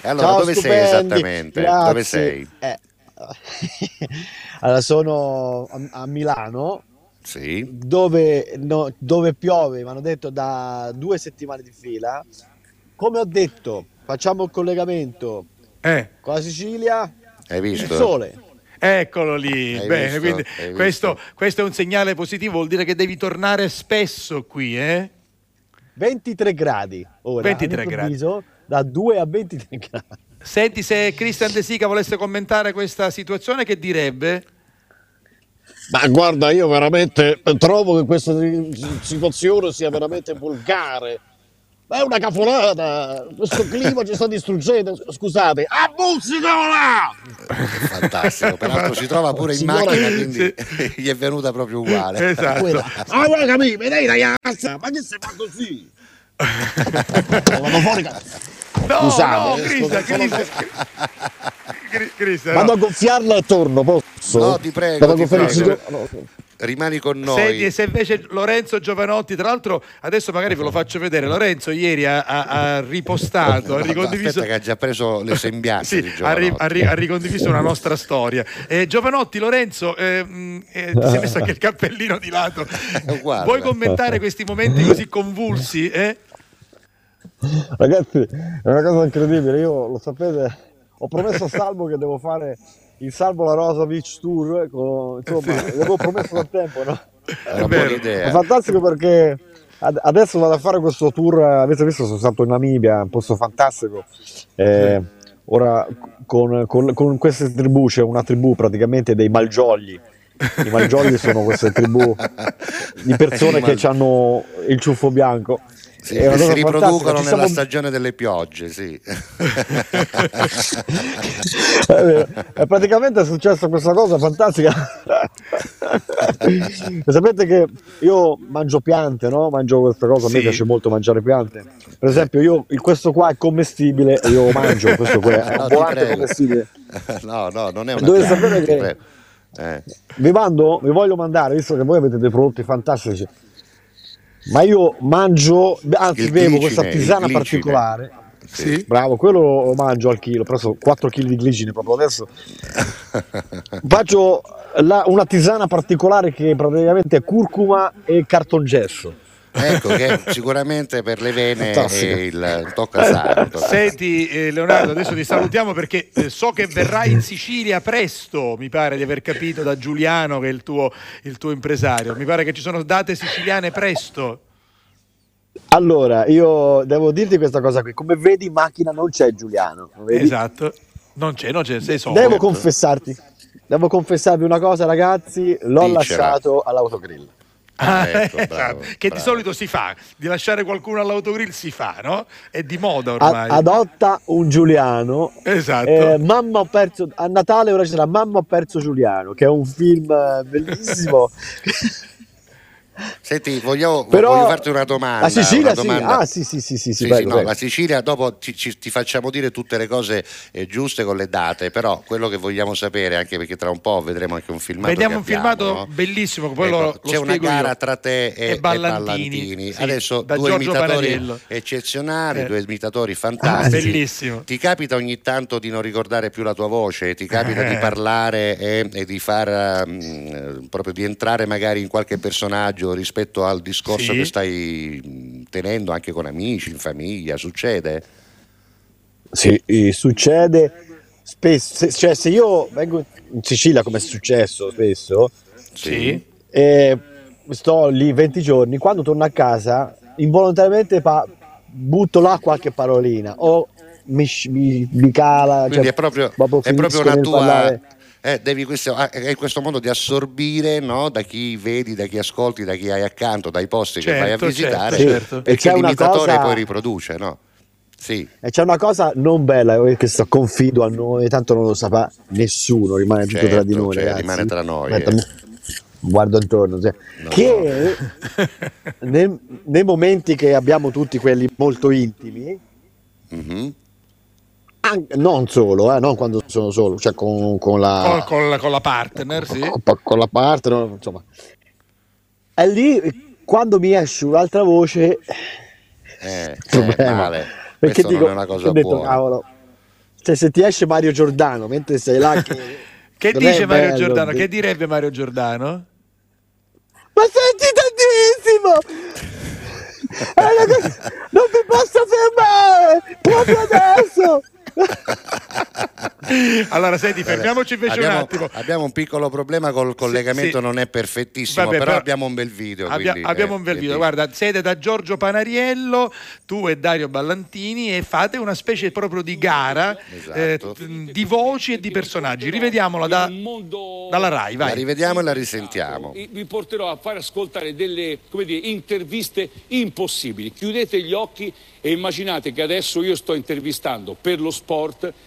Speaker 2: E allora,
Speaker 18: Ciao,
Speaker 2: dove sei
Speaker 18: stupendi.
Speaker 2: esattamente?
Speaker 18: Grazie.
Speaker 2: Dove sei?
Speaker 18: Eh, allora, sono a, Milano,
Speaker 2: Sì.
Speaker 18: dove, no- dove piove, mi hanno detto da due settimane di fila. Come ho detto, facciamo il collegamento
Speaker 3: Eh.
Speaker 18: con la Sicilia,
Speaker 2: Hai
Speaker 18: il
Speaker 2: visto?
Speaker 18: sole.
Speaker 3: Eccolo lì,
Speaker 2: Hai
Speaker 3: bene,
Speaker 2: visto?
Speaker 3: quindi questo, questo è un segnale positivo, vuol dire che devi tornare spesso qui, eh?
Speaker 18: 23 gradi ora,
Speaker 3: 23
Speaker 18: all'improvviso, da 2 a 23 gradi.
Speaker 3: Senti, se Christian De Sica volesse commentare questa situazione, che direbbe?
Speaker 19: Ma guarda, io veramente trovo che questa situazione sia veramente volgare. Ma è una cafonata! Questo clima ci sta distruggendo. Scusate, abuzzitola!
Speaker 2: Fantastico, peraltro si trova pure in
Speaker 19: Signora-
Speaker 2: macchina, quindi gli è venuta proprio uguale.
Speaker 3: Esatto.
Speaker 19: Quella- Ah, vuoi capire? Vedi ragazza, ma che si fa così? Vado fuori, cazzo.
Speaker 3: No,
Speaker 19: Scusate,
Speaker 3: no,
Speaker 19: eh,
Speaker 3: Christian,
Speaker 19: sono-
Speaker 3: Christian, Cri- Christian,
Speaker 19: Vado
Speaker 3: no.
Speaker 19: a gonfiarla e torno, posso?
Speaker 2: No, ti prego,
Speaker 19: Vado a
Speaker 2: ti
Speaker 19: no, no.
Speaker 2: Rimani con noi.
Speaker 3: Senti, e se invece Lorenzo Giovanotti, tra l'altro adesso magari ve lo faccio vedere, Lorenzo ieri ha, ha- ha ripostato, ha ricondiviso...
Speaker 2: Aspetta che ha già preso le sembianze
Speaker 3: Sì,
Speaker 2: di
Speaker 3: ha, ri- ri- ha ricondiviso una nostra storia. Eh, Giovanotti, Lorenzo, eh, mh, eh, ti sei messo anche il cappellino di lato. Vuoi commentare questi momenti così convulsi? eh?
Speaker 19: Ragazzi, è una cosa incredibile. Io lo sapete, ho promesso a Salvo che devo fare il Salvo La Rosa Beach Tour. con- insomma, l'avevo promesso da tempo, no?
Speaker 2: È una buona idea.
Speaker 19: È fantastico perché ad- adesso vado a fare questo tour. Avete visto, sono stato in Namibia, un posto fantastico. Eh, ora con, con- con queste tribù c'è una tribù praticamente dei malgiogli. I malgiogli sono queste tribù di persone che hanno il ciuffo bianco.
Speaker 2: Sì, che si riproducono nella
Speaker 19: siamo-
Speaker 2: stagione delle piogge, sì.
Speaker 19: È praticamente è successa questa cosa fantastica. Sapete che io mangio piante, no? Mangio questa cosa, a me
Speaker 3: Sì.
Speaker 19: piace molto mangiare piante. Per esempio, io questo qua è commestibile io lo mangio, questo qua è
Speaker 2: No,
Speaker 19: volante commestibile.
Speaker 2: No, no, non è una
Speaker 19: Dovete
Speaker 2: pianta,
Speaker 19: sapere che-.
Speaker 2: Eh.
Speaker 19: Vi mando, vi voglio mandare, visto che voi avete dei prodotti fantastici. Ma io mangio, anzi
Speaker 2: Il
Speaker 19: bevo
Speaker 2: glicine,
Speaker 19: questa tisana particolare.
Speaker 2: Sì.
Speaker 19: Bravo, quello lo mangio al chilo, ho preso 4 kg di glicine proprio adesso. Faccio la- una tisana particolare che praticamente è curcuma e cartongesso.
Speaker 2: Ecco che sicuramente per le vene è
Speaker 19: Fantastico.
Speaker 2: il, il tocca sano.
Speaker 3: Senti eh, Leonardo, adesso ti salutiamo perché eh, so che verrai in Sicilia presto, mi pare di aver capito da Giuliano che è il tuo, il tuo impresario. Mi pare che ci sono date siciliane presto.
Speaker 19: Allora, io devo dirti questa cosa qui, come vedi in macchina non c'è Giuliano. vedi?
Speaker 3: Esatto. Non c'è, non c'è, sei solo.
Speaker 19: Devo confessarti, devo confessarvi una cosa ragazzi, l'ho
Speaker 2: Dicela.
Speaker 19: lasciato all'autogrill.
Speaker 3: Ah,
Speaker 2: ecco,
Speaker 3: esatto,
Speaker 2: bravo,
Speaker 3: che di
Speaker 2: bravo.
Speaker 3: solito si fa, di lasciare qualcuno all'autogrill si fa, no? È di moda ormai.
Speaker 19: adotta un Giuliano.
Speaker 3: Esatto.
Speaker 19: Eh, mamma ho perso a Natale ora c'era Mamma ho perso Giuliano, che è un film eh, bellissimo.
Speaker 2: Senti, vogliamo,
Speaker 19: Però-
Speaker 2: voglio farti una domanda.
Speaker 19: La Sicilia
Speaker 2: una
Speaker 19: sì.
Speaker 2: domanda.
Speaker 19: Ah, sì, sì, sì, sì, sì,
Speaker 2: Sì,
Speaker 19: prego,
Speaker 2: sì, no,
Speaker 19: prego.
Speaker 2: la Sicilia dopo ti, ci- ti facciamo dire tutte le cose eh, giuste con le date, però quello che vogliamo sapere, anche perché tra un po' vedremo anche un filmato.
Speaker 3: Vediamo un filmato
Speaker 2: abbiamo, no?
Speaker 3: bellissimo, poi
Speaker 2: Ecco,
Speaker 3: lo, lo
Speaker 2: c'è una gara
Speaker 3: io.
Speaker 2: tra te e,
Speaker 3: E
Speaker 2: e
Speaker 3: Ballantini,
Speaker 2: Ballantini.
Speaker 3: sì,
Speaker 2: Adesso
Speaker 3: da
Speaker 2: due
Speaker 3: Giorgio
Speaker 2: imitatori
Speaker 3: Panariello.
Speaker 2: eccezionali,
Speaker 3: Eh.
Speaker 2: due imitatori fantastici.
Speaker 3: Bellissimo.
Speaker 2: Ti capita ogni tanto di non ricordare più la tua voce, ti capita
Speaker 3: Eh.
Speaker 2: di parlare e, e di far mm, proprio di entrare magari in qualche personaggio rispetto al discorso
Speaker 3: Sì.
Speaker 2: che stai mm, tenendo anche con amici, in famiglia, succede?
Speaker 19: Sì, eh, succede spesso, se, cioè se io vengo in Sicilia come è successo spesso,
Speaker 3: Sì.
Speaker 19: e sto lì 20 giorni, quando torno a casa involontariamente pa- butto là qualche parolina o mi, mi, mi cala,
Speaker 2: Quindi
Speaker 19: cioè,
Speaker 2: è proprio, è
Speaker 19: proprio
Speaker 2: una tua.
Speaker 19: parlare.
Speaker 2: Eh, devi questo, ah, è questo modo di assorbire no, da chi vedi, da chi ascolti, da chi hai accanto, dai posti che vai a
Speaker 3: Certo,
Speaker 2: visitare,
Speaker 3: certo, certo.
Speaker 2: perché
Speaker 19: E
Speaker 2: l'imitatore
Speaker 19: cosa-
Speaker 2: poi riproduce, no? Sì.
Speaker 19: E c'è una cosa non bella, eh, questo confido a noi, tanto non lo saprà nessuno, rimane tutto
Speaker 2: Certo,
Speaker 19: tra di noi.
Speaker 2: cioè, rimane tra noi,
Speaker 19: Aspetta,
Speaker 2: eh.
Speaker 19: Guardo intorno, cioè,
Speaker 2: No,
Speaker 19: che nel- nei momenti che abbiamo tutti quelli molto intimi,
Speaker 2: Mhm.
Speaker 19: An- non solo, eh, non quando sono solo, cioè con, con la,
Speaker 3: Con, con la, con la partner, sì.
Speaker 19: con, con la parte, no, insomma. E lì quando mi esce un'altra voce,
Speaker 2: Eh, eh,
Speaker 19: problema.
Speaker 2: male.
Speaker 19: perché
Speaker 2: Questo
Speaker 19: dico,
Speaker 2: non è una cosa
Speaker 19: detto,
Speaker 2: buona.
Speaker 19: cavolo, cioè se ti esce Mario Giordano mentre sei là che...
Speaker 3: Che dice Mario
Speaker 19: bello,
Speaker 3: Giordano? Che direbbe Mario Giordano?
Speaker 19: Ma senti tantissimo! Non mi posso fermare! Proprio adesso!
Speaker 3: Allora, senti, fermiamoci invece
Speaker 2: abbiamo,
Speaker 3: un attimo.
Speaker 2: abbiamo un piccolo problema col collegamento,
Speaker 3: sì.
Speaker 2: non è perfettissimo,
Speaker 3: Vabbè,
Speaker 2: però,
Speaker 3: però
Speaker 2: abbiamo un bel video.
Speaker 3: Abbia-
Speaker 2: quindi,
Speaker 3: abbiamo
Speaker 2: eh,
Speaker 3: un bel video,
Speaker 2: dici?
Speaker 3: guarda, siete da Giorgio Panariello, tu e Dario Ballantini e fate una specie proprio di gara
Speaker 2: Esatto.
Speaker 3: eh, t- di voci e di personaggi. Rivediamola da- dalla Rai,
Speaker 2: La
Speaker 3: vai.
Speaker 2: rivediamo e la risentiamo.
Speaker 20: Vi porterò a far ascoltare delle come dire, interviste impossibili. Chiudete gli occhi e immaginate che adesso io sto intervistando per lo sport,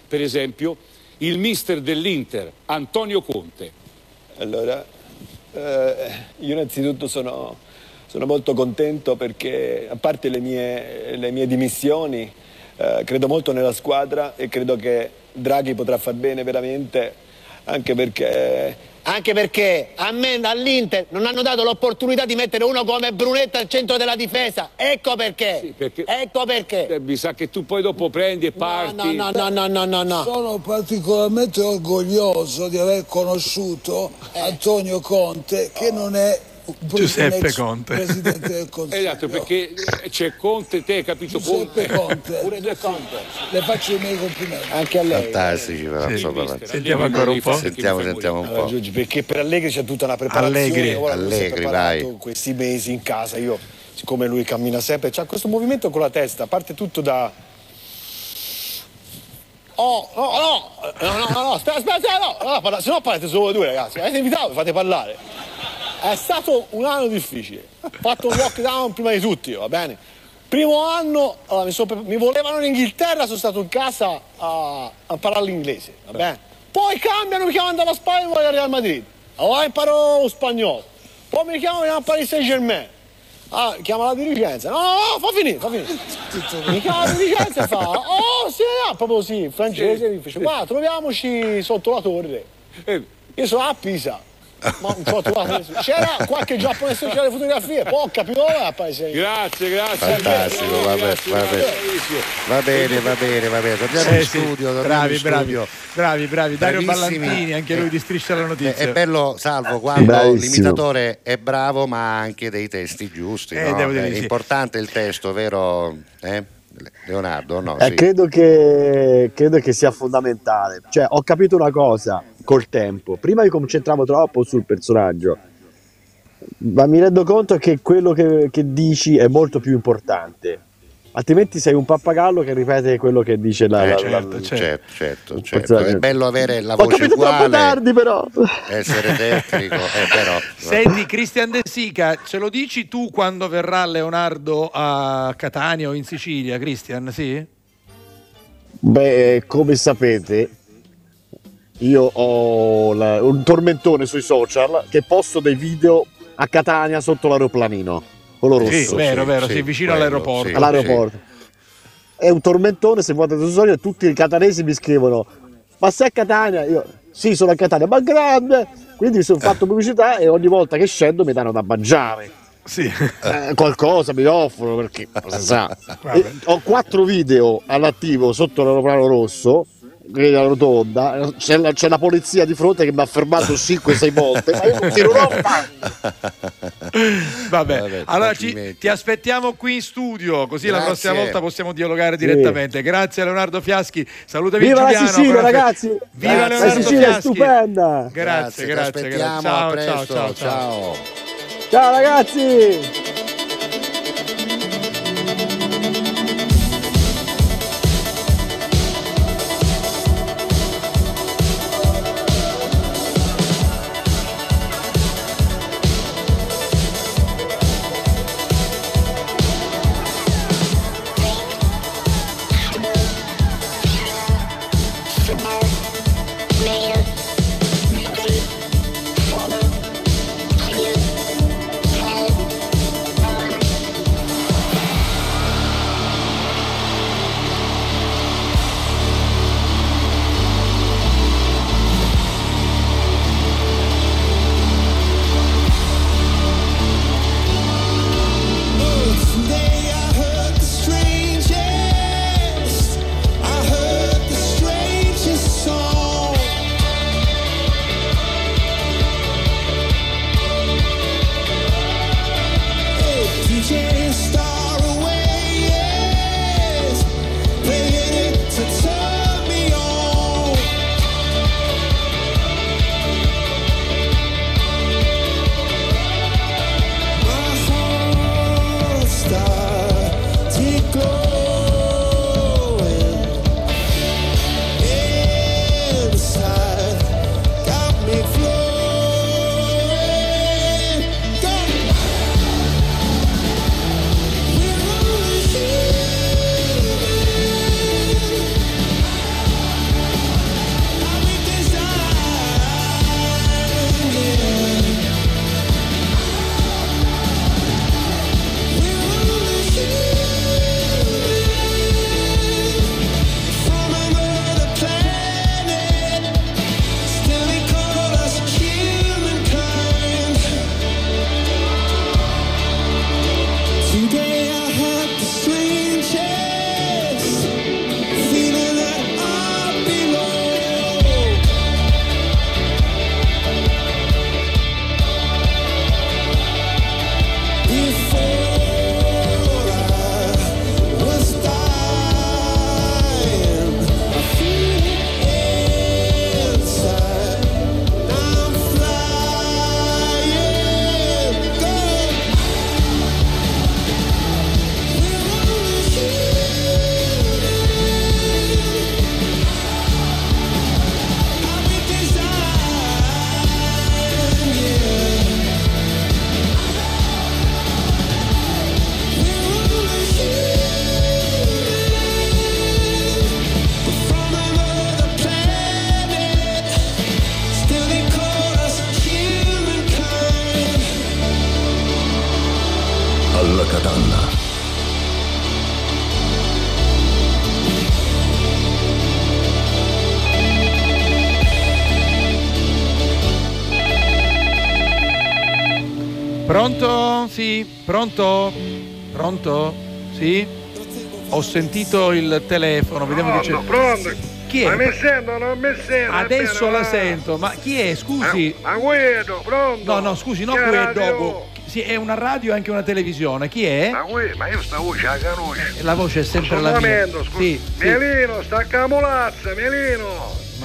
Speaker 20: per esempio, il mister dell'Inter, Antonio Conte.
Speaker 21: Allora, eh, io innanzitutto sono, sono molto contento perché a parte le mie, le mie dimissioni, eh, credo molto nella squadra e credo che Draghi potrà far bene veramente, anche perché...
Speaker 22: Anche perché a me all'Inter non hanno dato l'opportunità di mettere uno come Brunetta al centro della difesa. Ecco perché. Ecco perché.
Speaker 20: Eh, Mi sa che tu poi dopo prendi e parti.
Speaker 22: no, no, no, no, no, no.
Speaker 8: Sono particolarmente orgoglioso di aver conosciuto Antonio Conte, che non è
Speaker 3: Giuseppe Conte.
Speaker 8: presidente del Consiglio.
Speaker 20: Esatto, perché c'è Conte, te hai capito
Speaker 8: Giuseppe
Speaker 20: Conte.
Speaker 8: Conte.
Speaker 20: Pure due Conte.
Speaker 8: Le faccio i miei complimenti.
Speaker 22: Anche a lei.
Speaker 2: Fantastici, però,
Speaker 22: Sì. Mister,
Speaker 3: Sentiamo ancora un po'.
Speaker 2: Sentiamo, sentiamo un
Speaker 21: Allora,
Speaker 2: po'.
Speaker 21: Giorgi, perché per Allegri c'è tutta una preparazione.
Speaker 2: Allegri,
Speaker 21: ora
Speaker 2: Allegri, vai.
Speaker 21: questi mesi in casa. Io, siccome lui cammina sempre, c'ha questo movimento con la testa, parte tutto da.
Speaker 22: Oh, no, no, no, no, no, aspetta, aspetta, aspetta, no, no, parla- se no parlate solo voi due ragazzi, avete invitato, fate parlare. È stato un anno difficile, ho fatto un lockdown prima di tutti, va bene? Primo anno, allora, mi, pre- mi volevano in Inghilterra, sono stato in casa a, a imparare l'inglese, va bene? Poi cambiano, mi chiamano dalla Spagna e voglio al Real Madrid, allora imparo lo spagnolo, poi mi chiamano a Paris Saint Germain, ah, chiama la dirigenza, no, no, no, fa finire, fa finire. Mi chiama la dirigenza e fa, oh sì, ah, proprio sì, in francese, mi dice, guarda, troviamoci sotto la torre. Io sono a Pisa. Ma non so trovato. C'era qualche giapponese che c'era le fotografie, poi ho capito dove a paese.
Speaker 20: Grazie, grazie.
Speaker 2: Fantastico, vabbè, vabbè. Va bene, va bene, va bene. Torniamo
Speaker 3: Eh
Speaker 2: in
Speaker 3: sì,
Speaker 2: studio. torniamo
Speaker 3: bravi,
Speaker 2: in
Speaker 3: bravi,
Speaker 2: studio.
Speaker 3: bravi, bravi. Dario
Speaker 2: Bravissimi.
Speaker 3: Ballantini, anche lui di Striscia la
Speaker 2: È,
Speaker 3: Notizia.
Speaker 2: è bello, Salvo, quando
Speaker 19: Bravissimo.
Speaker 2: l'imitatore è bravo ma ha anche dei testi giusti.
Speaker 3: Eh,
Speaker 2: no?
Speaker 3: devo dire
Speaker 2: è
Speaker 3: sì.
Speaker 2: importante il testo, vero? Eh? Leonardo, no?
Speaker 19: Eh,
Speaker 2: Sì.
Speaker 19: credo, che, credo che sia fondamentale. Cioè, ho capito una cosa col tempo. Prima mi concentravo troppo sul personaggio, ma mi rendo conto che quello che, che dici è molto più importante.
Speaker 8: Altrimenti sei un pappagallo che ripete quello che dice la...
Speaker 2: Eh,
Speaker 8: la-
Speaker 2: certo,
Speaker 8: la-
Speaker 2: certo, certo, certo. È bello avere la
Speaker 8: Ho
Speaker 2: voce
Speaker 8: capito troppo
Speaker 2: uguale,
Speaker 8: tardi però.
Speaker 2: essere tecnico, eh, però.
Speaker 3: Senti, Cristian De Sica, ce lo dici tu quando verrà Leonardo a Catania o in Sicilia, Cristian? Sì?
Speaker 8: Beh, come sapete, io ho la- un tormentone sui social che posto dei video a Catania sotto l'aeroplanino, quello rosso.
Speaker 3: Sì, vero, vero, sì, vicino all'aeroporto.
Speaker 8: all'aeroporto. È un tormentone, se guardate sui social tutti i catanesi mi scrivono ma sei a Catania? Io sì, sono a Catania, ma grande! Quindi mi sono fatto pubblicità e ogni volta che scendo mi danno da mangiare.
Speaker 3: Sì.
Speaker 8: Eh, qualcosa mi offrono perché cosa sa. E ho quattro video all'attivo sotto l'aeroplano rosso alla rotonda c'è la, c'è la polizia di fronte che mi ha fermato 5-6 volte ma io non tirerò
Speaker 3: Vabbè, allora ci- ti aspettiamo qui in studio, così la
Speaker 8: Grazie.
Speaker 3: prossima volta possiamo dialogare
Speaker 8: Sì.
Speaker 3: direttamente. Grazie Leonardo Fiaschi, salutami
Speaker 8: viva la
Speaker 3: Giuliano.
Speaker 8: Sicilia
Speaker 3: Grazie.
Speaker 8: ragazzi
Speaker 3: Viva
Speaker 8: la
Speaker 3: Leonardo
Speaker 8: Sicilia è
Speaker 3: Fiaschi.
Speaker 8: stupenda
Speaker 3: Grazie,
Speaker 2: Grazie,
Speaker 3: grazie, grazie. Ciao,
Speaker 2: a presto,
Speaker 3: ciao, ciao, ciao.
Speaker 8: ciao ragazzi
Speaker 3: Pronto? Sì, pronto? Pronto? Sì? Ho sentito il telefono, vediamo che c'è.
Speaker 23: Pronto?
Speaker 3: Chi è?
Speaker 23: Ma mi sento, non mi sento.
Speaker 3: Adesso la
Speaker 23: va.
Speaker 3: sento, ma chi è? Scusi.
Speaker 23: Ma Guido, pronto?
Speaker 3: No, no, scusi, no,
Speaker 23: radio?
Speaker 3: dopo. Sì, è una radio e anche una televisione. Chi è?
Speaker 23: Ma, ma io sta voce la conosco.
Speaker 3: La voce è sempre la mia.
Speaker 23: scusa.
Speaker 3: Sì, sì.
Speaker 23: Melino, sta a camolazza, Melino.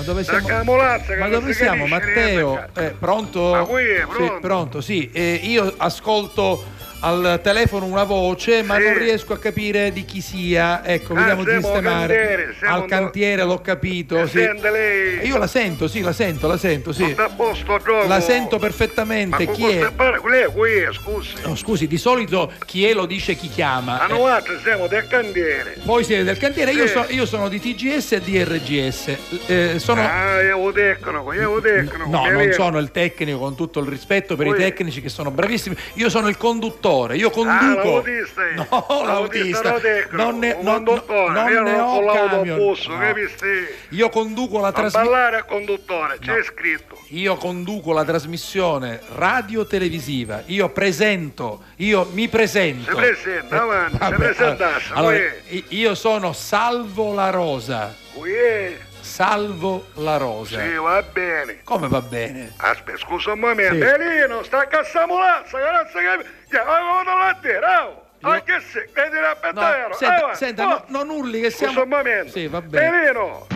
Speaker 3: Dove siamo?
Speaker 23: camolazza
Speaker 3: Ma dove
Speaker 23: si
Speaker 3: siamo? Matteo? Eh, pronto?
Speaker 23: Ma qui è
Speaker 3: Sì,
Speaker 23: pronto.
Speaker 3: pronto, sì. Eh, io ascolto al telefono una voce, ma
Speaker 23: Sì.
Speaker 3: non riesco a capire di chi sia. Ecco,
Speaker 23: Ah,
Speaker 3: vediamo di sistemare.
Speaker 23: cantiere,
Speaker 3: Al
Speaker 23: un-
Speaker 3: cantiere l'ho capito. Sì.
Speaker 23: sente lei?
Speaker 3: Io la sento, sì, la sento, la sento, sì.
Speaker 23: Posto.
Speaker 3: La sento
Speaker 23: Ma
Speaker 3: perfettamente.
Speaker 23: con
Speaker 3: Chi è?
Speaker 23: pare- Lei è qui, scusi.
Speaker 3: No, scusi, di solito chi è lo dice chi chiama.
Speaker 23: A
Speaker 3: Eh,
Speaker 23: noi altri siamo del cantiere.
Speaker 3: Voi siete del cantiere, io,
Speaker 23: Sì.
Speaker 3: so- io sono di TGS e di RGS. Eh, sono...
Speaker 23: Ah, io tecnico, io tecnico.
Speaker 3: No, non sono il tecnico, con tutto il rispetto per i
Speaker 23: Poi-
Speaker 3: tecnici che sono bravissimi. Io sono il conduttore, io
Speaker 23: Ah,
Speaker 3: conduco.
Speaker 23: l'autista. è.
Speaker 3: No,
Speaker 23: L'autista.
Speaker 3: Non ne- non-
Speaker 23: conduttore,
Speaker 3: non
Speaker 23: io
Speaker 3: ne ho
Speaker 23: l'autobus,
Speaker 3: No. Io conduco la trasmissione.
Speaker 23: ballare a conduttore, c'è scritto.
Speaker 3: Io conduco la trasmissione radio-televisiva. Io presento, io mi presento.
Speaker 23: Si presenta, avanti, si
Speaker 3: Vabbè,
Speaker 23: presentasse.
Speaker 3: allora, io sono Salvo la Rosa.
Speaker 23: qui è.
Speaker 3: Salvo la Rosa.
Speaker 23: Sì, va bene.
Speaker 3: Come va bene?
Speaker 23: Aspetta, scusa un momento.
Speaker 3: Sì.
Speaker 23: Belino, sta a cassamolazza, che non si capisce. Che avevo la terra, oh. Anche se, vedi la
Speaker 3: No,
Speaker 23: petera.
Speaker 3: senta, senta, no- non urli che siamo.
Speaker 23: Scusa un momento.
Speaker 3: Sì, va bene.
Speaker 23: Belino.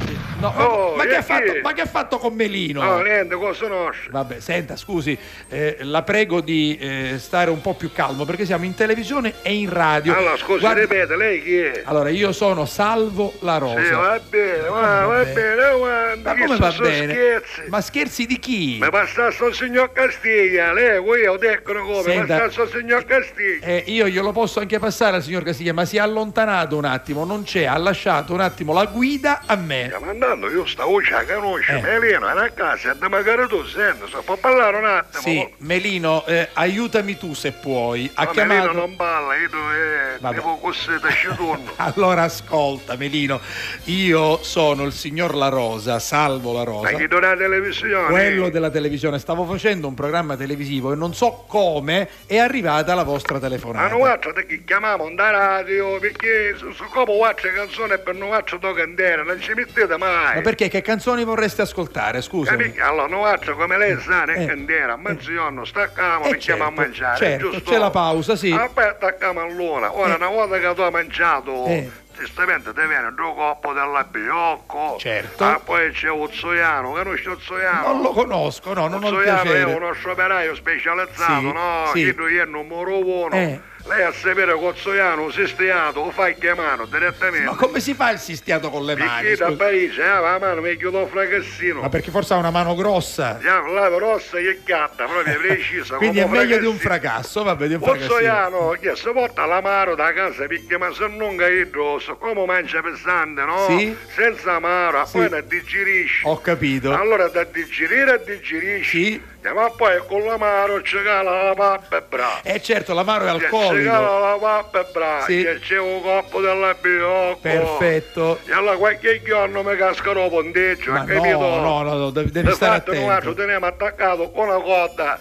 Speaker 3: No, ma,
Speaker 23: Oh,
Speaker 3: ma che ha fatto,
Speaker 23: chi?
Speaker 3: ma che ha fatto con Melino?
Speaker 23: No, niente, cosa nostra.
Speaker 3: Vabbè, senta, scusi, eh, la prego di eh, stare un po' più calmo perché siamo in televisione e in radio.
Speaker 23: Allora, scusi,
Speaker 3: Guardi-
Speaker 23: ripete, lei chi è?
Speaker 3: Allora, io sono Salvo la Rosa.
Speaker 23: Sì, va bene, va, va bene, guarda,
Speaker 3: Ma
Speaker 23: che
Speaker 3: come va bene?
Speaker 23: scherzi.
Speaker 3: Ma scherzi di chi?
Speaker 23: Mi passasse il signor Castiglia, lei, qui ho detto come,
Speaker 3: Senta-
Speaker 23: passasse il signor Castiglia.
Speaker 3: Eh, io glielo posso anche passare al signor Castiglia, ma si è allontanato un attimo, non c'è, ha lasciato un attimo la guida a me.
Speaker 23: Stiamo andando, io sta voce la conosco,
Speaker 3: Eh.
Speaker 23: Melino, è a casa, e magari tu senti, se può parlare un attimo.
Speaker 3: Sì, Melino, eh, aiutami tu se puoi. Ha
Speaker 23: Ma
Speaker 3: chiamato.
Speaker 23: Melino non balla, io eh, devo così da sciturno.
Speaker 3: Allora ascolta Melino, io sono il signor La Rosa, salvo La
Speaker 23: Ma
Speaker 3: Rosa.
Speaker 23: chi dà la televisione?
Speaker 3: Quello della televisione, stavo facendo un programma televisivo e non so come è arrivata la vostra
Speaker 23: Ma
Speaker 3: telefonata.
Speaker 23: noi altri che chiamiamo da radio, perché su su come quattro canzoni per noi altri tocca andare, non ci mettete mai.
Speaker 3: Ma perché che canzoni vorreste ascoltare? Scusa.
Speaker 23: Allora, altri come lei sa, ne
Speaker 3: Eh.
Speaker 23: candela, mezzogiorno staccamo,
Speaker 3: Eh,
Speaker 23: mettiamo a
Speaker 3: certo,
Speaker 23: mangiare,
Speaker 3: certo,
Speaker 23: giusto?
Speaker 3: c'è la pausa, sì.
Speaker 23: Poi attacchiamo all'una. Ora,
Speaker 3: Eh.
Speaker 23: una volta che tu hai mangiato,
Speaker 3: Eh.
Speaker 23: giustamente ti viene due coppo della biocco.
Speaker 3: Certo.
Speaker 23: Ah, poi c'è Uzzoiano, conosci Uzzoiano?
Speaker 3: Non lo conosco, no, non ho il
Speaker 23: Uzzoiano è
Speaker 3: piacere.
Speaker 23: uno scioperaio specializzato,
Speaker 3: Sì,
Speaker 23: no?
Speaker 3: sì.
Speaker 23: Che lui è il numero uno.
Speaker 3: Eh.
Speaker 23: Lei a sapere che Uzzoiano si è stiato, lo fai chiamare direttamente.
Speaker 3: Ma come si fa il sistiato con le mani?
Speaker 23: Perché da? Parigi, ah, la mano mi chiudo un fracassino.
Speaker 3: Ma perché forse ha una mano grossa?
Speaker 23: Ya, la rossa che gatta, proprio precisa.
Speaker 3: Quindi è meglio di un fracasso, vabbè, di un fracassino.
Speaker 23: Pozzoiano, che si porta l'amaro da casa perché ma se non che rosso, come mangia pesante, no?
Speaker 3: Sì.
Speaker 23: Senza amaro,
Speaker 3: Sì.
Speaker 23: poi ne digerisce.
Speaker 3: Ho capito.
Speaker 23: Allora da digerire digerisci. Ya, ma poi con l'amaro ci cala la pappa e brava.
Speaker 3: Eh certo, l'amaro è
Speaker 23: Ci
Speaker 3: alcolico.
Speaker 23: cala la pappa e brava.
Speaker 3: Sì.
Speaker 23: Che c'è un coppo della biocco.
Speaker 3: Perfetto.
Speaker 23: E allora qualche giorno mi cascherò ponteggio, hai capito?
Speaker 3: no, no, no, no, devi, devi stare
Speaker 23: fatto noi
Speaker 3: attento.
Speaker 23: teniamo attaccato con una coda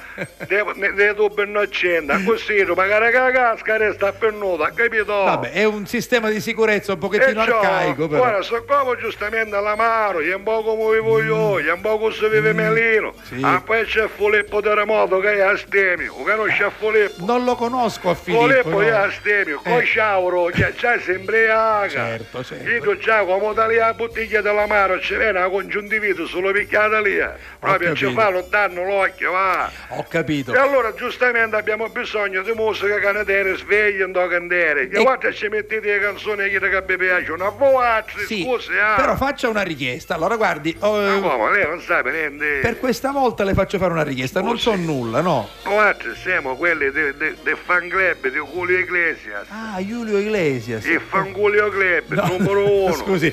Speaker 23: dei tubi innocenti, così magari che la casca resta pennuta, hai capito?
Speaker 3: Vabbè, è un sistema di sicurezza un pochettino
Speaker 23: E
Speaker 3: arcaico, però.
Speaker 23: Ora, siccome giustamente l'amaro, è un po' come vivo io, è un po' come si vive Melino.
Speaker 3: Mm. sì.
Speaker 23: Ah, poi c'è Filippo Terremoto che è a Stemio, lo conosci a Filippo?
Speaker 3: Non lo conosco a Filippo.
Speaker 23: Filippo è
Speaker 3: no.
Speaker 23: a Stemio,
Speaker 3: Eh.
Speaker 23: con Ciauro, che già si imbriaca.
Speaker 3: Certo, certo.
Speaker 23: Io già come da lì la bottiglia dell'amaro ci viene la congiuntivite solo picchiata lì. eh. Proprio ci
Speaker 3: capito.
Speaker 23: fanno danno l'occhio, va.
Speaker 3: Ho capito.
Speaker 23: E allora giustamente abbiamo bisogno di musica canadere sveglia in candere. Che
Speaker 3: E-
Speaker 23: guarda ci mettete le canzoni che vi piacciono. A voi altri,
Speaker 3: Sì,
Speaker 23: scusi, ah.
Speaker 3: però faccia una richiesta. Allora, guardi, oh,
Speaker 23: Ma come, lei non sa per niente.
Speaker 3: per questa volta le faccio fare una richiesta. Non so nulla, no?
Speaker 23: Altri siamo quelli del de, de fan club di Julio Iglesias.
Speaker 3: Ah, Giulio Iglesias.
Speaker 23: Il Fangulio Club, numero uno.
Speaker 3: Scusi,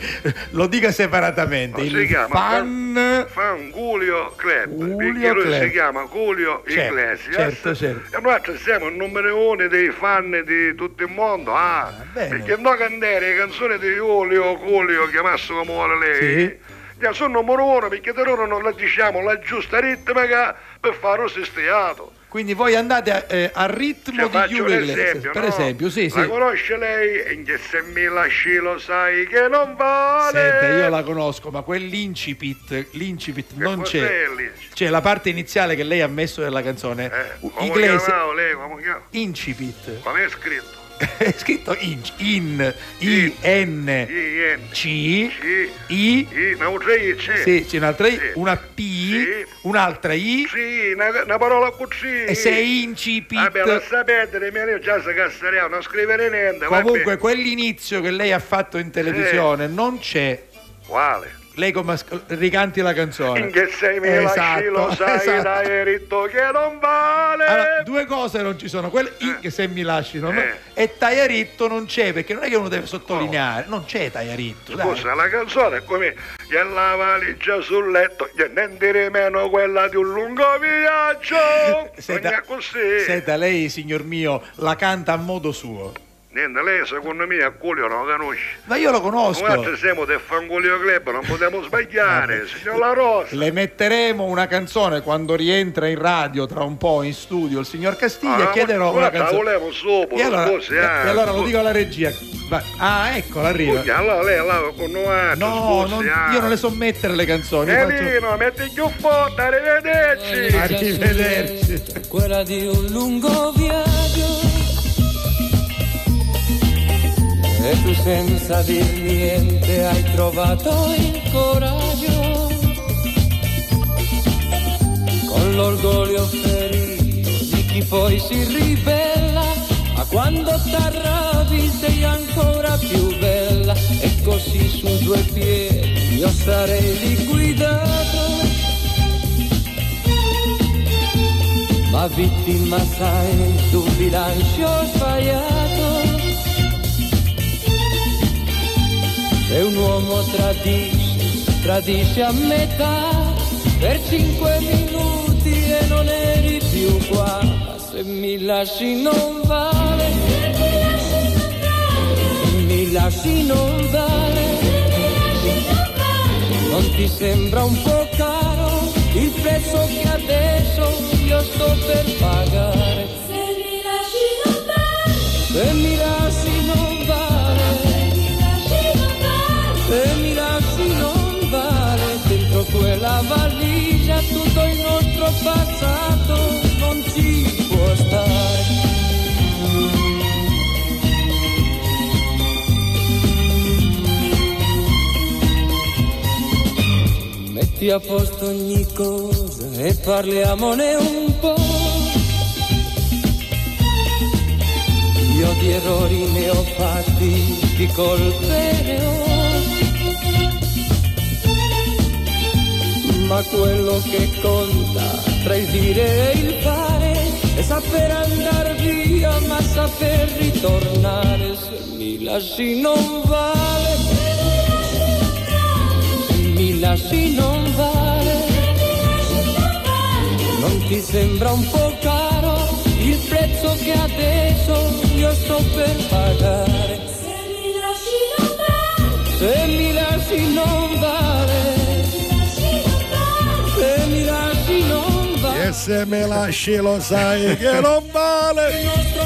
Speaker 3: lo dica separatamente.
Speaker 23: Si
Speaker 3: Il
Speaker 23: chiama
Speaker 3: fan.
Speaker 23: Fangulio Club,
Speaker 3: Julio
Speaker 23: perché lui
Speaker 3: Club.
Speaker 23: si chiama Julio
Speaker 3: Certo,
Speaker 23: Iglesias.
Speaker 3: certo, certo.
Speaker 23: E noi siamo il numero uno dei fan di tutto il mondo, ah.
Speaker 3: bene.
Speaker 23: perché noi cantare le canzoni di Julio, Julio, chiamasse come vuole lei.
Speaker 3: Sì.
Speaker 23: Già sono uno perché da loro non la diciamo la giusta ritmica per fare un stiato.
Speaker 3: Quindi voi andate a- eh, al ritmo
Speaker 23: Cioè,
Speaker 3: di Iglesias.
Speaker 23: esempio,
Speaker 3: per
Speaker 23: no?
Speaker 3: esempio, sì,
Speaker 23: La
Speaker 3: sì.
Speaker 23: conosce lei? E che se mi lasci lo sai che non vale.
Speaker 3: Senta, io la conosco, ma quell'incipit, l'incipit non
Speaker 23: cos'è
Speaker 3: c'è.
Speaker 23: l'incipit?
Speaker 3: C'è la parte iniziale che lei ha messo nella canzone.
Speaker 23: Eh, come
Speaker 3: Iglesias.
Speaker 23: chiamavo lei? Come?
Speaker 3: Incipit.
Speaker 23: Come è scritto?
Speaker 3: È scritto inch, in, I, N, C, I, sì, c'è un'altra I, una P, un'altra I,
Speaker 23: Sì, una, una parola così.
Speaker 3: e sei incipit.
Speaker 23: Vabbè, perdere, mia io già si cassariamo, non scrivere niente.
Speaker 3: Comunque, quell'inizio che lei ha fatto in televisione non c'è.
Speaker 23: Quale?
Speaker 3: Lei come ricanti la canzone.
Speaker 23: In che sei mi lasci, lo sai,
Speaker 3: esatto.
Speaker 23: dai, ritto che non vale.
Speaker 3: Allora, due cose non ci sono, quelle in che se mi lasci non e Taiaritto non c'è perché non è che uno deve sottolineare, non c'è Taiaritto. dai.
Speaker 23: Scusa, la canzone è come che la valigia sul letto, che niente di meno quella di un lungo viaggio.
Speaker 3: Senta, senta, lei signor mio la canta a modo suo.
Speaker 23: Niente, lei secondo me a Culio non lo conosce.
Speaker 3: Ma io lo conosco.
Speaker 23: Noi siamo del Fangolio Club, non possiamo sbagliare, signor La Rosa.
Speaker 3: Le metteremo una canzone quando rientra in radio tra un po' in studio il signor Castiglia
Speaker 23: Ah,
Speaker 3: e chiederò una
Speaker 23: guarda,
Speaker 3: canzone.
Speaker 23: volevo sopra,
Speaker 3: E allora,
Speaker 23: così,
Speaker 3: e
Speaker 23: ah,
Speaker 3: allora lo dico alla regia. Ah, eccola, arriva.
Speaker 23: Scusi, allora lei là con noi
Speaker 3: No, non- io non le so mettere le canzoni. io faccio-
Speaker 23: Elino, metti più forte, arrivederci.
Speaker 3: Arrivederci.
Speaker 5: Quella di un lungo viaggio e tu senza dir niente hai trovato il coraggio. Con l'orgoglio ferito di chi poi si ribella ma quando t'arrabbi sei ancora più bella. E così su due piedi io sarei liquidato ma vittima sai d'un bilancio sbagliato. Se un uomo tradisce, tradisce a metà per cinque minuti e non eri più qua. Se mi lasci non vale, se mi lasci non vale, non ti sembra un po' caro il prezzo che adesso io sto per pagare? Se mi lasci non vale, valigia tutto il nostro passato non ci può stare. Metti a posto ogni cosa e parliamone un po'. Io di errori ne ho fatti, di colpe Ma quello che conta tra il dire e il fare è saper andare via, ma saper ritornare. Se mi lasci non vale. Se mi lasci non vale. Non ti sembra un po' caro il prezzo che adesso io sto per pagare? Se mi lasci non vale. Se mi lasci non vale.
Speaker 2: E se me lasci lo sai che non vale.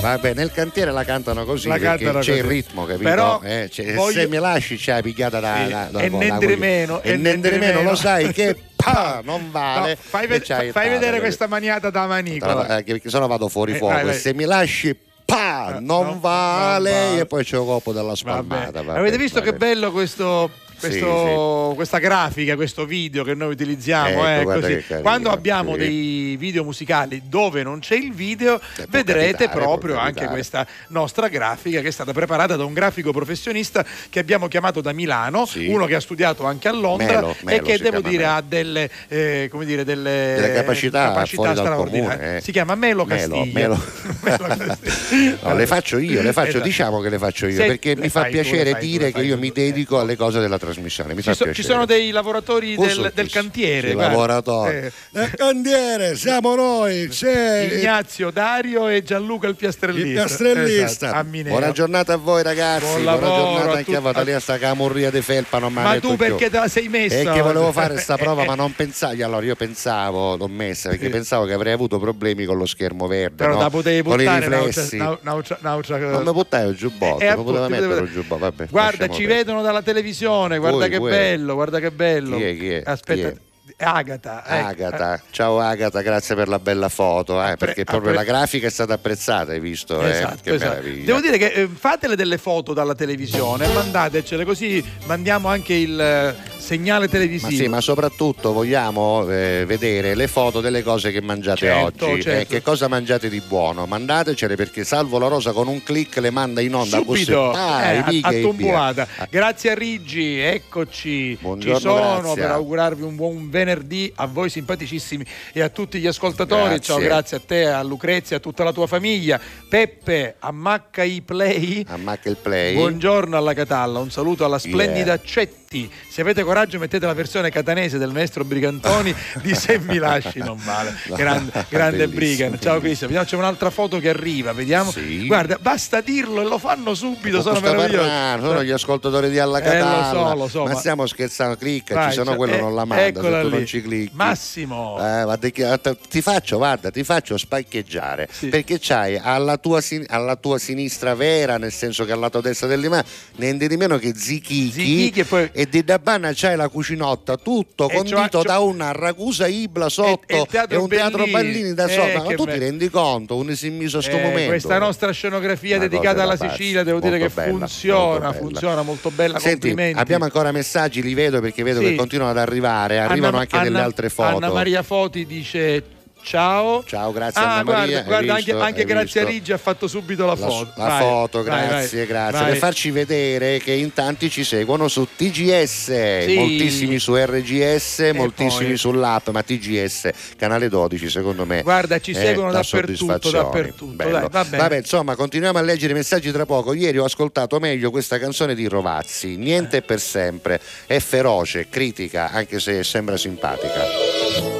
Speaker 2: Vabbè, nel cantiere la cantano così
Speaker 3: La
Speaker 2: perché
Speaker 3: cantano
Speaker 2: c'è il
Speaker 3: così.
Speaker 2: ritmo, capito?
Speaker 3: Però
Speaker 2: Eh, c'è-
Speaker 3: voglio-
Speaker 2: Se mi lasci c'è pigliata da,
Speaker 3: Sì,
Speaker 2: da, da-
Speaker 3: e di meno,
Speaker 2: E
Speaker 3: e
Speaker 2: di meno, lo sai che pa, non vale.
Speaker 3: No, fai, ved-
Speaker 2: il
Speaker 3: fai
Speaker 2: tale,
Speaker 3: vedere questa maniata da manicola.
Speaker 2: Allora, eh, che sennò vado fuori
Speaker 3: Eh,
Speaker 2: fuoco.
Speaker 3: vai, vai.
Speaker 2: Se mi lasci pa, non, vale,
Speaker 3: vale.
Speaker 2: e poi c'è il colpo della spalmata.
Speaker 3: Avete visto che bello questo, questo- questa grafica, questo video che noi utilizziamo?
Speaker 2: Ecco,
Speaker 3: eh,
Speaker 2: che carino,
Speaker 3: Quando abbiamo
Speaker 2: sì.
Speaker 3: dei video musicali dove non c'è il video, vedrete
Speaker 2: capitare,
Speaker 3: proprio anche questa nostra grafica che è stata preparata da un grafico professionista che abbiamo chiamato da Milano, uno che ha studiato anche a Londra
Speaker 2: Melo,
Speaker 3: e
Speaker 2: Melo
Speaker 3: che
Speaker 2: si
Speaker 3: devo dire
Speaker 2: Melo.
Speaker 3: ha delle, eh, come dire, delle,
Speaker 2: Delle capacità dal
Speaker 3: straordinarie.
Speaker 2: comune, eh.
Speaker 3: Si chiama Melo.
Speaker 2: Melo. No, le faccio io, le faccio,
Speaker 3: Esatto.
Speaker 2: diciamo che le faccio io,
Speaker 3: Se-
Speaker 2: perché mi fa piacere
Speaker 3: tu,
Speaker 2: dire che io
Speaker 3: tu.
Speaker 2: mi dedico alle cose della trasmissione. Mi
Speaker 3: Ci, so- ci sono dei lavoratori del, del cantiere.
Speaker 2: lavoratori.
Speaker 3: Eh,
Speaker 2: Nel cantiere siamo noi, c'è
Speaker 3: Ignazio, Dario e Gianluca il piastrellista.
Speaker 2: il piastrellista.
Speaker 3: Esatto.
Speaker 2: Buona giornata a voi ragazzi,
Speaker 3: Buon
Speaker 2: buona giornata
Speaker 3: a
Speaker 2: anche a
Speaker 3: tutti.
Speaker 2: voi. Da lì a sta camurria di felpa non
Speaker 3: Ma tu perché te la sei messa?
Speaker 2: E che volevo fare sta prova,
Speaker 3: Eh,
Speaker 2: ma non pensavo. Allora io pensavo, l'ho messa perché
Speaker 3: Sì.
Speaker 2: pensavo che avrei avuto problemi con lo schermo verde.
Speaker 3: Però
Speaker 2: no?
Speaker 3: la potevi
Speaker 2: con i
Speaker 3: buttare naucia- naucia-
Speaker 2: Non mi buttai il giubbotto,
Speaker 3: Eh,
Speaker 2: non poteva mettere il giubbotto. Vabbè,
Speaker 3: Guarda, ci
Speaker 2: perdere.
Speaker 3: vedono dalla televisione, guarda
Speaker 2: Voi,
Speaker 3: che
Speaker 2: voi.
Speaker 3: bello, guarda che bello.
Speaker 2: Chi è, chi è?
Speaker 3: Aspetta.
Speaker 2: Chi
Speaker 3: Agata. ecco.
Speaker 2: Agata, ciao Agata, grazie per la bella foto, eh, perché proprio la grafica è stata apprezzata, hai visto? eh?
Speaker 3: Esatto,
Speaker 2: Che
Speaker 3: esatto.
Speaker 2: meraviglia.
Speaker 3: Devo dire che eh, fatele delle foto dalla televisione, mandatecele così mandiamo anche il eh, segnale
Speaker 2: Ma
Speaker 3: televisivo.
Speaker 2: sì, ma soprattutto vogliamo eh, vedere le foto delle cose che mangiate
Speaker 3: Certo,
Speaker 2: oggi.
Speaker 3: certo.
Speaker 2: Eh, che cosa mangiate di buono? Mandatecele perché Salvo La Rosa con un click le manda in onda
Speaker 3: Subito.
Speaker 2: Ah,
Speaker 3: eh, a,
Speaker 2: pighe
Speaker 3: a
Speaker 2: i
Speaker 3: tombolata.
Speaker 2: via.
Speaker 3: Grazie a Riggi, eccoci.
Speaker 2: Buongiorno,
Speaker 3: Ci sono
Speaker 2: grazie.
Speaker 3: per augurarvi un buon venerdì a voi simpaticissimi e a tutti gli ascoltatori.
Speaker 2: Grazie.
Speaker 3: Ciao, grazie a te, a Lucrezia, a tutta la tua famiglia. Peppe, ammacca i play.
Speaker 2: Ammacca il play.
Speaker 3: Buongiorno alla Catalla, un saluto alla splendida Cetti. Se avete coraggio mettete la versione catanese del maestro Brigantoni di Se mi lasci non male. Grande, grande Brigan. Ciao Cristian, vediamo c'è un'altra foto che arriva, vediamo. Guarda, basta dirlo e lo fanno subito, sono meravigliosi.
Speaker 2: sono gli ascoltatori di Alla
Speaker 3: Eh, lo
Speaker 2: Catalla.
Speaker 3: so, lo so,
Speaker 2: ma,
Speaker 3: ma-
Speaker 2: stiamo scherzando, clicca,
Speaker 3: Vai,
Speaker 2: ci sono
Speaker 3: cioè,
Speaker 2: quello
Speaker 3: eh,
Speaker 2: non la manda, se tu
Speaker 3: lì.
Speaker 2: non ci clicchi.
Speaker 3: Massimo.
Speaker 2: Eh, t- ti faccio, guarda, ti faccio spaccheggiare perché c'hai alla tua, sin- alla tua sinistra vera, nel senso che al lato destra dell'imam, niente di meno che Zichichi,
Speaker 3: Zichichi e poi-
Speaker 2: di Dabana c'hai la cucinotta, tutto
Speaker 3: E
Speaker 2: condito
Speaker 3: c'ho-
Speaker 2: da una ragusa Ibla sotto
Speaker 3: e il teatro
Speaker 2: un teatro. Ballini da
Speaker 3: Eh,
Speaker 2: sopra. ma
Speaker 3: che
Speaker 2: tu
Speaker 3: be-
Speaker 2: ti rendi conto? Un si è messo a sto
Speaker 3: Eh,
Speaker 2: momento.
Speaker 3: questa nostra scenografia
Speaker 2: Una
Speaker 3: dedicata alla
Speaker 2: da pazzi,
Speaker 3: Sicilia, devo dire che
Speaker 2: molto bella,
Speaker 3: funziona,
Speaker 2: molto
Speaker 3: funziona molto bella.
Speaker 2: Senti, abbiamo ancora messaggi, li vedo perché vedo
Speaker 3: Sì.
Speaker 2: che continuano ad arrivare, arrivano
Speaker 3: Anna-
Speaker 2: anche delle
Speaker 3: Anna-
Speaker 2: altre foto.
Speaker 3: Anna Maria Foti dice ciao.
Speaker 2: Ciao, grazie
Speaker 3: ah,
Speaker 2: Anna Maria.
Speaker 3: Guarda, guarda,
Speaker 2: visto?
Speaker 3: anche, anche
Speaker 2: Hai
Speaker 3: grazie a? Riggi ha fatto subito la
Speaker 2: La,
Speaker 3: foto.
Speaker 2: la
Speaker 3: Vai,
Speaker 2: foto, grazie,
Speaker 3: vai,
Speaker 2: grazie.
Speaker 3: vai.
Speaker 2: Per farci vedere che in tanti ci seguono su TGS,
Speaker 3: Sì.
Speaker 2: moltissimi su RGS, moltissimi
Speaker 3: poi-
Speaker 2: sull'app, ma TGS, canale 12 secondo me.
Speaker 3: Guarda, ci seguono
Speaker 2: da
Speaker 3: dappertutto, dappertutto, dai, va bene.
Speaker 2: Vabbè, insomma, continuiamo a leggere i messaggi tra poco. Ieri ho ascoltato meglio questa canzone di Rovazzi, Niente è per sempre, è feroce, critica, anche se sembra simpatica.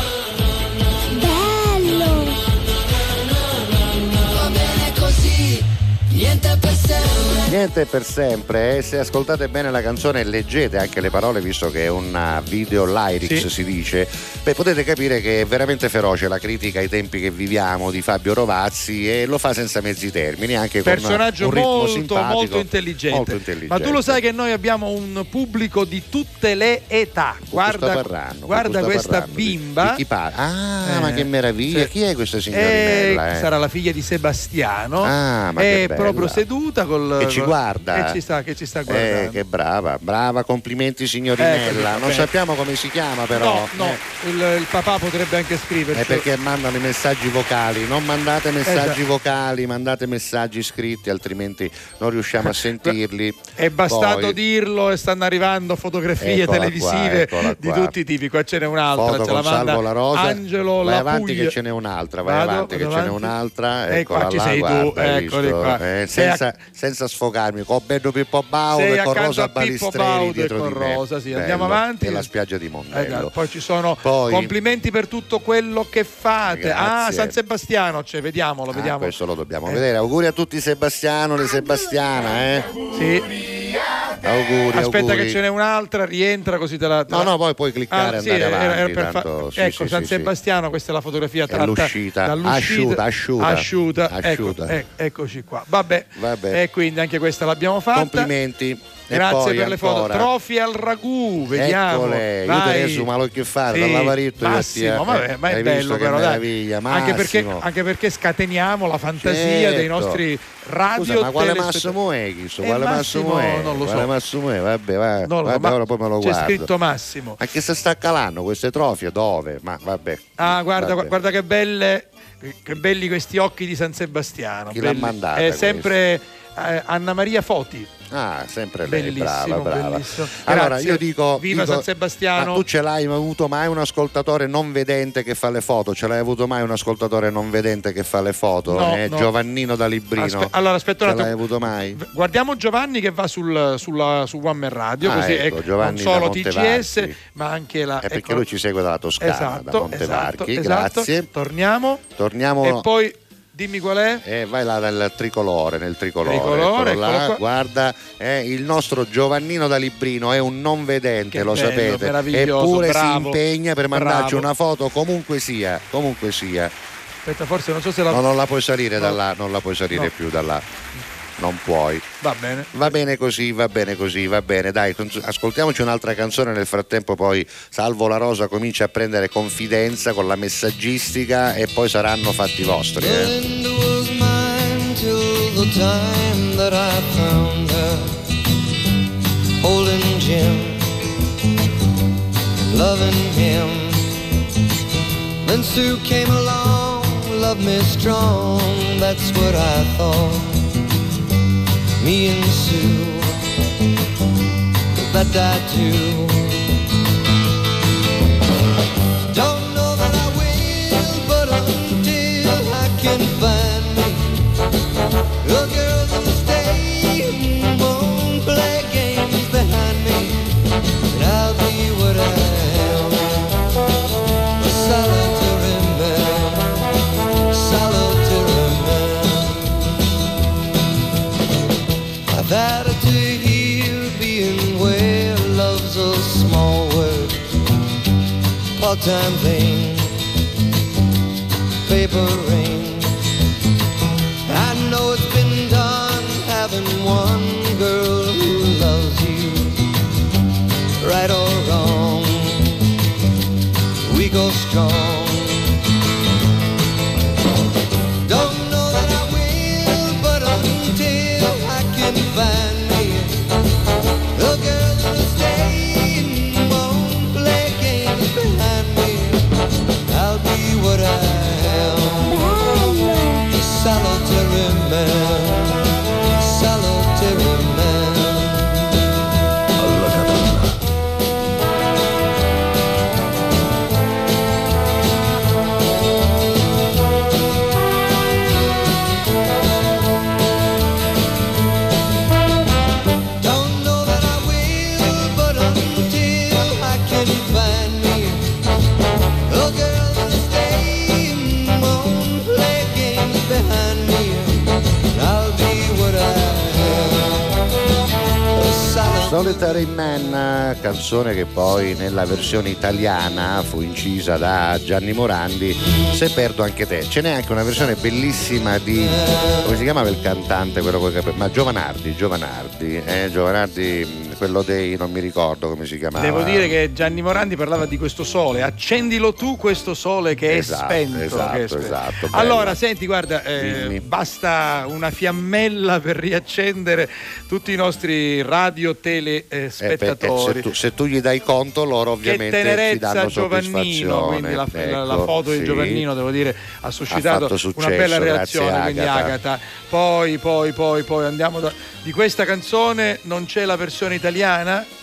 Speaker 24: Niente per sempre,
Speaker 2: e se ascoltate bene la canzone e leggete anche le parole, visto che è una video lyrics
Speaker 3: Sì.
Speaker 2: si dice, beh, potete capire che è veramente feroce la critica ai tempi che viviamo di Fabio Rovazzi e lo fa senza mezzi termini, anche
Speaker 3: personaggio
Speaker 2: con un ritmo
Speaker 3: molto
Speaker 2: simpatico,
Speaker 3: molto intelligente.
Speaker 2: molto intelligente.
Speaker 3: Ma tu lo sai che noi abbiamo un pubblico di tutte le età. Guarda,
Speaker 2: sta parlando?
Speaker 3: guarda questa
Speaker 2: parlando? Di-
Speaker 3: bimba.
Speaker 2: di chi parla? Ah,
Speaker 3: Eh,
Speaker 2: ma che meraviglia!
Speaker 3: sì.
Speaker 2: Chi è questa
Speaker 3: Eh,
Speaker 2: signorinella? eh?
Speaker 3: sarà la figlia di Sebastiano.
Speaker 2: Ah, ma
Speaker 3: è proprio seduta col.
Speaker 2: E ci
Speaker 3: col-
Speaker 2: guarda.
Speaker 3: Che ci sta, che ci sta
Speaker 2: Eh,
Speaker 3: guardando.
Speaker 2: che brava, brava, complimenti signorinella.
Speaker 3: Ecco,
Speaker 2: non sappiamo come si chiama però.
Speaker 3: No, no,
Speaker 2: Eh.
Speaker 3: il, il papà potrebbe anche scriverci.
Speaker 2: È perché mandano i messaggi vocali, non mandate messaggi vocali, mandate messaggi scritti, altrimenti non riusciamo a sentirli.
Speaker 3: È bastato
Speaker 2: Poi,
Speaker 3: dirlo e stanno arrivando fotografie
Speaker 2: Eccola
Speaker 3: televisive
Speaker 2: qua,
Speaker 3: di tutti i tipi. Qua ce n'è un'altra,
Speaker 2: foto
Speaker 3: ce la manda
Speaker 2: Salvo la Rosa.
Speaker 3: Angelo
Speaker 2: vai avanti
Speaker 3: Puglia.
Speaker 2: che ce n'è un'altra, vai
Speaker 3: Vado,
Speaker 2: avanti che
Speaker 3: vado
Speaker 2: ce n'è
Speaker 3: avanti.
Speaker 2: un'altra.
Speaker 3: E
Speaker 2: Eccola
Speaker 3: qua ci
Speaker 2: là,
Speaker 3: sei tu,
Speaker 2: guarda, hai
Speaker 3: eccoli qua.
Speaker 2: Eh, senza, senza sfogarmi, con Bello Pippo Baudo e con Rosa
Speaker 3: e
Speaker 2: dietro
Speaker 3: con
Speaker 2: di me.
Speaker 3: Rosa, sì.
Speaker 2: Bello.
Speaker 3: Andiamo avanti.
Speaker 2: E la spiaggia di
Speaker 3: Eh,
Speaker 2: Mondello.
Speaker 3: poi ci sono
Speaker 2: Poi-
Speaker 3: complimenti per tutto quello che fate. Ah,
Speaker 2: Grazie.
Speaker 3: San Sebastiano, cioè, vediamolo,
Speaker 2: Ah,
Speaker 3: vediamo.
Speaker 2: questo lo dobbiamo
Speaker 3: Eh.
Speaker 2: vedere. Auguri a tutti Sebastiano, le Sebastiana, eh?
Speaker 3: Sì.
Speaker 2: Auguri,
Speaker 3: Aspetta
Speaker 2: auguri.
Speaker 3: che ce n'è un'altra, rientra così te la. te
Speaker 2: No, no, poi puoi cliccare
Speaker 3: Ah, sì,
Speaker 2: andare
Speaker 3: era- era
Speaker 2: avanti,
Speaker 3: per fa-
Speaker 2: tanto- sì,
Speaker 3: ecco,
Speaker 2: sì,
Speaker 3: San. Sebastiano, questa è la fotografia tratta
Speaker 2: Dall'uscita.
Speaker 3: dall'uscita.
Speaker 2: Asciuta, asciuta.
Speaker 3: Asciuta, ecco,
Speaker 2: Asciuta.
Speaker 3: eh, eccoci qua. Vabbè.
Speaker 2: Vabbè.
Speaker 3: E quindi anche questa l'abbiamo fatta.
Speaker 2: Complimenti.
Speaker 3: Grazie per le foto.
Speaker 2: ancora.
Speaker 3: Trofi al ragù, vediamo.
Speaker 2: Eccole, io te malo che fare,
Speaker 3: Sì,
Speaker 2: dall'avaritto io
Speaker 3: Massimo,
Speaker 2: ti-
Speaker 3: vabbè, ma è bello però, dai.
Speaker 2: meraviglia,
Speaker 3: Anche perché,
Speaker 2: Massimo.
Speaker 3: anche perché scateniamo la fantasia
Speaker 2: Certo.
Speaker 3: dei nostri radio
Speaker 2: Scusa, ma quale Massimo è? Chissà,
Speaker 3: Eh,
Speaker 2: quale Massimo, è?
Speaker 3: non lo so.
Speaker 2: Quale Massimo è? Vabbè, va,
Speaker 3: so,
Speaker 2: vabbè,
Speaker 3: ma
Speaker 2: ora poi me lo
Speaker 3: c'è
Speaker 2: guardo.
Speaker 3: scritto Massimo.
Speaker 2: Anche se sta calando queste trofie, dove? Ma vabbè.
Speaker 3: Ah, guarda,
Speaker 2: Vabbè.
Speaker 3: guarda che belle. Che belli questi occhi di San Sebastiano.
Speaker 2: Chi l'ha
Speaker 3: belli.
Speaker 2: mandata
Speaker 3: È sempre eh, Anna Maria Foti.
Speaker 2: Ah, sempre lei,
Speaker 3: Bellissimo,
Speaker 2: brava, brava.
Speaker 3: bellissimo.
Speaker 2: Allora,
Speaker 3: Grazie.
Speaker 2: io dico.
Speaker 3: Viva
Speaker 2: dico-
Speaker 3: San Sebastiano.
Speaker 2: Ma tu ce l'hai avuto mai un ascoltatore non vedente che fa le foto? Ce l'hai avuto mai un ascoltatore non vedente che fa le foto?
Speaker 3: No,
Speaker 2: Eh,
Speaker 3: no.
Speaker 2: Giovannino da Librino.
Speaker 3: Aspe- allora, aspetta un
Speaker 2: Ce l'hai
Speaker 3: attimo.
Speaker 2: avuto mai?
Speaker 3: Guardiamo Giovanni che va sul, sulla, su One Man Radio,
Speaker 2: Ah,
Speaker 3: così
Speaker 2: ecco,
Speaker 3: ecco,
Speaker 2: Giovanni
Speaker 3: non solo. TGS, ma anche la.
Speaker 2: È perché
Speaker 3: ecco-
Speaker 2: lui ci segue dalla Toscana,
Speaker 3: esatto,
Speaker 2: da Montevarchi.
Speaker 3: esatto, esatto.
Speaker 2: Grazie.
Speaker 3: Torniamo.
Speaker 2: Torniamo.
Speaker 3: E poi dimmi qual è?
Speaker 2: Eh, vai là nel tricolore, nel tricolore.
Speaker 3: Tricolore,
Speaker 2: là. Guarda, eh, il nostro Giovannino da Librino è un non vedente,
Speaker 3: Che
Speaker 2: lo
Speaker 3: bello,
Speaker 2: sapete. Eppure si
Speaker 3: bravo,
Speaker 2: impegna per mandarci
Speaker 3: bravo.
Speaker 2: una foto comunque sia, comunque sia.
Speaker 3: Aspetta, forse non so se la.
Speaker 2: No, non la puoi salire
Speaker 3: No.
Speaker 2: da là, non la puoi salire
Speaker 3: No.
Speaker 2: più da là. Non puoi.
Speaker 3: Va bene.
Speaker 2: Va bene così, va bene così, va bene. Dai, ascoltiamoci un'altra canzone. Nel frattempo, poi Salvo la Rosa comincia a prendere confidenza con la messaggistica e poi saranno fatti vostri. eh.
Speaker 8: Loving him. Then Sue came along, loved me strong, that's what I thought. Me and Sue, that died too. Part-time thing, paper ring. I know it's been done having one girl who loves you, right or wrong. We go strong. Solitary Man,
Speaker 2: canzone che poi nella versione italiana fu incisa da Gianni Morandi, Se perdo anche te. Ce n'è anche una versione bellissima di, come si chiamava il cantante, quello? Ma Giovanardi, Giovanardi, eh, Giovanardi, quello dei non mi ricordo come si chiamava.
Speaker 3: Devo dire che Gianni Morandi parlava di questo sole, accendilo tu questo sole che è
Speaker 2: Esatto,
Speaker 3: spento.
Speaker 2: esatto,
Speaker 3: che è spento.
Speaker 2: esatto, bello.
Speaker 3: allora, senti, guarda, eh, basta una fiammella per riaccendere tutti i nostri radio tele eh,
Speaker 2: Eh, se, tu, se tu gli dai conto loro
Speaker 3: che
Speaker 2: ovviamente ci
Speaker 3: tenerezza
Speaker 2: danno
Speaker 3: Giovannino, quindi la,
Speaker 2: soddisfazione.
Speaker 3: la-
Speaker 2: Ecco,
Speaker 3: foto di
Speaker 2: sì.
Speaker 3: Giovannino devo dire ha suscitato
Speaker 2: fatto successo,
Speaker 3: una bella reazione, quindi
Speaker 2: Agata.
Speaker 3: Agata. Poi, poi, poi, poi andiamo da... Di questa canzone non c'è la versione italiana,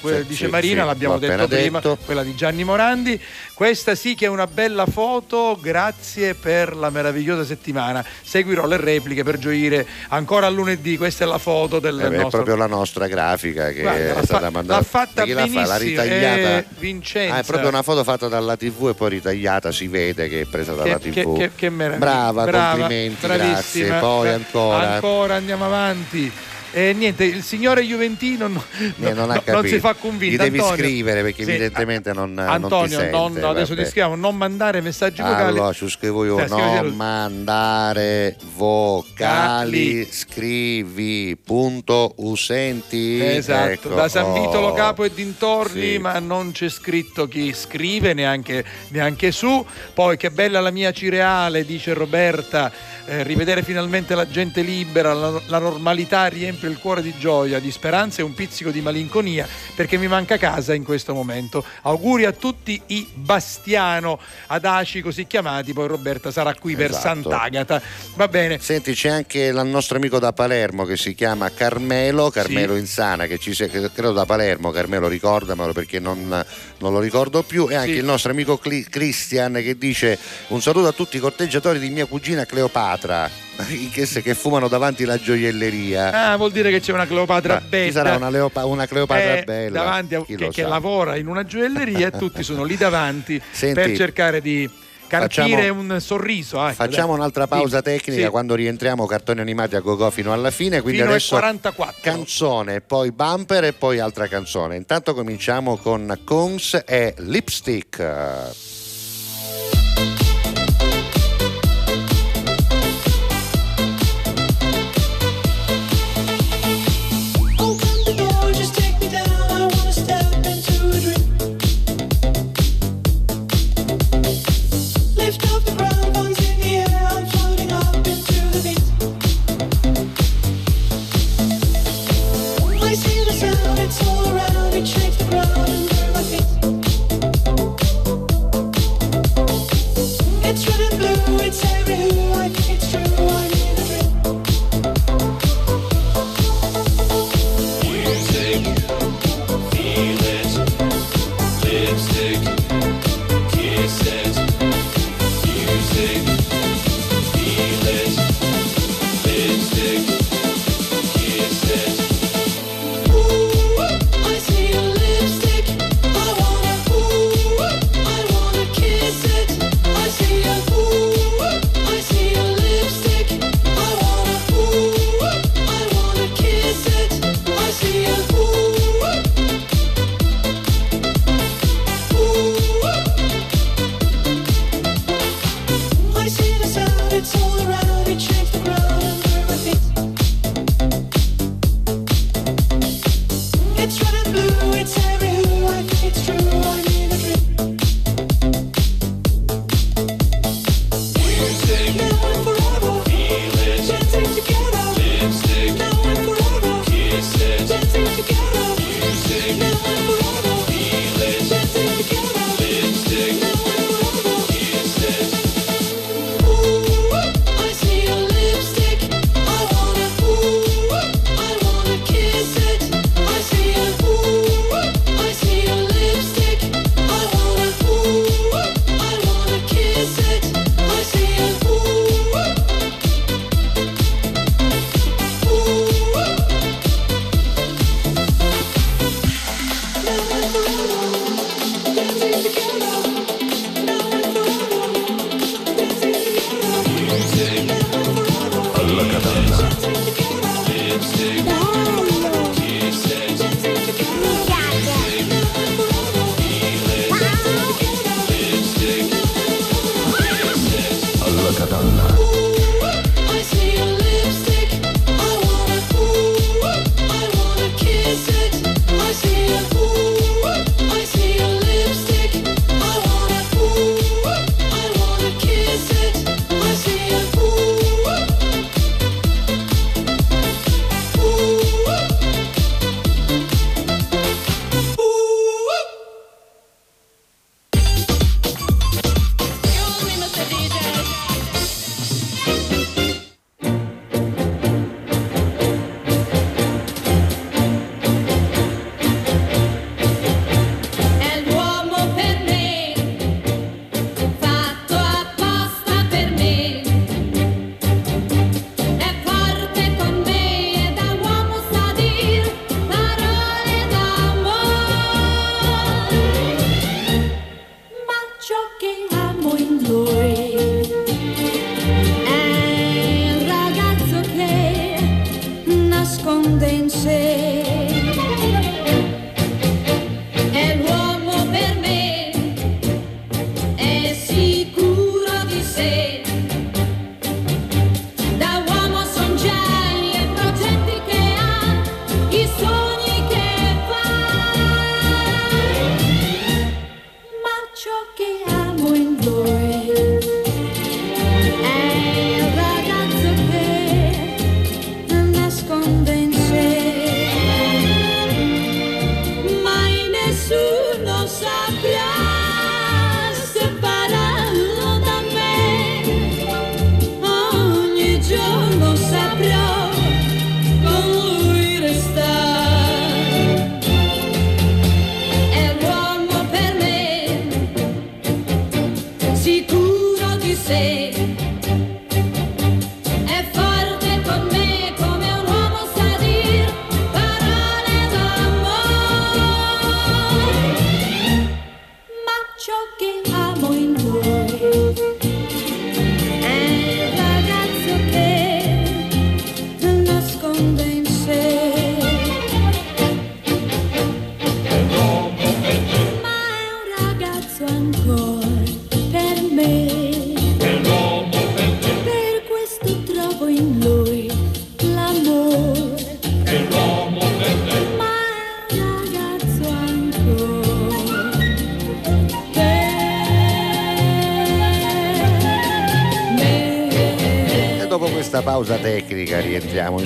Speaker 3: quella
Speaker 2: Sì,
Speaker 3: dice
Speaker 2: sì,
Speaker 3: Marina,
Speaker 2: sì,
Speaker 3: l'abbiamo detto prima,
Speaker 2: detto.
Speaker 3: quella di Gianni Morandi. Questa sì che è una bella foto, grazie per la meravigliosa settimana. Seguirò le repliche per gioire ancora a lunedì, questa è la foto del
Speaker 2: Eh beh, è
Speaker 3: nostro...
Speaker 2: proprio la nostra grafica che
Speaker 3: Guarda,
Speaker 2: è
Speaker 3: l'ha
Speaker 2: stata
Speaker 3: fa-
Speaker 2: mandata.
Speaker 3: l'ha fatta
Speaker 2: chi l'ha fa? L'ha
Speaker 3: benissimo,
Speaker 2: ritagliata.
Speaker 3: eh, Vincenza.
Speaker 2: Ah, è proprio una foto fatta dalla TV e poi ritagliata, si vede che è presa dalla
Speaker 3: che,
Speaker 2: TV.
Speaker 3: che- che- che meraviglia.
Speaker 2: Brava,
Speaker 3: Brava,
Speaker 2: complimenti,
Speaker 3: bravissima.
Speaker 2: grazie. Poi ancora.
Speaker 3: Ancora andiamo avanti. E niente, il signore Juventino no-
Speaker 2: Eh, non, ha
Speaker 3: no-
Speaker 2: capito.
Speaker 3: si fa convinto.
Speaker 2: Gli devi
Speaker 3: Antonio,
Speaker 2: scrivere perché
Speaker 3: sì,
Speaker 2: evidentemente non, non
Speaker 3: Antonio,
Speaker 2: sente.
Speaker 3: non- adesso
Speaker 2: vabbè.
Speaker 3: ti scriviamo, non mandare messaggi vocali.
Speaker 2: Allora, ci scrivo io,
Speaker 3: scrivete-
Speaker 2: non mandare vocali, scrivi, punto, usenti.
Speaker 3: Esatto,
Speaker 2: Ecco,
Speaker 3: da San Vitolo
Speaker 2: oh.
Speaker 3: Capo e dintorni,
Speaker 2: Sì.
Speaker 3: ma non c'è scritto chi scrive neanche, neanche su. Poi che bella la mia cireale, dice Roberta. eh, rivedere finalmente la gente libera, la, la normalità riempie il cuore di gioia, di speranza e un pizzico di malinconia perché mi manca casa in questo momento. Auguri a tutti i Bastiano Adaci così chiamati, poi Roberta sarà qui per
Speaker 2: Esatto.
Speaker 3: Sant'Agata. Va bene.
Speaker 2: Senti, c'è anche il nostro amico da Palermo che si chiama Carmelo, Carmelo Insana, che ci se- che credo da Palermo, Carmelo ricordamelo perché non, non lo ricordo più, e anche
Speaker 3: Sì.
Speaker 2: il nostro amico Cli- Christian che dice un saluto a tutti i corteggiatori di mia cugina Cleopatra, che, fumano davanti la gioielleria.
Speaker 3: Ah, vuol dire che c'è una Cleopatra
Speaker 2: Ma
Speaker 3: bella.
Speaker 2: ci sarà una, Leopa- una Cleopatra
Speaker 3: eh,
Speaker 2: bella.
Speaker 3: davanti a- che, che lavora in una gioielleria e tutti sono lì davanti
Speaker 2: Senti,
Speaker 3: per cercare di carpire
Speaker 2: facciamo-
Speaker 3: un sorriso. ecco,
Speaker 2: Facciamo
Speaker 3: dai.
Speaker 2: un'altra pausa
Speaker 3: Sì,
Speaker 2: tecnica
Speaker 3: sì.
Speaker 2: quando rientriamo cartoni animati a go fino alla fine. Quindi
Speaker 3: Fino
Speaker 2: adesso
Speaker 3: 44.
Speaker 2: canzone, poi bumper e poi altra canzone. Intanto cominciamo con Cones e Lipstick.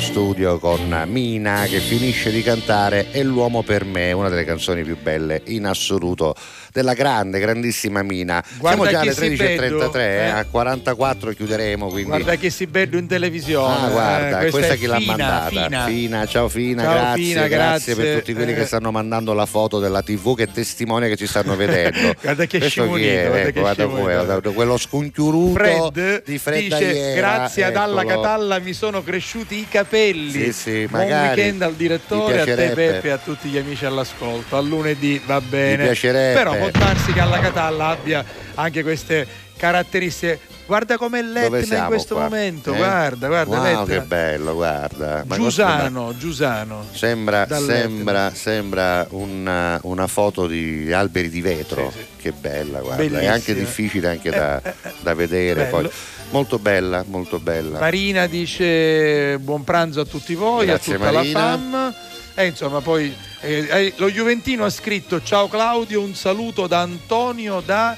Speaker 2: Studio con Mina che finisce di cantare È l'uomo per me, una delle canzoni più belle in assoluto della grande, grandissima Mina.
Speaker 3: Guarda
Speaker 2: Siamo già alle
Speaker 3: si
Speaker 2: 13.33,
Speaker 3: vedo,
Speaker 2: eh,
Speaker 3: eh.
Speaker 2: a 44 chiuderemo, quindi...
Speaker 3: Guarda che si bello in televisione.
Speaker 2: Ah, guarda,
Speaker 3: eh,
Speaker 2: questa,
Speaker 3: è
Speaker 2: chi l'ha
Speaker 3: Fina,
Speaker 2: mandata?
Speaker 3: Fina.
Speaker 2: ciao Fina,
Speaker 3: Ciao,
Speaker 2: grazie,
Speaker 3: Fina,
Speaker 2: grazie, per
Speaker 3: grazie.
Speaker 2: tutti quelli
Speaker 3: Eh.
Speaker 2: che stanno mandando la foto della TV che testimonia che ci stanno vedendo.
Speaker 3: Guarda che guarda
Speaker 2: Ecco, guarda come, guarda, quello sconchiuruto
Speaker 3: Fred
Speaker 2: di Fredda
Speaker 3: dice
Speaker 2: Iera,
Speaker 3: grazie ad Alla. Catalla mi sono cresciuti i capelli
Speaker 2: Sì, sì,
Speaker 3: buon weekend al
Speaker 2: Mi
Speaker 3: direttore a te. Peppe e a tutti gli amici all'ascolto a lunedì va bene
Speaker 2: piacerebbe.
Speaker 3: però può darsi che Alla Catalla abbia anche queste caratteristiche guarda com'è l'Etna in questo
Speaker 2: qua?
Speaker 3: momento
Speaker 2: Eh?
Speaker 3: guarda guarda
Speaker 2: wow,
Speaker 3: l'Etna.
Speaker 2: che bello, guarda. Ma
Speaker 3: Giusano Giusano
Speaker 2: Sembra, sembra, sembra una, una foto di alberi di vetro. Che bella, guarda. È
Speaker 3: Bellissima.
Speaker 2: anche difficile anche da, da vedere.
Speaker 3: bello.
Speaker 2: Poi. Molto bella, molto bella.
Speaker 3: Marina dice buon pranzo a tutti voi,
Speaker 2: Grazie,
Speaker 3: a tutta
Speaker 2: Marina.
Speaker 3: la fam. E insomma, poi eh, eh, lo Juventino ha scritto: Ciao Claudio, un saluto da Antonio da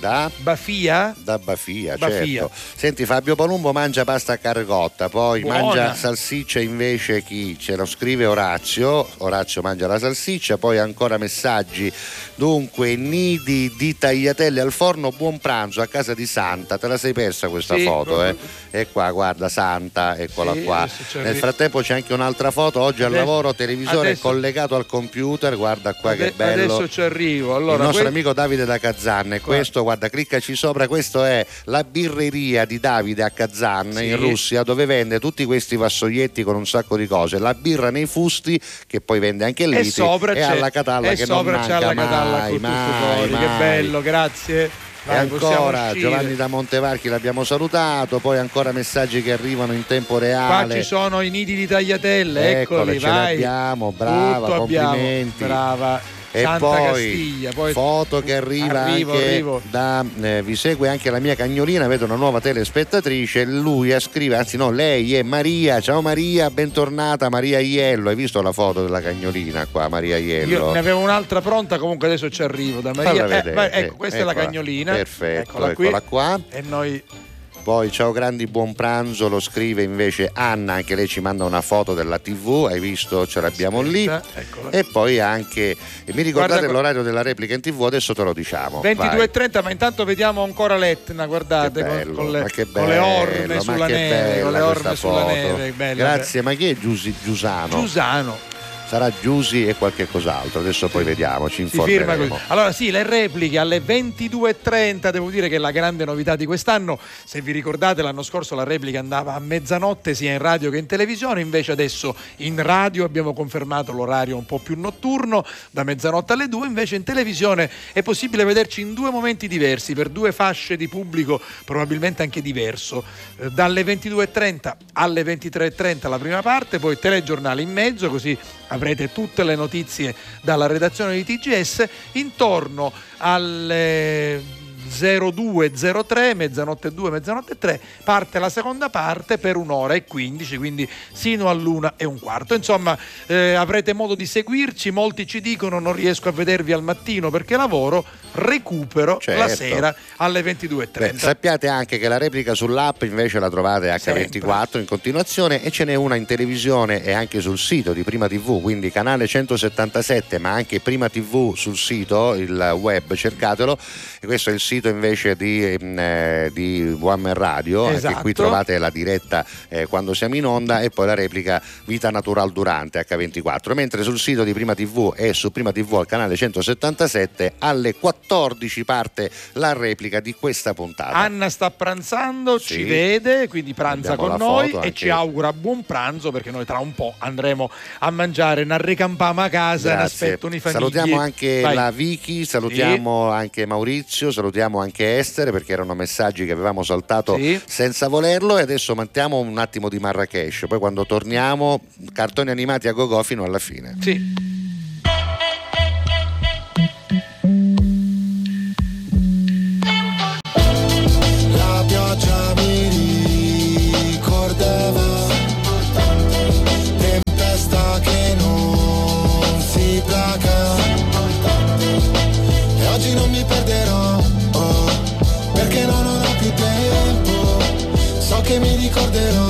Speaker 2: Da?
Speaker 3: Bafia.
Speaker 2: Da Bafia,
Speaker 3: Bafia.
Speaker 2: certo. Senti, Fabio Palumbo mangia pasta a cargotta, poi
Speaker 3: Buona.
Speaker 2: mangia salsiccia invece chi ce lo scrive Orazio. Orazio mangia la salsiccia, poi ancora messaggi. Dunque, nidi di tagliatelle al forno, buon pranzo a casa di Santa. Te la sei persa questa
Speaker 3: Sì,
Speaker 2: foto, eh? E qua, guarda, Santa, eccola
Speaker 3: Sì,
Speaker 2: qua.
Speaker 3: adesso ci
Speaker 2: Nel frattempo c'è anche un'altra foto, oggi al
Speaker 3: Adesso-
Speaker 2: lavoro, televisore
Speaker 3: adesso-
Speaker 2: collegato al computer, guarda qua che
Speaker 3: Ade-
Speaker 2: bello.
Speaker 3: Adesso ci arrivo. Allora,
Speaker 2: il nostro
Speaker 3: que-
Speaker 2: amico Davide da Kazan e questo guarda cliccaci sopra questo è la birreria di Davide a Kazan
Speaker 3: Sì.
Speaker 2: in Russia dove vende tutti questi vassoietti con un sacco di cose la birra nei fusti che poi vende anche lì
Speaker 3: e sopra
Speaker 2: e
Speaker 3: c'è
Speaker 2: alla Catalla
Speaker 3: e
Speaker 2: che non
Speaker 3: sopra c'è
Speaker 2: manca
Speaker 3: alla Catalla
Speaker 2: mai, mai,
Speaker 3: fuori. Che
Speaker 2: mai.
Speaker 3: bello, grazie.
Speaker 2: e
Speaker 3: Vai, possiamo
Speaker 2: ancora. Giovanni da Montevarchi l'abbiamo salutato, poi ancora messaggi che arrivano in tempo
Speaker 3: Qua
Speaker 2: reale.
Speaker 3: ci sono i nidi di tagliatelle,
Speaker 2: Eccole,
Speaker 3: eccoli,
Speaker 2: ce
Speaker 3: vai.
Speaker 2: l'abbiamo, brava,
Speaker 3: Tutto abbiamo,
Speaker 2: complimenti.
Speaker 3: brava.
Speaker 2: E
Speaker 3: Santa
Speaker 2: poi,
Speaker 3: Castiglia, poi
Speaker 2: foto che arriva
Speaker 3: Arrivo,
Speaker 2: anche
Speaker 3: arrivo.
Speaker 2: da eh, vi segue anche la mia cagnolina, vedo una nuova telespettatrice, lui scrive, anzi no, lei è Maria, ciao Maria, bentornata Maria Iello, hai visto la foto della cagnolina qua, Maria Iello?
Speaker 3: Io ne avevo un'altra pronta, comunque adesso ci arrivo da Maria. Eh,
Speaker 2: vedere,
Speaker 3: ecco, questa è la cagnolina.
Speaker 2: Perfetto,
Speaker 3: Eccola qui.
Speaker 2: eccola qua.
Speaker 3: E noi
Speaker 2: Poi ciao grandi, buon pranzo, lo scrive invece Anna, anche lei ci manda una foto della TV, hai visto, ce l'abbiamo lì.
Speaker 3: eccola.
Speaker 2: E poi anche, e mi ricordate
Speaker 3: Guarda
Speaker 2: l'orario della replica in TV, adesso te lo diciamo. vai.
Speaker 3: 22.30, ma intanto vediamo ancora l'Etna, guardate,
Speaker 2: Che
Speaker 3: con-
Speaker 2: bello,
Speaker 3: con, le,
Speaker 2: ma che
Speaker 3: con le orme
Speaker 2: bello, ma
Speaker 3: sulla
Speaker 2: che
Speaker 3: neve,
Speaker 2: bella
Speaker 3: con le
Speaker 2: questa
Speaker 3: orme sulla
Speaker 2: foto.
Speaker 3: neve. bella,
Speaker 2: Grazie, ma chi è Giusi- Giusano?
Speaker 3: Giusano.
Speaker 2: Sarà Giusy e qualche cos'altro. Adesso poi vediamo, ci informeremo.
Speaker 3: Allora sì, le repliche alle 22.30, devo dire che la grande novità di quest'anno, se vi ricordate l'anno scorso la replica andava a mezzanotte sia in radio che in televisione, invece adesso in radio abbiamo confermato l'orario un po' più notturno, da mezzanotte alle 2, invece in televisione è possibile vederci in due momenti diversi, per due fasce di pubblico probabilmente anche diverso, Eh, dalle 22.30 alle 23.30 la prima parte, poi telegiornale in mezzo, così avrete tutte le notizie dalla redazione di TGS intorno alle 0203 mezzanotte 2 mezzanotte 3 parte la seconda parte per un'ora e 15 quindi sino all'una e un quarto insomma eh, avrete modo di seguirci molti ci dicono non riesco a vedervi al mattino perché lavoro recupero la
Speaker 2: Certo.
Speaker 3: sera alle 22.30
Speaker 2: Beh, sappiate anche che la replica sull'app invece la trovate H24 in continuazione e ce n'è una in televisione e anche sul sito di Prima TV, quindi canale 177, ma anche Prima TV sul sito, il web, cercatelo. E questo è il sito invece di, ehm, eh, di One Man Radio,
Speaker 3: Esatto.
Speaker 2: qui trovate la diretta eh, quando siamo in onda e poi la replica Vita Natural Durante H24, mentre sul sito di Prima TV e su Prima TV al canale 177 alle 14 parte la replica di questa puntata.
Speaker 3: Anna sta pranzando, ci
Speaker 2: Sì.
Speaker 3: vede, quindi pranza
Speaker 2: Abbiamo
Speaker 3: con noi e ci augura buon pranzo perché noi tra un po' andremo a mangiare una ricampama a casa, i famigli.
Speaker 2: Salutiamo anche
Speaker 3: Vai.
Speaker 2: la Vicky, salutiamo anche Maurizio, salutiamo anche Esther perché erano messaggi che avevamo saltato senza volerlo e adesso mantiamo un attimo di Marrakesh, poi quando torniamo cartoni animati a gogo fino alla fine.
Speaker 3: Sì.
Speaker 8: La pioggia mi ricorderò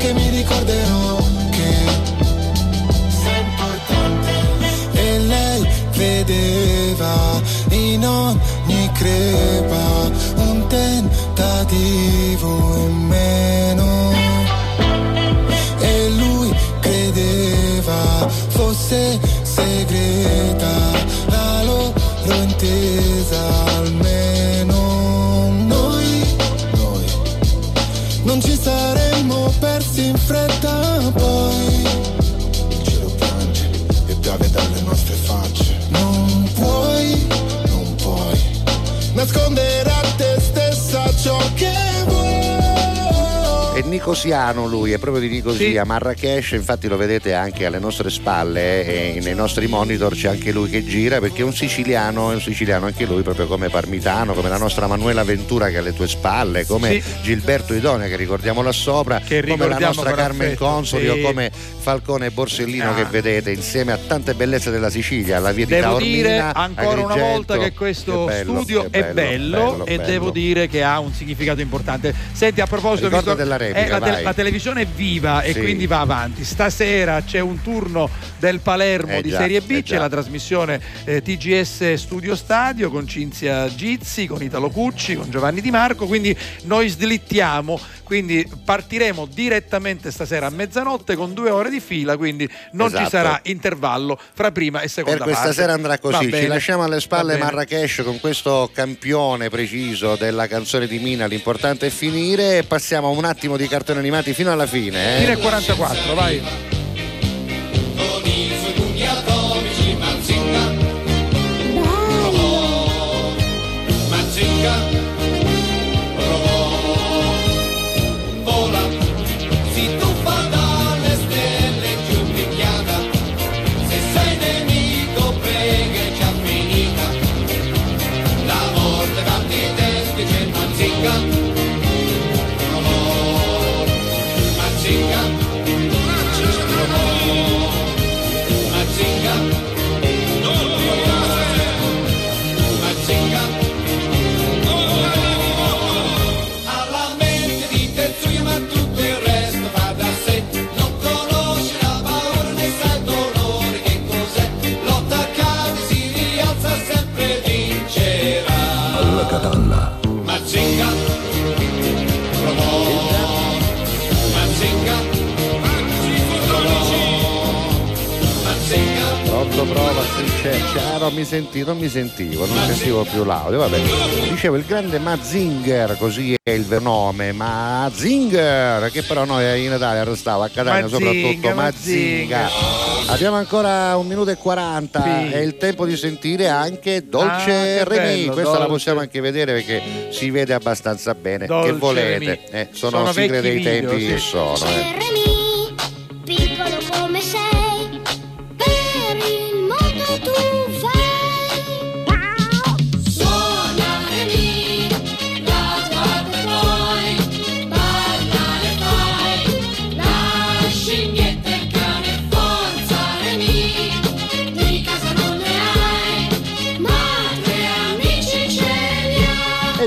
Speaker 8: che mi ricorderò che sei importante E lei vedeva in ogni crepa Un tentativo in meno. E lui credeva fosse segreta La loro intesa
Speaker 2: nicosiano lui, è proprio di Nicosia, Marrakesh, infatti lo vedete anche alle nostre spalle eh, e nei nostri monitor c'è anche lui che gira perché è un siciliano, è un siciliano anche lui proprio come Parmitano, come la nostra Manuela Ventura che è alle tue spalle, come
Speaker 3: Sì.
Speaker 2: Gilberto Idone che ricordiamo là sopra, come la nostra Carmen
Speaker 3: affetto,
Speaker 2: Consoli
Speaker 3: sì.
Speaker 2: o come Falcone e Borsellino
Speaker 3: Ah.
Speaker 2: che vedete insieme a tante bellezze della Sicilia, alla via di
Speaker 3: Devo
Speaker 2: Taormina,
Speaker 3: dire ancora una
Speaker 2: Agrigento.
Speaker 3: volta che questo
Speaker 2: Che bello,
Speaker 3: studio
Speaker 2: che
Speaker 3: è bello, e
Speaker 2: bello.
Speaker 3: devo dire che ha un significato importante. Senti, a proposito,
Speaker 2: Ricordo
Speaker 3: visto-
Speaker 2: della replica,
Speaker 3: eh, la,
Speaker 2: vai.
Speaker 3: la televisione è viva e
Speaker 2: Sì.
Speaker 3: quindi va avanti. Stasera c'è un turno del Palermo
Speaker 2: Eh
Speaker 3: di
Speaker 2: già,
Speaker 3: Serie B,
Speaker 2: eh
Speaker 3: c'è
Speaker 2: già.
Speaker 3: la trasmissione eh, TGS Studio Stadio con Cinzia Gizzi, con Italo Cucci, con Giovanni Di Marco, quindi noi slittiamo quindi partiremo direttamente stasera a mezzanotte con due ore di fila, quindi non ci
Speaker 2: Esatto.
Speaker 3: sarà intervallo fra prima e seconda
Speaker 2: Per questa
Speaker 3: parte.
Speaker 2: sera andrà così, ci lasciamo alle spalle. Marrakesh con questo campione preciso della canzone di Mina, l'importante è finire e passiamo un attimo di cartoni animati fino alla fine. eh.
Speaker 3: Fino al 44, vai.
Speaker 25: C'è.
Speaker 2: Ah, non mi senti- non mi sentivo, non sentivo più l'audio. Vabbè, dicevo il grande Mazinger, così è il vero nome, Mazinger, che però noi in Italia restava a Catania,
Speaker 3: Mazinga,
Speaker 2: soprattutto Mazinga. Abbiamo ancora un minuto e 40,
Speaker 3: Sì.
Speaker 2: è il tempo di sentire anche Dolce
Speaker 3: Ah,
Speaker 2: Remy.
Speaker 3: bello,
Speaker 2: Questa la
Speaker 3: Dolce.
Speaker 2: possiamo anche vedere perché si vede abbastanza bene.
Speaker 3: Dolce
Speaker 2: che volete?
Speaker 3: Remy.
Speaker 2: Eh, sono,
Speaker 3: Sono
Speaker 2: sigle dei
Speaker 3: video,
Speaker 2: tempi
Speaker 3: sì.
Speaker 2: che sono. eh.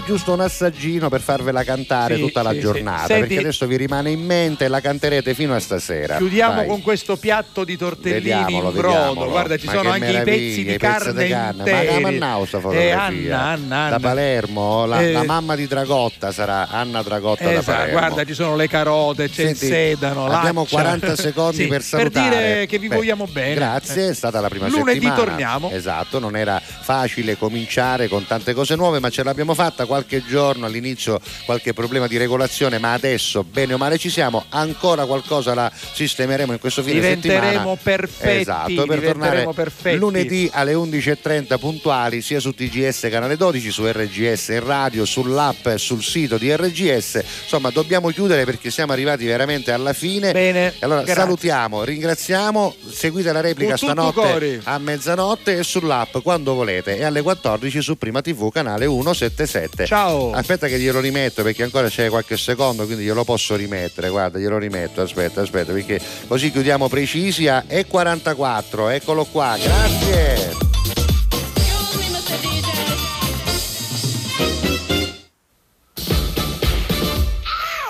Speaker 2: Giusto un assaggino per farvela cantare
Speaker 3: Sì,
Speaker 2: tutta la
Speaker 3: sì,
Speaker 2: giornata,
Speaker 3: Senti-
Speaker 2: perché adesso vi rimane in mente e la canterete fino a stasera.
Speaker 3: Chiudiamo
Speaker 2: Vai.
Speaker 3: con questo piatto di tortellini
Speaker 2: Vediamolo,
Speaker 3: in brodo.
Speaker 2: vediamolo.
Speaker 3: Guarda, ci
Speaker 2: Ma
Speaker 3: sono
Speaker 2: che
Speaker 3: anche i pezzi di
Speaker 2: pezzi
Speaker 3: carne
Speaker 2: di carne.
Speaker 3: interi.
Speaker 2: Ma che mannau sta
Speaker 3: Eh,
Speaker 2: fotografia?
Speaker 3: Anna, Anna, Anna.
Speaker 2: Da Palermo, la,
Speaker 3: Eh,
Speaker 2: la mamma di Dragotta sarà Anna Dragotta da
Speaker 3: Esatto,
Speaker 2: Palermo.
Speaker 3: guarda, ci sono le carote, c'è
Speaker 2: Senti,
Speaker 3: il sedano.
Speaker 2: abbiamo
Speaker 3: l'accia.
Speaker 2: 40 secondi
Speaker 3: Sì,
Speaker 2: per salutare.
Speaker 3: dire che vi
Speaker 2: Beh,
Speaker 3: vogliamo bene.
Speaker 2: Grazie, è stata la prima
Speaker 3: Lunedì
Speaker 2: settimana.
Speaker 3: torniamo.
Speaker 2: Esatto, non era facile cominciare con tante cose nuove, ma ce l'abbiamo fatta qualche giorno all'inizio qualche problema di regolazione, ma adesso bene o male ci siamo, ancora qualcosa la sistemeremo in questo fine
Speaker 3: Diventeremo
Speaker 2: settimana.
Speaker 3: perfetti,
Speaker 2: Esatto, per tornare
Speaker 3: perfetti.
Speaker 2: lunedì alle 11:30 puntuali sia su TGS canale 12, su RGS in radio, sull'app e sul sito di RGS. Insomma, dobbiamo chiudere perché siamo arrivati veramente alla fine.
Speaker 3: Bene.
Speaker 2: Allora
Speaker 3: grazie.
Speaker 2: salutiamo, ringraziamo, seguite la replica
Speaker 3: Con
Speaker 2: stanotte a mezzanotte e sull'app quando volete e alle 14 su Prima TV canale 177.
Speaker 3: Ciao.
Speaker 2: Aspetta che glielo rimetto perché ancora c'è qualche secondo, quindi glielo posso rimettere. Guarda, glielo rimetto, aspetta, aspetta, perché così chiudiamo precisi a E44. Eccolo qua. Grazie.